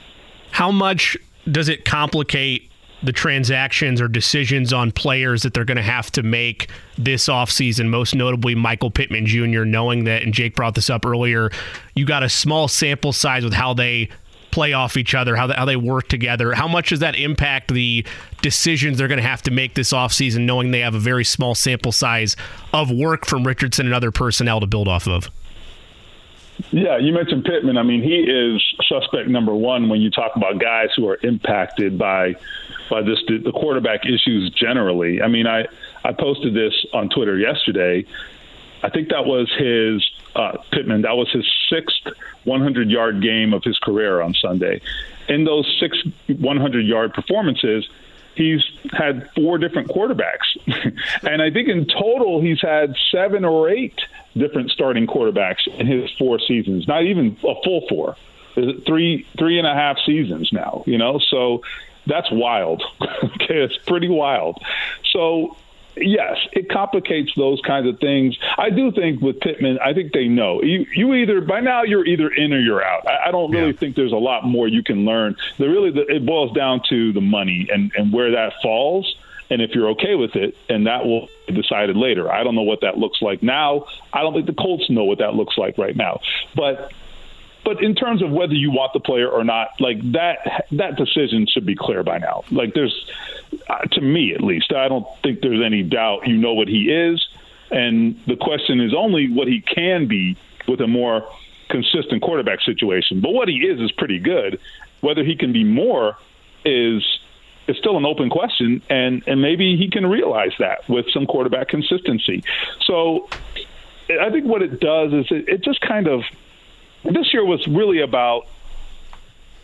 How much does it complicate the transactions or decisions on players that they're going to have to make this offseason, most notably Michael Pittman Jr., knowing that, and Jake brought this up earlier, you got a small sample size with how they play off each other, how they, work together. How much does that impact the decisions they're going to have to make this offseason, knowing they have a very small sample size of work from Richardson and other personnel to build off of? Yeah, you mentioned Pittman. I mean, he is suspect number one when you talk about guys who are impacted by by this the quarterback issues generally. I mean, I I posted this on Twitter yesterday. I think that was his uh, Pittman. That was his sixth 100 yard game of his career on Sunday. In those six 100 yard performances, he's had four different quarterbacks. and I think in total, he's had seven or eight different starting quarterbacks in his four seasons, not even a full four. Three, three and a half seasons now, you know? So that's wild. okay, it's pretty wild. So yes, it complicates those kinds of things. I do think with Pittman, I think they know you. You either by now you're either in or you're out. I, I don't really yeah. think there's a lot more you can learn. The really the, it boils down to the money and and where that falls. And if you're okay with it, and that will be decided later. I don't know what that looks like now. I don't think the Colts know what that looks like right now. But but in terms of whether you want the player or not, like that that decision should be clear by now. Like there's uh, to me at least, I don't think there's any doubt you know what he is, and the question is only what he can be with a more consistent quarterback situation. But what he is is pretty good. Whether he can be more is is still an open question, and and maybe he can realize that with some quarterback consistency. So I think what it does is it, it just kind of this year was really about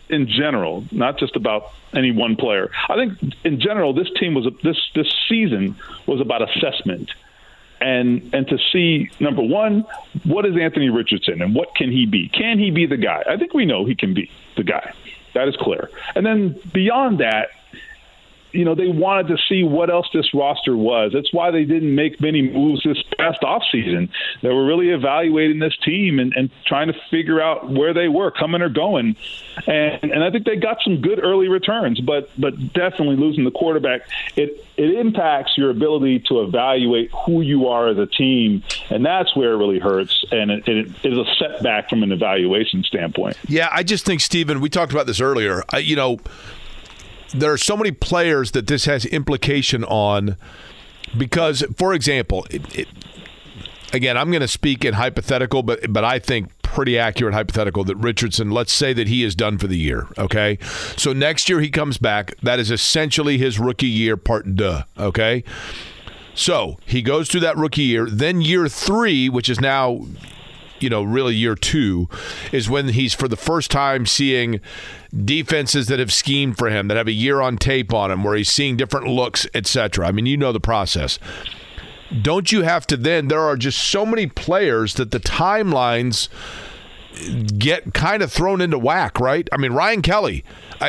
in general, not just about any one player. I think in general, this team was this this season was about assessment, and and to see number one, what is Anthony Richardson and what can he be? Can he be the guy? I think we know he can be the guy. That is clear. And then beyond that, you know, they wanted to see what else this roster was. That's why they didn't make many moves this past offseason. They were really evaluating this team and, and trying to figure out where they were coming or going. And and I think they got some good early returns, but but definitely losing the quarterback, it it impacts your ability to evaluate who you are as a team, and that's where it really hurts. And it, it is a setback from an evaluation standpoint. Yeah, I just think Stephen. We talked about this earlier. I, you know there are so many players that this has implication on because, for example, it, it, again, I'm going to speak in hypothetical, but but I think pretty accurate hypothetical that Richardson, let's say that he is done for the year. Okay, so next year he comes back. That is essentially his rookie year, part duh. Okay. So he goes through that rookie year. Then year three, which is now you know, really year two, is when he's for the first time seeing defenses that have schemed for him, that have a year on tape on him, where he's seeing different looks, etc. I mean, you know the process. Don't you have to then? There are just so many players that the timelines get kind of thrown into whack, right? I mean, Ryan Kelly.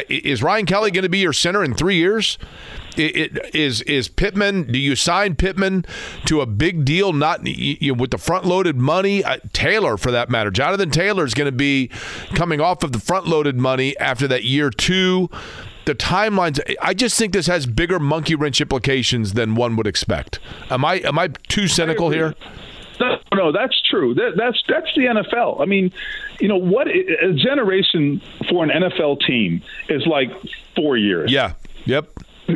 Is Ryan Kelly going to be your center in three years? It, it, is is Pittman? Do you sign Pittman to a big deal? Not you know, with the front loaded money. Uh, Taylor, for that matter, Jonathan Taylor is going to be coming off of the front loaded money after that year two. The timelines. I just think this has bigger monkey wrench implications than one would expect. Am I am I too cynical here? No, no, that's true. That, that's that's the NFL. I mean, you know what? A generation for an NFL team is like four years. Yeah. Yep.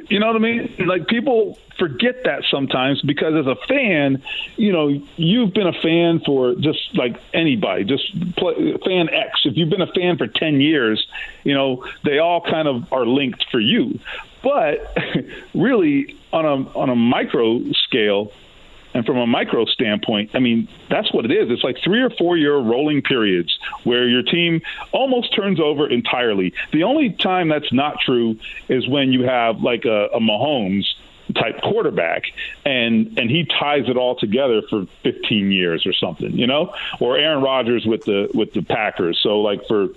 You know what I mean? Like people forget that sometimes because as a fan, you know, you've been a fan for just like anybody, just play, fan X. If you've been a fan for 10 years, you know, they all kind of are linked for you. But really on a on a micro scale, and from a micro standpoint, I mean, that's what it is. It's like three or four year rolling periods where your team almost turns over entirely. The only time that's not true is when you have like a, a Mahomes type quarterback and and he ties it all together for 15 years or something, you know, or Aaron Rodgers with the with the Packers. So like for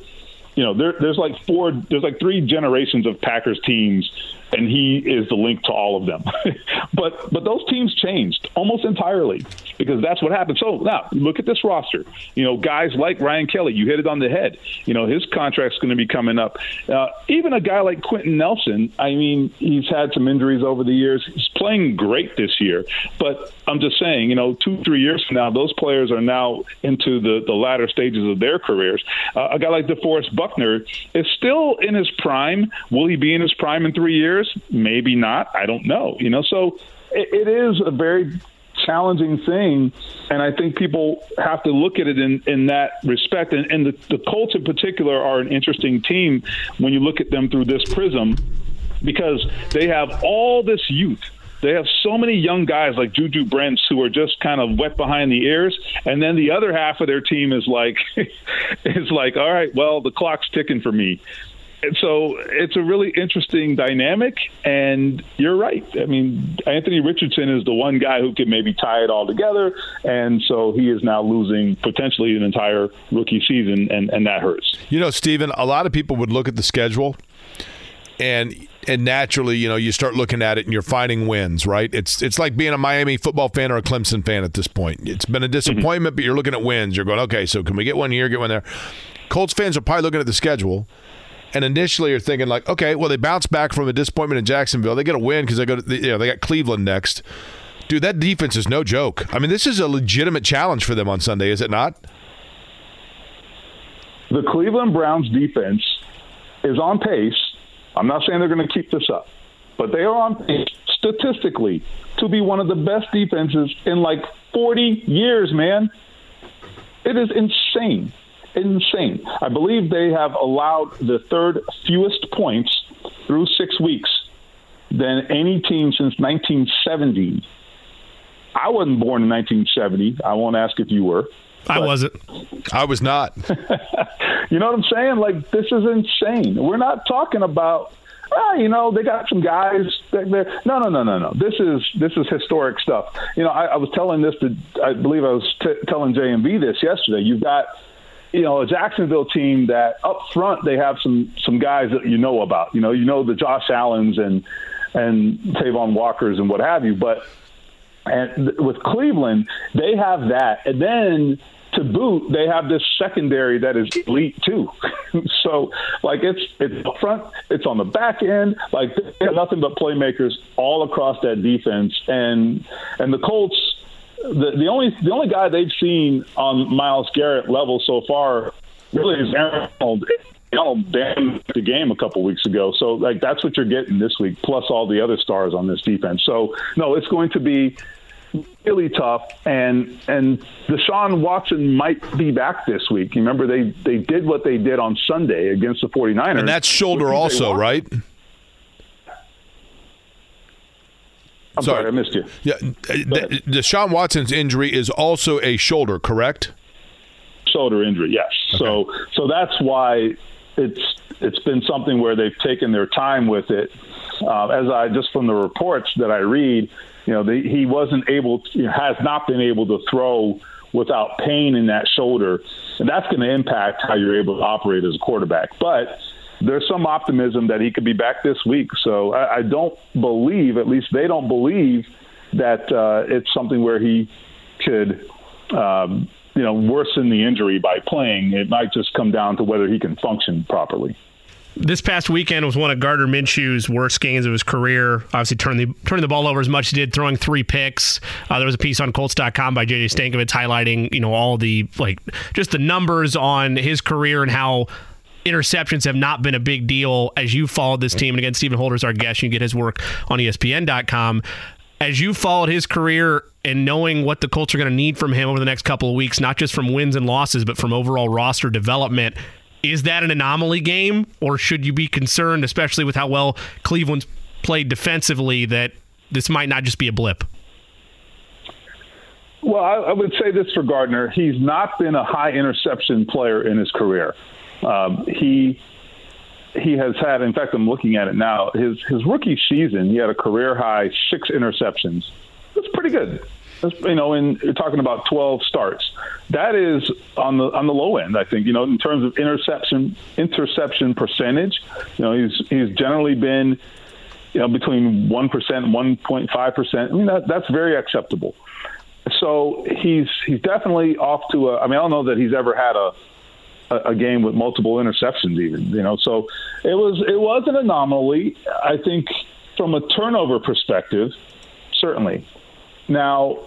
you know, there, there's like four, there's like three generations of Packers teams and he is the link to all of them. but but those teams changed almost entirely because that's what happened. So now look at this roster. You know, guys like Ryan Kelly, you hit it on the head. You know, his contract's going to be coming up. Uh, even a guy like Quenton Nelson, I mean, he's had some injuries over the years. He's playing great this year, but I'm just saying, you know, two three years from now, those players are now into the the latter stages of their careers. Uh, a guy like DeForest Buckner is still in his prime. Will he be in his prime in three years? Years, maybe not. I don't know. You know, so it, it is a very challenging thing, and I think people have to look at it in, in that respect. And, and the, the Colts, in particular, are an interesting team when you look at them through this prism because they have all this youth They have so many young guys like Juju Brents who are just kind of wet behind the ears, and then the other half of their team is like, is like, all right, well, the clock's ticking for me. So it's a really interesting dynamic, and you're right. I mean, Anthony Richardson is the one guy who can maybe tie it all together, and so he is now losing potentially an entire rookie season, and, and that hurts. You know, Stephen, a lot of people would look at the schedule and and naturally, you know, you start looking at it and you're finding wins, right? It's it's like being a Miami football fan or a Clemson fan at this point. It's been a disappointment, mm-hmm. but you're looking at wins. You're going, okay, so can we get one here, get one there? Colts fans are probably looking at the schedule and initially you're thinking like, okay, well they bounce back from a disappointment in Jacksonville. They get a win because they go to you know they got Cleveland next. Dude, that defense is no joke. I mean, this is a legitimate challenge for them on Sunday, is it not? The Cleveland Browns defense is on pace I'm not saying they're going to keep this up, but they are on pace statistically to be one of the best defenses in like 40 years, man. It is insane. Insane. I believe they have allowed the third fewest points through six weeks than any team since 1970. I wasn't born in 1970. I won't ask if you were. I wasn't. I was not. you know what I'm saying? Like this is insane. We're not talking about well, you know, they got some guys back there. No, no, no, no, no. This is this is historic stuff. You know, I, I was telling this to, I believe I was t- telling JMV this yesterday. You've got, you know, a Jacksonville team that up front they have some some guys that you know about. You know, you know the Josh Allen's and and Travon Walker's and what have you. But and with Cleveland, they have that, and then to boot, they have this secondary that is elite too. so, like it's it's up front, it's on the back end. Like they have nothing but playmakers all across that defense, and and the Colts. The, the only the only guy they've seen on Myles Garrett level so far really is Aaron Donald. Donald damn the game a couple weeks ago. So like that's what you're getting this week, plus all the other stars on this defense. So no, it's going to be really tough. And and Deshaun Watson might be back this week. You remember they they did what they did on Sunday against the 49ers. And that's shoulder also, right? I'm sorry. sorry, I missed you. Yeah, the, Deshaun Watson's injury is also a shoulder, correct? Shoulder injury, yes. Okay. So so that's why it's it's been something where they've taken their time with it. Uh, as I just from the reports that I read, you know, the, he wasn't able, to, has not been able to throw without pain in that shoulder, and that's going to impact how you're able to operate as a quarterback. But there's some optimism that he could be back this week. So I, I don't believe, at least they don't believe, that uh, it's something where he could. Um, you know, worsen the injury by playing. It might just come down to whether he can function properly this past weekend was one of Gardner Minshew's worst games of his career. Obviously, turning the turning the ball over as much as he did, throwing three picks. Uh, there was a piece on Colts.com by JJ Stankevitz highlighting, you know, all the like just the numbers on his career and how interceptions have not been a big deal as you followed this team. And again, Stephen Holder's our guest. You can get his work on ESPN.com. As you followed his career and knowing what the Colts are going to need from him over the next couple of weeks, not just from wins and losses, but from overall roster development is that an anomaly game, or should you be concerned, especially with how well Cleveland's played defensively, that this might not just be a blip? Well, I, I would say this for Gardner: he's not been a high interception player in his career. Um, he he has had. In fact, I'm looking at it now. His his rookie season, he had a career high six interceptions. That's pretty good you know, and you're talking about 12 starts. That is on the on the low end, I think. You know, in terms of interception interception percentage, you know, he's he's generally been, you know, between one percent and 1.5 percent. I mean, that, that's very acceptable. So he's he's definitely off to a. I mean, I don't know that he's ever had a game with multiple interceptions, even. You know, so it was it was an anomaly. I think from a turnover perspective, certainly. Now,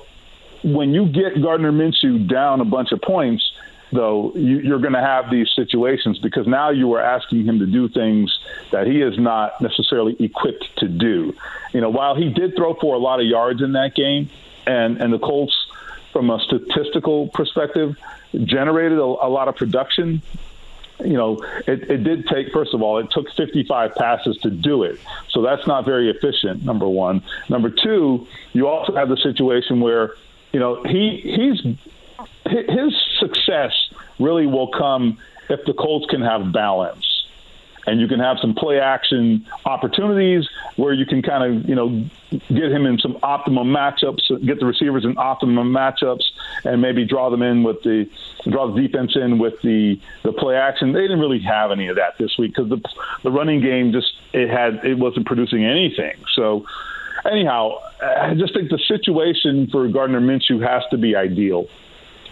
when you get Gardner Minshew down a bunch of points, though, you, are going to have these situations because now you are asking him to do things that he is not necessarily equipped to do. You know, while he did throw for a lot of yards in that game, and and the Colts, from a statistical perspective, generated a, a lot of production. you know, it, it did take, first of all, it took 55 passes to do it. So that's not very efficient, number one. Number two, you also have the situation where, you know, he he's his success really will come if the Colts can have balance and you can have some play action opportunities where you can kind of you know get him in some optimum matchups, get the receivers in optimum matchups, and maybe draw them in with the draw the defense in with the the play action. They didn't really have any of that this week because the the running game just it had it wasn't producing anything. So anyhow, I just think the situation for Gardner Minshew has to be ideal,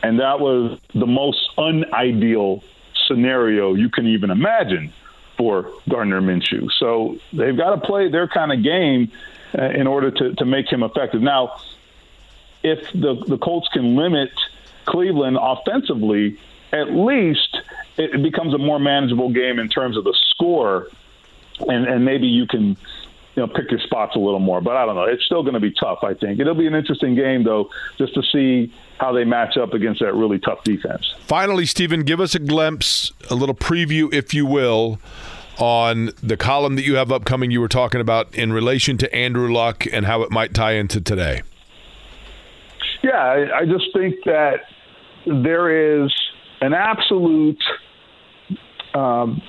and that was the most unideal scenario you can even imagine for Gardner Minshew. So they've got to play their kind of game uh, in order to, to make him effective. Now, if the, the Colts can limit Cleveland offensively, at least it becomes a more manageable game in terms of the score, and, and maybe you can you know pick your spots a little more. But I don't know. It's still going to be tough. I think it'll be an interesting game though, just to see how they match up against that really tough defense. Finally, Stephen, give us a glimpse, a little preview, if you will, on the column that you have upcoming. You were talking about in relation to Andrew Luck and how it might tie into today. Yeah, I, I just think that there is an absolute um,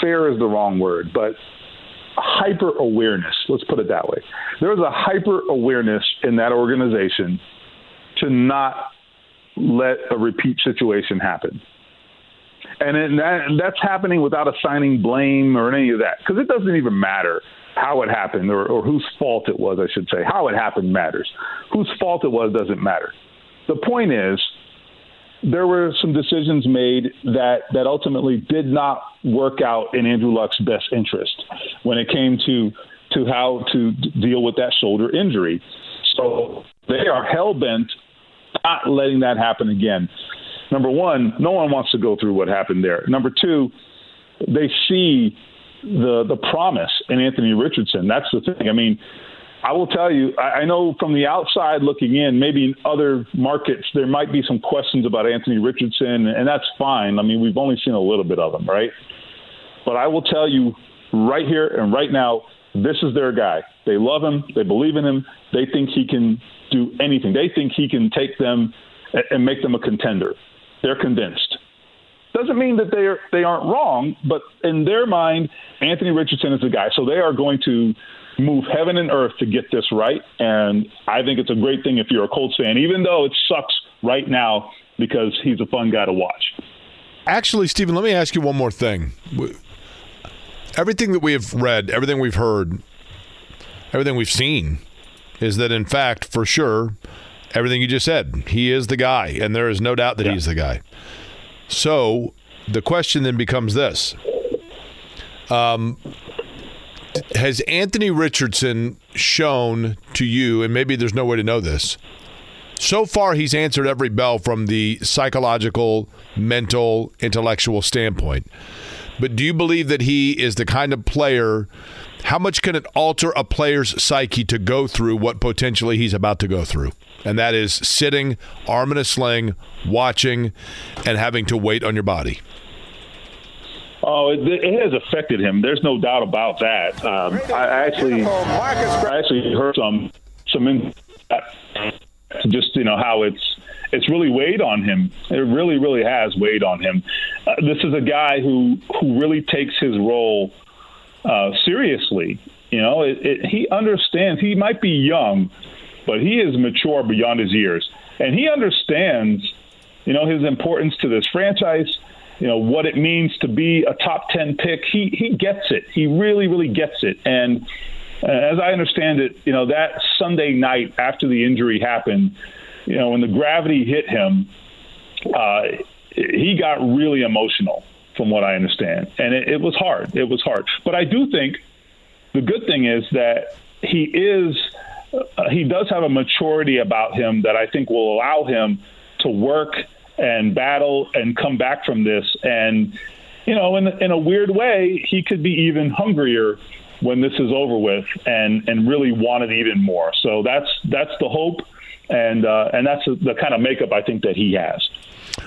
fair is the wrong word, but hyper awareness. Let's put it that way. There was a hyper awareness in that organization to not let a repeat situation happen. And that, that's happening without assigning blame or any of that, because it doesn't even matter how it happened or, or whose fault it was, I should say. How it happened matters. Whose fault it was doesn't matter. The point is, there were some decisions made that, that ultimately did not work out in Andrew Luck's best interest when it came to to how to deal with that shoulder injury. So they are hell bent not letting that happen again. Number one, no one wants to go through what happened there. Number two, they see the the promise in Anthony Richardson. That's the thing. I mean, I will tell you, I, I know from the outside looking in, maybe in other markets there might be some questions about Anthony Richardson, and that's fine. I mean, we've only seen a little bit of him, right? But I will tell you right here and right now, this is their guy. They love him. They believe in him. They think he can do anything. They think he can take them and make them a contender. They're convinced. Doesn't mean that they are they aren't wrong, but in their mind, Anthony Richardson is the guy. So they are going to move heaven and earth to get this right. And I think it's a great thing if you're a Colts fan, even though it sucks right now because he's a fun guy to watch. Actually, Stephen, let me ask you one more thing. Everything that we have read, everything we've heard, everything we've seen is that, in fact, for sure, everything you just said, he is the guy, and there is no doubt that yeah. he's the guy. So the question then becomes this. Um, has Anthony Richardson shown to you, and maybe there's no way to know this, so far he's answered every bell from the psychological, mental, intellectual standpoint. But do you believe that he is the kind of player? How much can it alter a player's psyche to go through what potentially he's about to go through? And that is sitting, arm in a sling, watching, and having to wait on your body. Oh, it, it, has affected him. There's no doubt about that. Um, I actually, I actually heard some some just you know how it's it's really weighed on him. It really, really has weighed on him. Uh, this is a guy who who really takes his role uh, seriously. You know, it, it, he understands. He might be young, but he is mature beyond his years, and he understands. You know his importance to this franchise you know what it means to be a top 10 pick. He he gets it. He really really gets it. And uh, as i understand it you know that sunday night after the injury happened you know when the gravity hit him uh, he got really emotional from what i understand. And it, it was hard. It was hard. But i do think the good thing is that he is uh, he does have a maturity about him that i think will allow him to work and battle and come back from this. And, you know, in, in a weird way, he could be even hungrier when this is over with and, and really want it even more. So that's, that's the hope. and uh, and that's the kind of makeup I think that he has.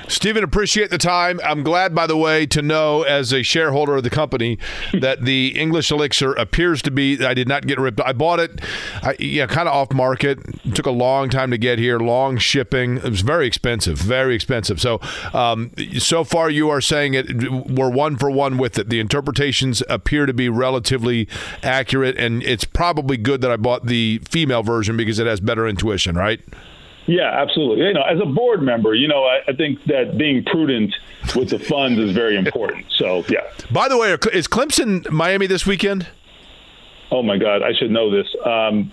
Stephen, appreciate the time. I'm glad, by the way, to know as a shareholder of the company that the English Elixir appears to be. I did not get ripped. I bought it, I, yeah, kind of off market. It took a long time to get here, long shipping. It was very expensive, very expensive. So, um, so far, you are saying it. We're one for one with it. The interpretations appear to be relatively accurate, and it's probably good that I bought the female version because it has better intuition, right? Yeah, absolutely. You know, as a board member, you know, I, I, think that being prudent with the funds is very important. So, yeah. By the way, is Clemson Miami this weekend? Oh my God, I should know this. Um,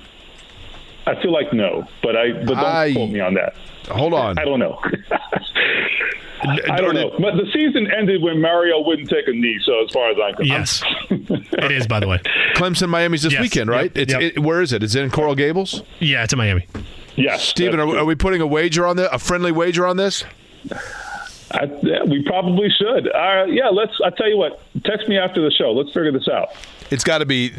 I feel like no, but I but don't I, quote me on that. Hold on. I don't know. I don't know. But the season ended when Mario wouldn't take a knee. So as far as I'm concerned, yes, it is. By the way, Clemson Miami's this yes. weekend, right? Yep. It's yep. It, where is it? Is it in Coral Gables? Yeah, it's in Miami. Yes, Stephen, are, are, we putting a wager on this? A friendly wager on this? I, yeah, we probably should. Uh, yeah, let's. I tell you what. Text me after the show. Let's figure this out. It's got to be.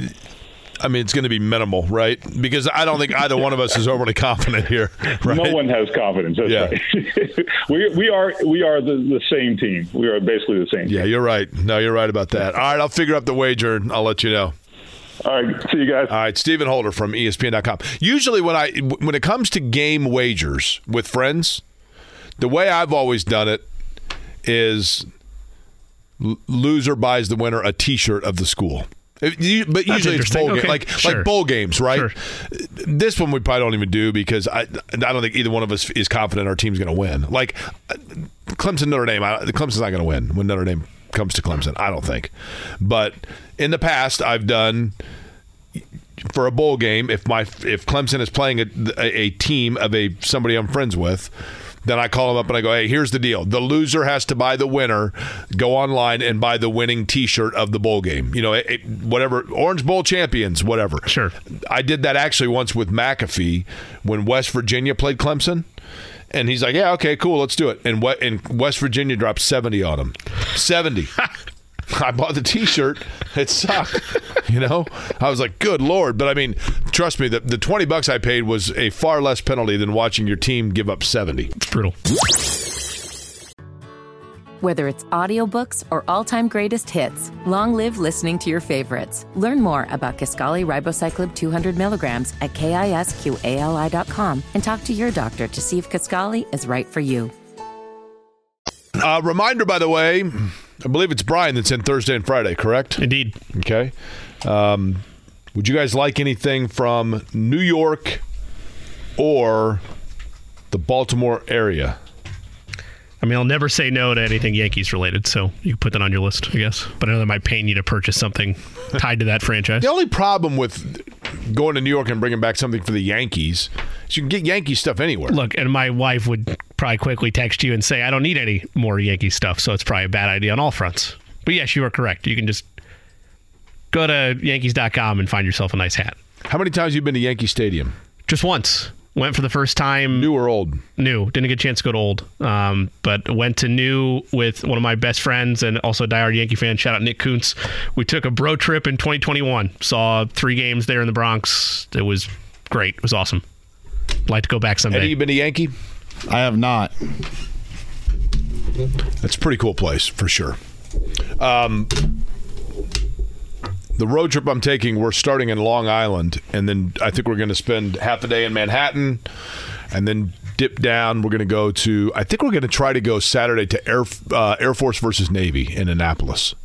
I mean, it's going to be minimal, right? Because I don't think either one of us is overly confident here. Right? No one has confidence. That's yeah. right. we, we are we are the, the same team. We are basically the same. Yeah, team. you're right. No, you're right about that. All right, I'll figure out the wager and I'll let you know. All right, see you guys. All right, Stephen Holder from ESPN.com. Usually, when I when it comes to game wagers with friends, the way I've always done it is loser buys the winner a T-shirt of the school. but usually it's bowl okay. game, like sure. like bowl games, right? Sure. This one we probably don't even do because I I don't think either one of us is confident our team's going to win. Like uh, Clemson Notre Dame, I, Clemson's not going to win when Notre Dame comes to Clemson. I don't think, but in the past I've done for a bowl game if my if Clemson is playing a, a, team of a somebody I'm friends with then I call them up and I go, hey, here's the deal. The loser has to buy the winner, go online and buy the winning t shirt of the bowl game. You know, it, whatever, Orange Bowl champions, whatever. Sure. I did that actually once with McAfee when West Virginia played Clemson. And he's like, yeah, okay, cool, let's do it. And, West Virginia dropped 70 on him. 70. I bought the T-shirt. It sucked. you know, I was like, "Good lord!" But I mean, trust me, the the twenty bucks I paid was a far less penalty than watching your team give up seventy. It's brutal. Whether it's audiobooks or all-time greatest hits, long live listening to your favorites. Learn more about Kisqali Ribociclib 200 milligrams at kisqali.com and talk to your doctor to see if Kisqali is right for you. Uh, reminder, by the way. I believe it's Brian that's in Thursday and Friday, correct? Indeed. Okay. Um, would you guys like anything from New York or the Baltimore area? I mean, I'll never say no to anything Yankees related, so you can put that on your list, I guess. But I know that might pain you to purchase something tied to that franchise. The only problem with going to New York and bringing back something for the Yankees is you can get Yankee stuff anywhere. Look, and my wife would probably quickly text you and say, I don't need any more Yankee stuff, so it's probably a bad idea on all fronts. But yes, you are correct. You can just go to Yankees.com and find yourself a nice hat. How many times have you been to Yankee Stadium? Just once. Went for the first time. New or old? New. Didn't get a chance to go to old. Um, but went to new with one of my best friends and also a diehard Yankee fan. Shout out Nick Kuntz. We took a bro trip in 2021. Saw three games there in the Bronx. It was great. It was awesome. Like to go back someday. Have you been a Yankee? I have not. That's a pretty cool place for sure. Um, the road trip I'm taking, we're starting in Long Island, and then I think we're going to spend half a day in Manhattan, and then dip down. We're going to go to. I think we're going to try to go Saturday to Air uh, Air Force versus Navy in Annapolis.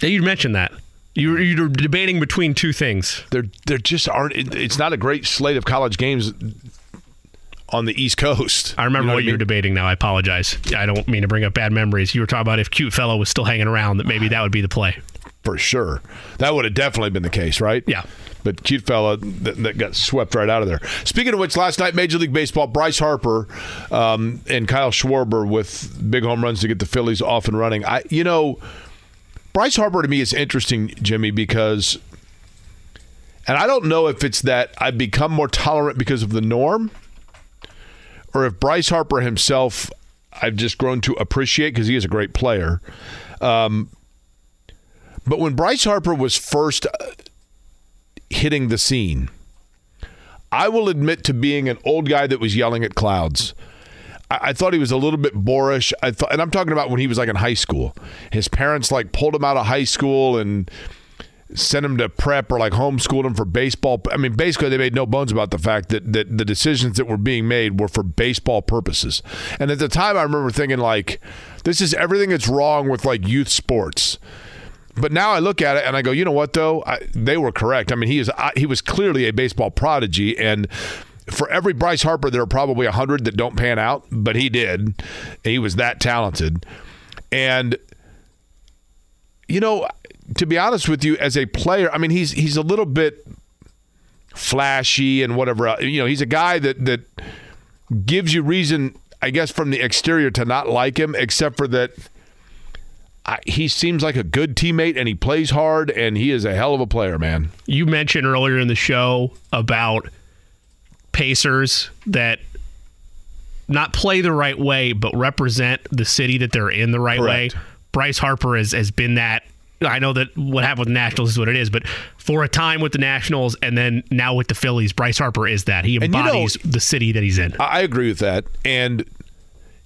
Yeah, you mentioned that. You're, you're debating between two things. There, there just aren't. It's not a great slate of college games on the East Coast. I remember you know what, what you mean? were debating now. I apologize. I don't mean to bring up bad memories. You were talking about if Cute Fellow was still hanging around, that maybe that would be the play for sure. That would have definitely been the case, right? Yeah. But cute fella that, that, got swept right out of there. Speaking of which, last night Major League Baseball, Bryce Harper um, and Kyle Schwarber with big home runs to get the Phillies off and running. I, you know, Bryce Harper to me is interesting, Jimmy, because, and I don't know if it's that I've become more tolerant because of the norm, or if Bryce Harper himself I've just grown to appreciate because he is a great player. Um, but when Bryce Harper was first uh, hitting the scene, I will admit to being an old guy that was yelling at clouds. I, I thought he was a little bit boorish. I thought, and I'm talking about when he was like in high school. His parents like pulled him out of high school and sent him to prep or like homeschooled him for baseball. I mean, basically, they made no bones about the fact that, that the decisions that were being made were for baseball purposes. And at the time, I remember thinking, like, this is everything that's wrong with like youth sports. But now I look at it and I go, you know what though? I, they were correct. I mean, he is I, he was clearly a baseball prodigy, and for every Bryce Harper, there are probably a hundred that don't pan out, but he did. He was that talented, and you know, to be honest with you, as a player, I mean, he's he's a little bit flashy and whatever. You know, he's a guy that that gives you reason, I guess, from the exterior to not like him, except for that. I, he seems like a good teammate and he plays hard and he is a hell of a player, man. You mentioned earlier in the show about Pacers that not play the right way, but represent the city that they're in the right Correct. way. Bryce Harper has, has been that. I know that what happened with the Nationals is what it is, but for a time with the Nationals and then now with the Phillies, Bryce Harper is that. He And you know- embodies the city that he's in. I agree with that. And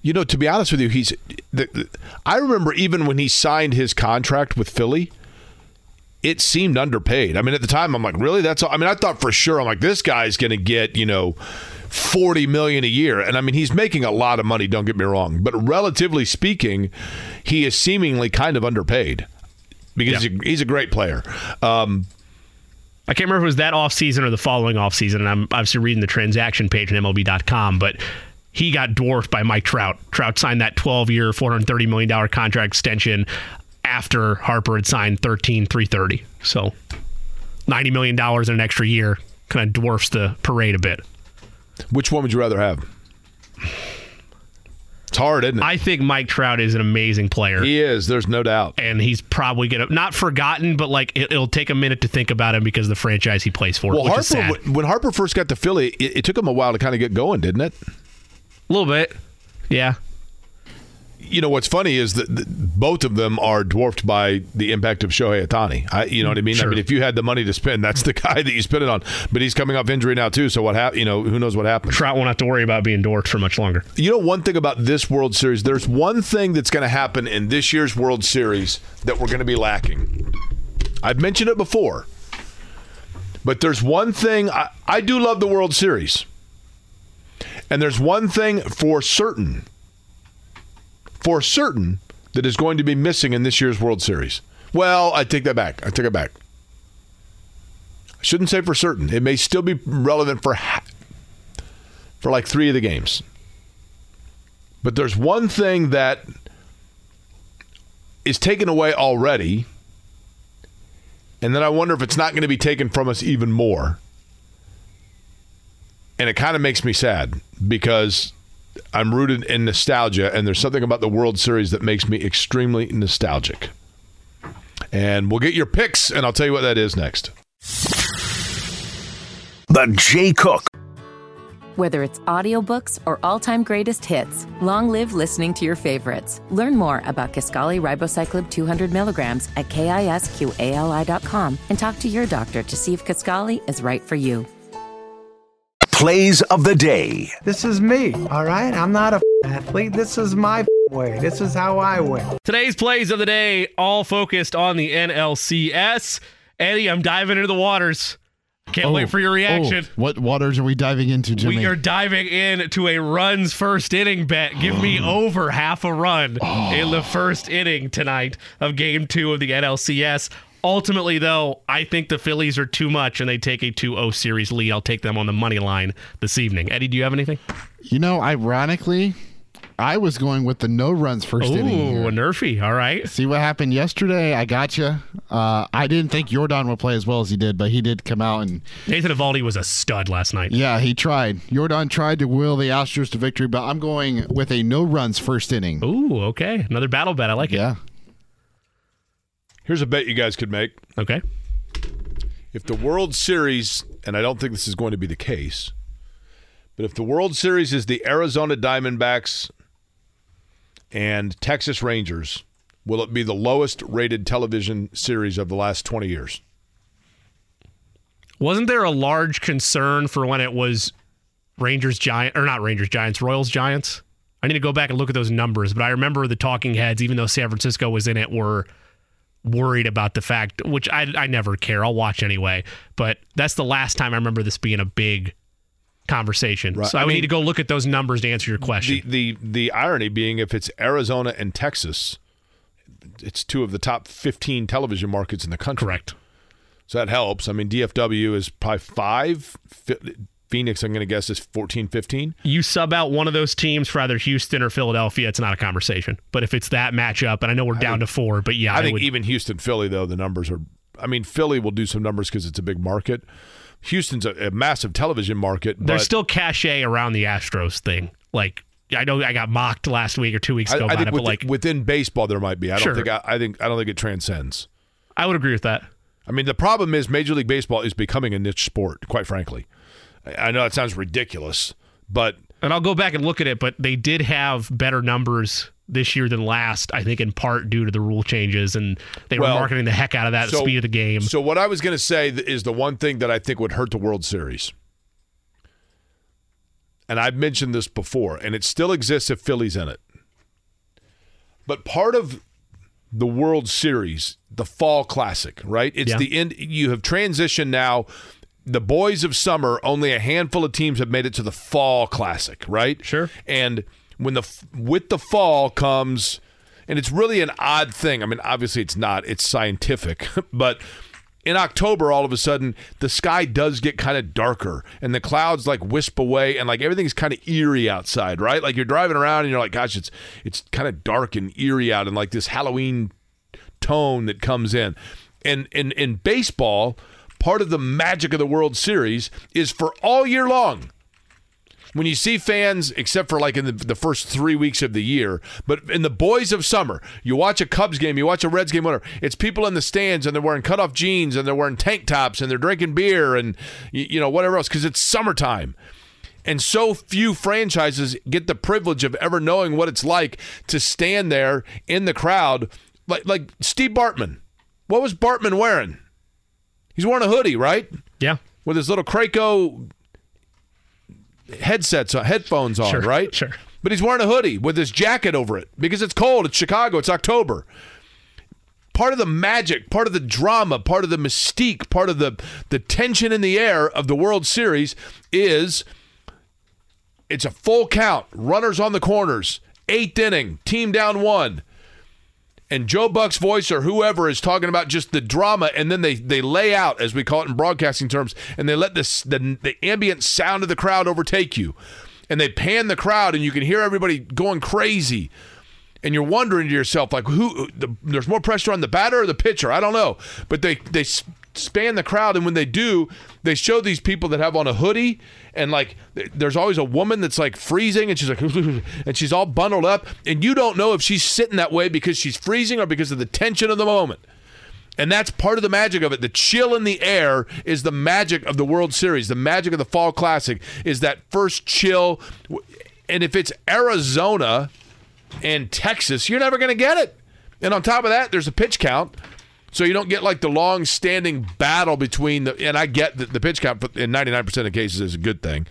you know, to be honest with you, he's. The, the, I remember even when he signed his contract with Philly, it seemed underpaid. I mean, at the time, I'm like, really? That's. All? I mean, I thought for sure. I'm like, this guy's going to get you know. 40 million a year and I mean he's making a lot of money don't get me wrong but relatively speaking he is seemingly kind of underpaid because Yeah. he's, a, he's a great player um, I can't remember if it was that offseason or the following offseason, and I'm obviously reading the transaction page on MLB.com, but he got dwarfed by Mike Trout. Trout signed that 12 year, $430 million contract extension after Harper had signed 13, 330. So $90 million in an extra year kind of dwarfs the parade a bit. which one would you rather have it's hard isn't it I think Mike Trout is an amazing player. he is there's no doubt and he's probably gonna not forgotten, but like it, it'll take a minute to think about him because of the franchise he plays for. Well, Harper, when Harper first got to Philly, it, it took him a while to kind of get going, didn't it? A little bit, yeah. You know what's funny is that both of them are dwarfed by the impact of Shohei Ohtani. I, you know what I mean? I mean, if you had the money to spend, that's the guy that you spend it on. But he's coming off injury now too. So what happened? You know, who knows what happens? Trout won't have to worry about being dwarfed for much longer. You know, one thing about this World Series, there's one thing that's going to happen in this year's World Series that we're going to be lacking. I've mentioned it before, but there's one thing I, I do love the World Series, and there's one thing for certain, for certain, that is going to be missing in this year's World Series. Well, I take that back. I take it back. I shouldn't say for certain. It may still be relevant for ha- for like three of the games. But there's one thing that is taken away already, and then I wonder if it's not going to be taken from us even more. And it kind of makes me sad because I'm rooted in nostalgia, and there's something about the World Series that makes me extremely nostalgic. And we'll get your picks, and I'll tell you what that is next. The Jay Cook Whether it's audiobooks or all-time greatest hits, long live listening to your favorites. Learn more about Kisqali Ribociclib 200 milligrams at kisqali.com and talk to your doctor to see if Kisqali is right for you. Plays of the day. This is me, all right? I'm not a athlete. This is my way. This is how I win. Today's plays of the day all focused on the NLCS. Eddie, I'm diving into the waters. Can't wait oh, for your oh, reaction. Oh, what waters are we diving into, Jimmy? We are diving into a runs first inning bet. Give me over half a run oh. in the first inning tonight of game two of the NLCS. Ultimately, though, I think the Phillies are too much and they take a 2 0 series lead. I'll take them on the money line this evening. Eddie, do you have anything? You know, ironically, I was going with the no runs first inning. Ooh, a NRFI. All right. See what happened yesterday? I got you. Uh, I didn't think Jordan would play as well as he did, but he did come out and Nathan Eovaldi was a stud last night. yeah, he tried. Jordan tried to will the Astros to victory, but I'm going with a no runs first inning. Ooh, okay. Another battle bet. I like it. Yeah. Here's a bet you guys could make. Okay. If the World Series, and I don't think this is going to be the case, but if the World Series is the Arizona Diamondbacks and Texas Rangers, will it be the lowest rated television series of the last 20 years? Wasn't there a large concern for when it was Rangers Giant or not Rangers Giants, Royals Giants? I need to go back and look at those numbers, but I remember the talking heads, even though San Francisco was in it, were worried about the fact, which I, I never care. I'll watch anyway. But that's the last time I remember this being a big conversation. Right. So I, I would mean, need to go look at those numbers to answer your question. The, the the irony being, if it's Arizona and Texas, it's two of the top 15 television markets in the country. Correct. So that helps. I mean, DFW is probably five. Phoenix, I'm going to guess, is 14, 15. you sub out one of those teams for either Houston or Philadelphia, it's not a conversation. But if it's that matchup, and I know we're down to four, but yeah, I I think would, even Houston, Philly, though, the numbers are. I mean, Philly will do some numbers because it's a big market. Houston's a, a massive television market. there's but still cachet around the Astros thing. Like I know I got mocked last week or two weeks I, ago I about think it, within, but like within baseball there might be. I don't think. I, I think. I don't think it transcends. I would agree with that. I mean, the problem is Major League Baseball is becoming a niche sport. Quite frankly, I know it sounds ridiculous, but And I'll go back and look at it, but they did have better numbers this year than last. I think in part due to the rule changes, and they Well, were marketing the heck out of that so- speed of the game. So what I was going to say is the one thing that I think would hurt the World Series. And I've mentioned this before, and it still exists if Philly's in it. But part of the World Series, the Fall Classic, right? It's Yeah. the end. You have transitioned now. The boys of summer, only a handful of teams have made it to the Fall Classic, right? Sure. And when the with the fall comes, and it's really an odd thing. I mean, obviously it's not. It's scientific, but in October, all of a sudden, the sky does get kind of darker and the clouds like wisp away and like everything's kind of eerie outside, right? Like you're driving around and you're like, gosh, it's it's kind of dark and eerie out and like this Halloween tone that comes in. And in in baseball, part of the magic of the World Series is for all year long when you see fans, except for like in the, the first three weeks of the year, but in the boys of summer, you watch a Cubs game, you watch a Reds game, whatever. It's people in the stands and they're wearing cutoff jeans and they're wearing tank tops and they're drinking beer and you, you know whatever else because it's summertime. And so few franchises get the privilege of ever knowing what it's like to stand there in the crowd, like like Steve Bartman. What was Bartman wearing? He's wearing a hoodie, right? yeah, With his little Krakow headsets on, headphones on, Sure, right? sure. But he's wearing a hoodie with his jacket over it because it's cold. It's Chicago. It's October. Part of the magic, part of the drama, part of the mystique, part of the the tension in the air of the World Series is it's a full count, runners on the corners, eighth inning, team down one and Joe Buck's voice or whoever is talking about just the drama, and then they they lay out, as we call it in broadcasting terms, and they let this the, the ambient sound of the crowd overtake you, and they pan the crowd, and you can hear everybody going crazy, and you're wondering to yourself like, who? The, there's more pressure on the batter or the pitcher? I don't know, but they they span the crowd, and when they do, they show these people that have on a hoodie, and like there's always a woman that's like freezing, and she's like, and she's all bundled up, and you don't know if she's sitting that way because she's freezing or because of the tension of the moment. And that's part of the magic of it. The chill in the air is the magic of the World Series. The magic of the Fall Classic is that first chill. And if it's Arizona and Texas, you're never going to get it. And on top of that, there's a pitch count. So you don't get like the long standing battle between the, and I get that the pitch count in 99% of cases is a good thing.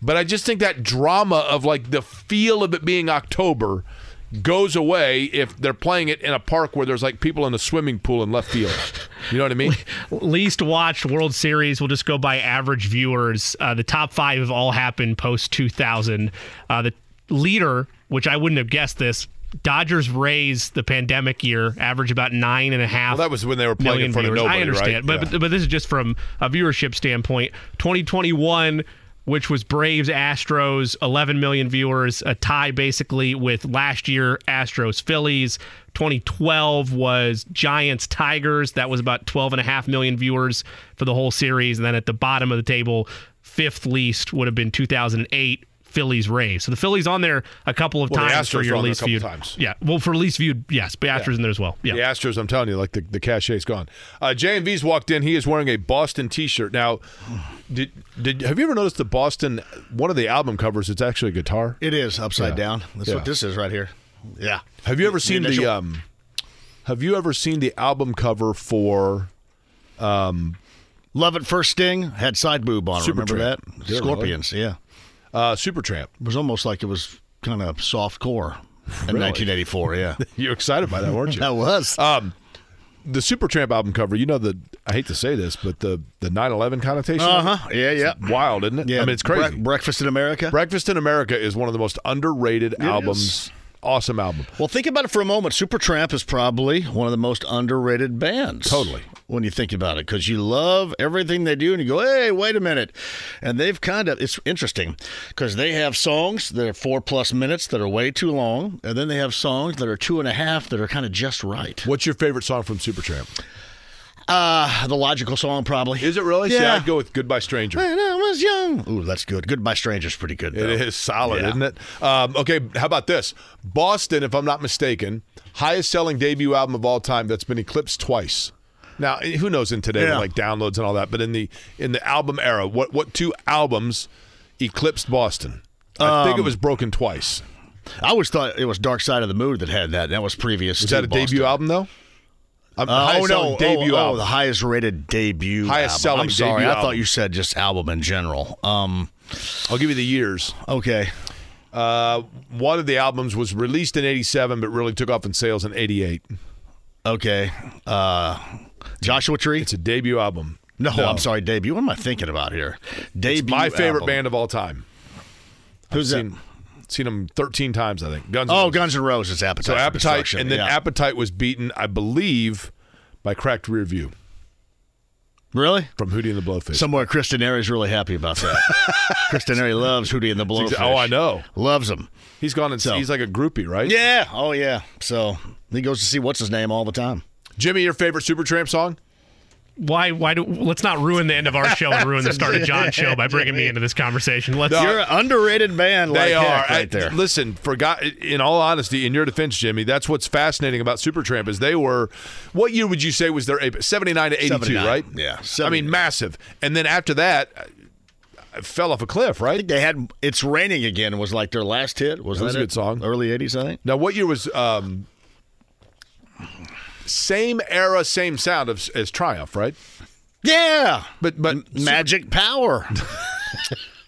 But I just think that drama of like the feel of it being October goes away if they're playing it in a park where there's like people in a swimming pool in left field. You know what I mean? least watched World Series. We'll just go by average viewers. Uh, the top five have all happened post 2000. Uh, the leader, which I wouldn't have guessed this, Dodgers Rays the pandemic year average about nine and a half. Well, that was when they were playing in front of nobody, I understand, right? but, Yeah. but but this is just from a viewership standpoint. 2021, which was Braves Astros, 11 million viewers, a tie basically with last year Astros Phillies. 2012 was Giants Tigers, that was about 12 and a half million viewers for the whole series, and then at the bottom of the table, fifth least would have been 2008. Phillies Rays. So the Phillies on there a couple of Well, the times for Astros your are on there a least couple viewed. times. Yeah, well for least viewed, yes, but Astros in there as well. Yeah. The Astros, I'm telling you, like the, the cachet's gone. Uh, JMV's walked in. He is wearing a Boston T-shirt. Now, did did have you ever noticed the Boston, one of the album covers, it's actually a guitar? It is upside Yeah. down. That's Yeah. what this is right here. Yeah. Have you ever seen the, initial- um? Have you ever seen the album cover for, um, Love at First Sting had side boob on. it. Remember that? Supertramp. Did it Scorpions. Yeah. Uh, Supertramp. It was almost like it was kind of soft core in Really? 1984. Yeah. You're excited by that, weren't you? I was. Um, the Supertramp album cover. You know the. I hate to say this, but the the 9/11 connotation. Uh huh. Yeah. Yeah. Wild, isn't it? Yeah. I mean, it's crazy. Bre- Breakfast in America. Breakfast in America is one of the most underrated albums. Awesome album. Well, think about it for a moment. Supertramp is probably one of the most underrated bands. Totally. When you think about it, because you love everything they do, and you go, "Hey, wait a minute," and they've kind of. It's interesting because they have songs that are four plus minutes that are way too long, and then they have songs that are two and a half that are kind of just right. What's your favorite song from Supertramp? Uh the logical song probably. Is it really? See, Yeah. I'd go with Goodbye Stranger. When I was young. Ooh, that's good. Goodbye Stranger's pretty good. Though. It is solid, Yeah. isn't it? Um, okay, how about this? Boston, if I'm not mistaken, highest selling debut album of all time that's been eclipsed twice. Now, who knows in today Yeah. like downloads and all that, but in the in the album era, what what two albums eclipsed Boston? I think it Um, was Broken Twice. I always thought it was Dark Side of the Moon that had that. That was previous. Is that a debut album though? Um, Uh, oh no! debut oh, oh, album. the highest rated debut. Highest album. selling I'm sorry, I thought you said just album in general. Um, I'll give you the years. okay. Uh, one of the albums was released in '87, but really took off in sales in '88. Okay. Uh, Joshua Tree. It's a debut album. No, I'm sorry, debut. What am I thinking about here? Debut. It's my favorite album. band of all time. Who's I've that? seen, seen them 13 times, I think. Guns. Oh, Roses. Guns N' Roses. Appetite. So Appetite, and then yeah. Appetite was beaten, I believe, by Cracked Rear View really. from Hootie and the Blowfish. Somewhere, Kristen Airy's really happy about that. Kristen Airy loves Hootie and the Blowfish. oh, I know. Loves him. He's gone and So- he's like a groupie, right? Yeah. Oh, yeah. So he goes to see what's his name all the time. Jimmy, your favorite Supertramp song? Why? Why do? Let's not ruin the end of our show and ruin the start of John's show by bringing me into this conversation. Let's. No, You're an underrated band. They like are heck right I- there. Listen, forgot in all honesty, in your defense, Jimmy, that's what's fascinating about Supertramp is they were. What year would you say was their seventy nine to eighty two, right? yeah, I mean, massive. And then after that, I fell off a cliff, I right? think they had "It's Raining Again" was like their last hit. Was That that, was a it? good song. Early '80s, I think. Now, what year was um, same era, same sound of, as Triumph, right? Yeah, But but Magic Power.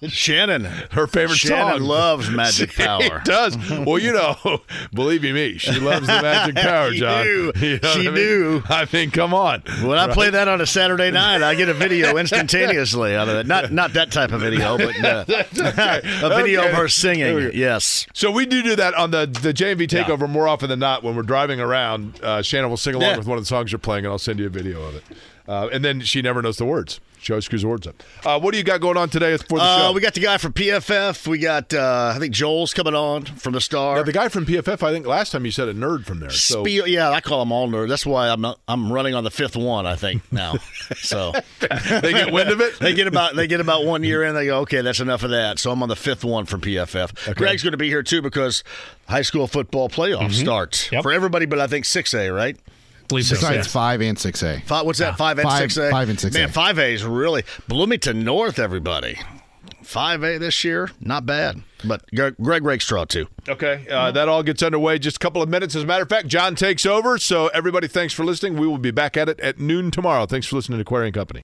Shannon, her favorite Shannon song. loves Magic Power. It does. Well, you know, believe you me, she loves the magic power, She John. do. You know She I mean? do. I mean, come on. When I play that on a Saturday night, I get a video instantaneously out of it. Not not that type of video, but uh, a video Okay. of her singing. Yes. So we do do that on the the JMV takeover more often than not. When we're driving around, uh, Shannon will sing along Yeah. with one of the songs you're playing, and I'll send you a video of it. Uh, and then she never knows the words. She always screws the words up. Uh, what do you got going on today for the Uh, show? we got the guy from PFF. We got uh, I think Joel's coming on from the Star. Now, the guy from PFF. I think last time you said a nerd from there. So Spiel, yeah, I call them all nerd. That's why I'm not, I'm running on the fifth one. I think now. So they get wind of it. they get about they get about one year in. They go, okay, that's enough of that. So I'm on the fifth one from PFF. Greg's going to be here too because high school football playoff starts Yep. for everybody, but I think six A, right? Believe so. Besides yeah. five and six A. Five, what's that? Five and Five- six A. five and 6A. Man, five A is really Bloomington North. Everybody, five A this year, not bad. But Greg, Greg Rakestraw too. Okay, uh, that all gets underway just a couple of minutes. As a matter of fact, John takes over. So everybody, thanks for listening. We will be back at it at noon tomorrow. Thanks for listening to Query and Company.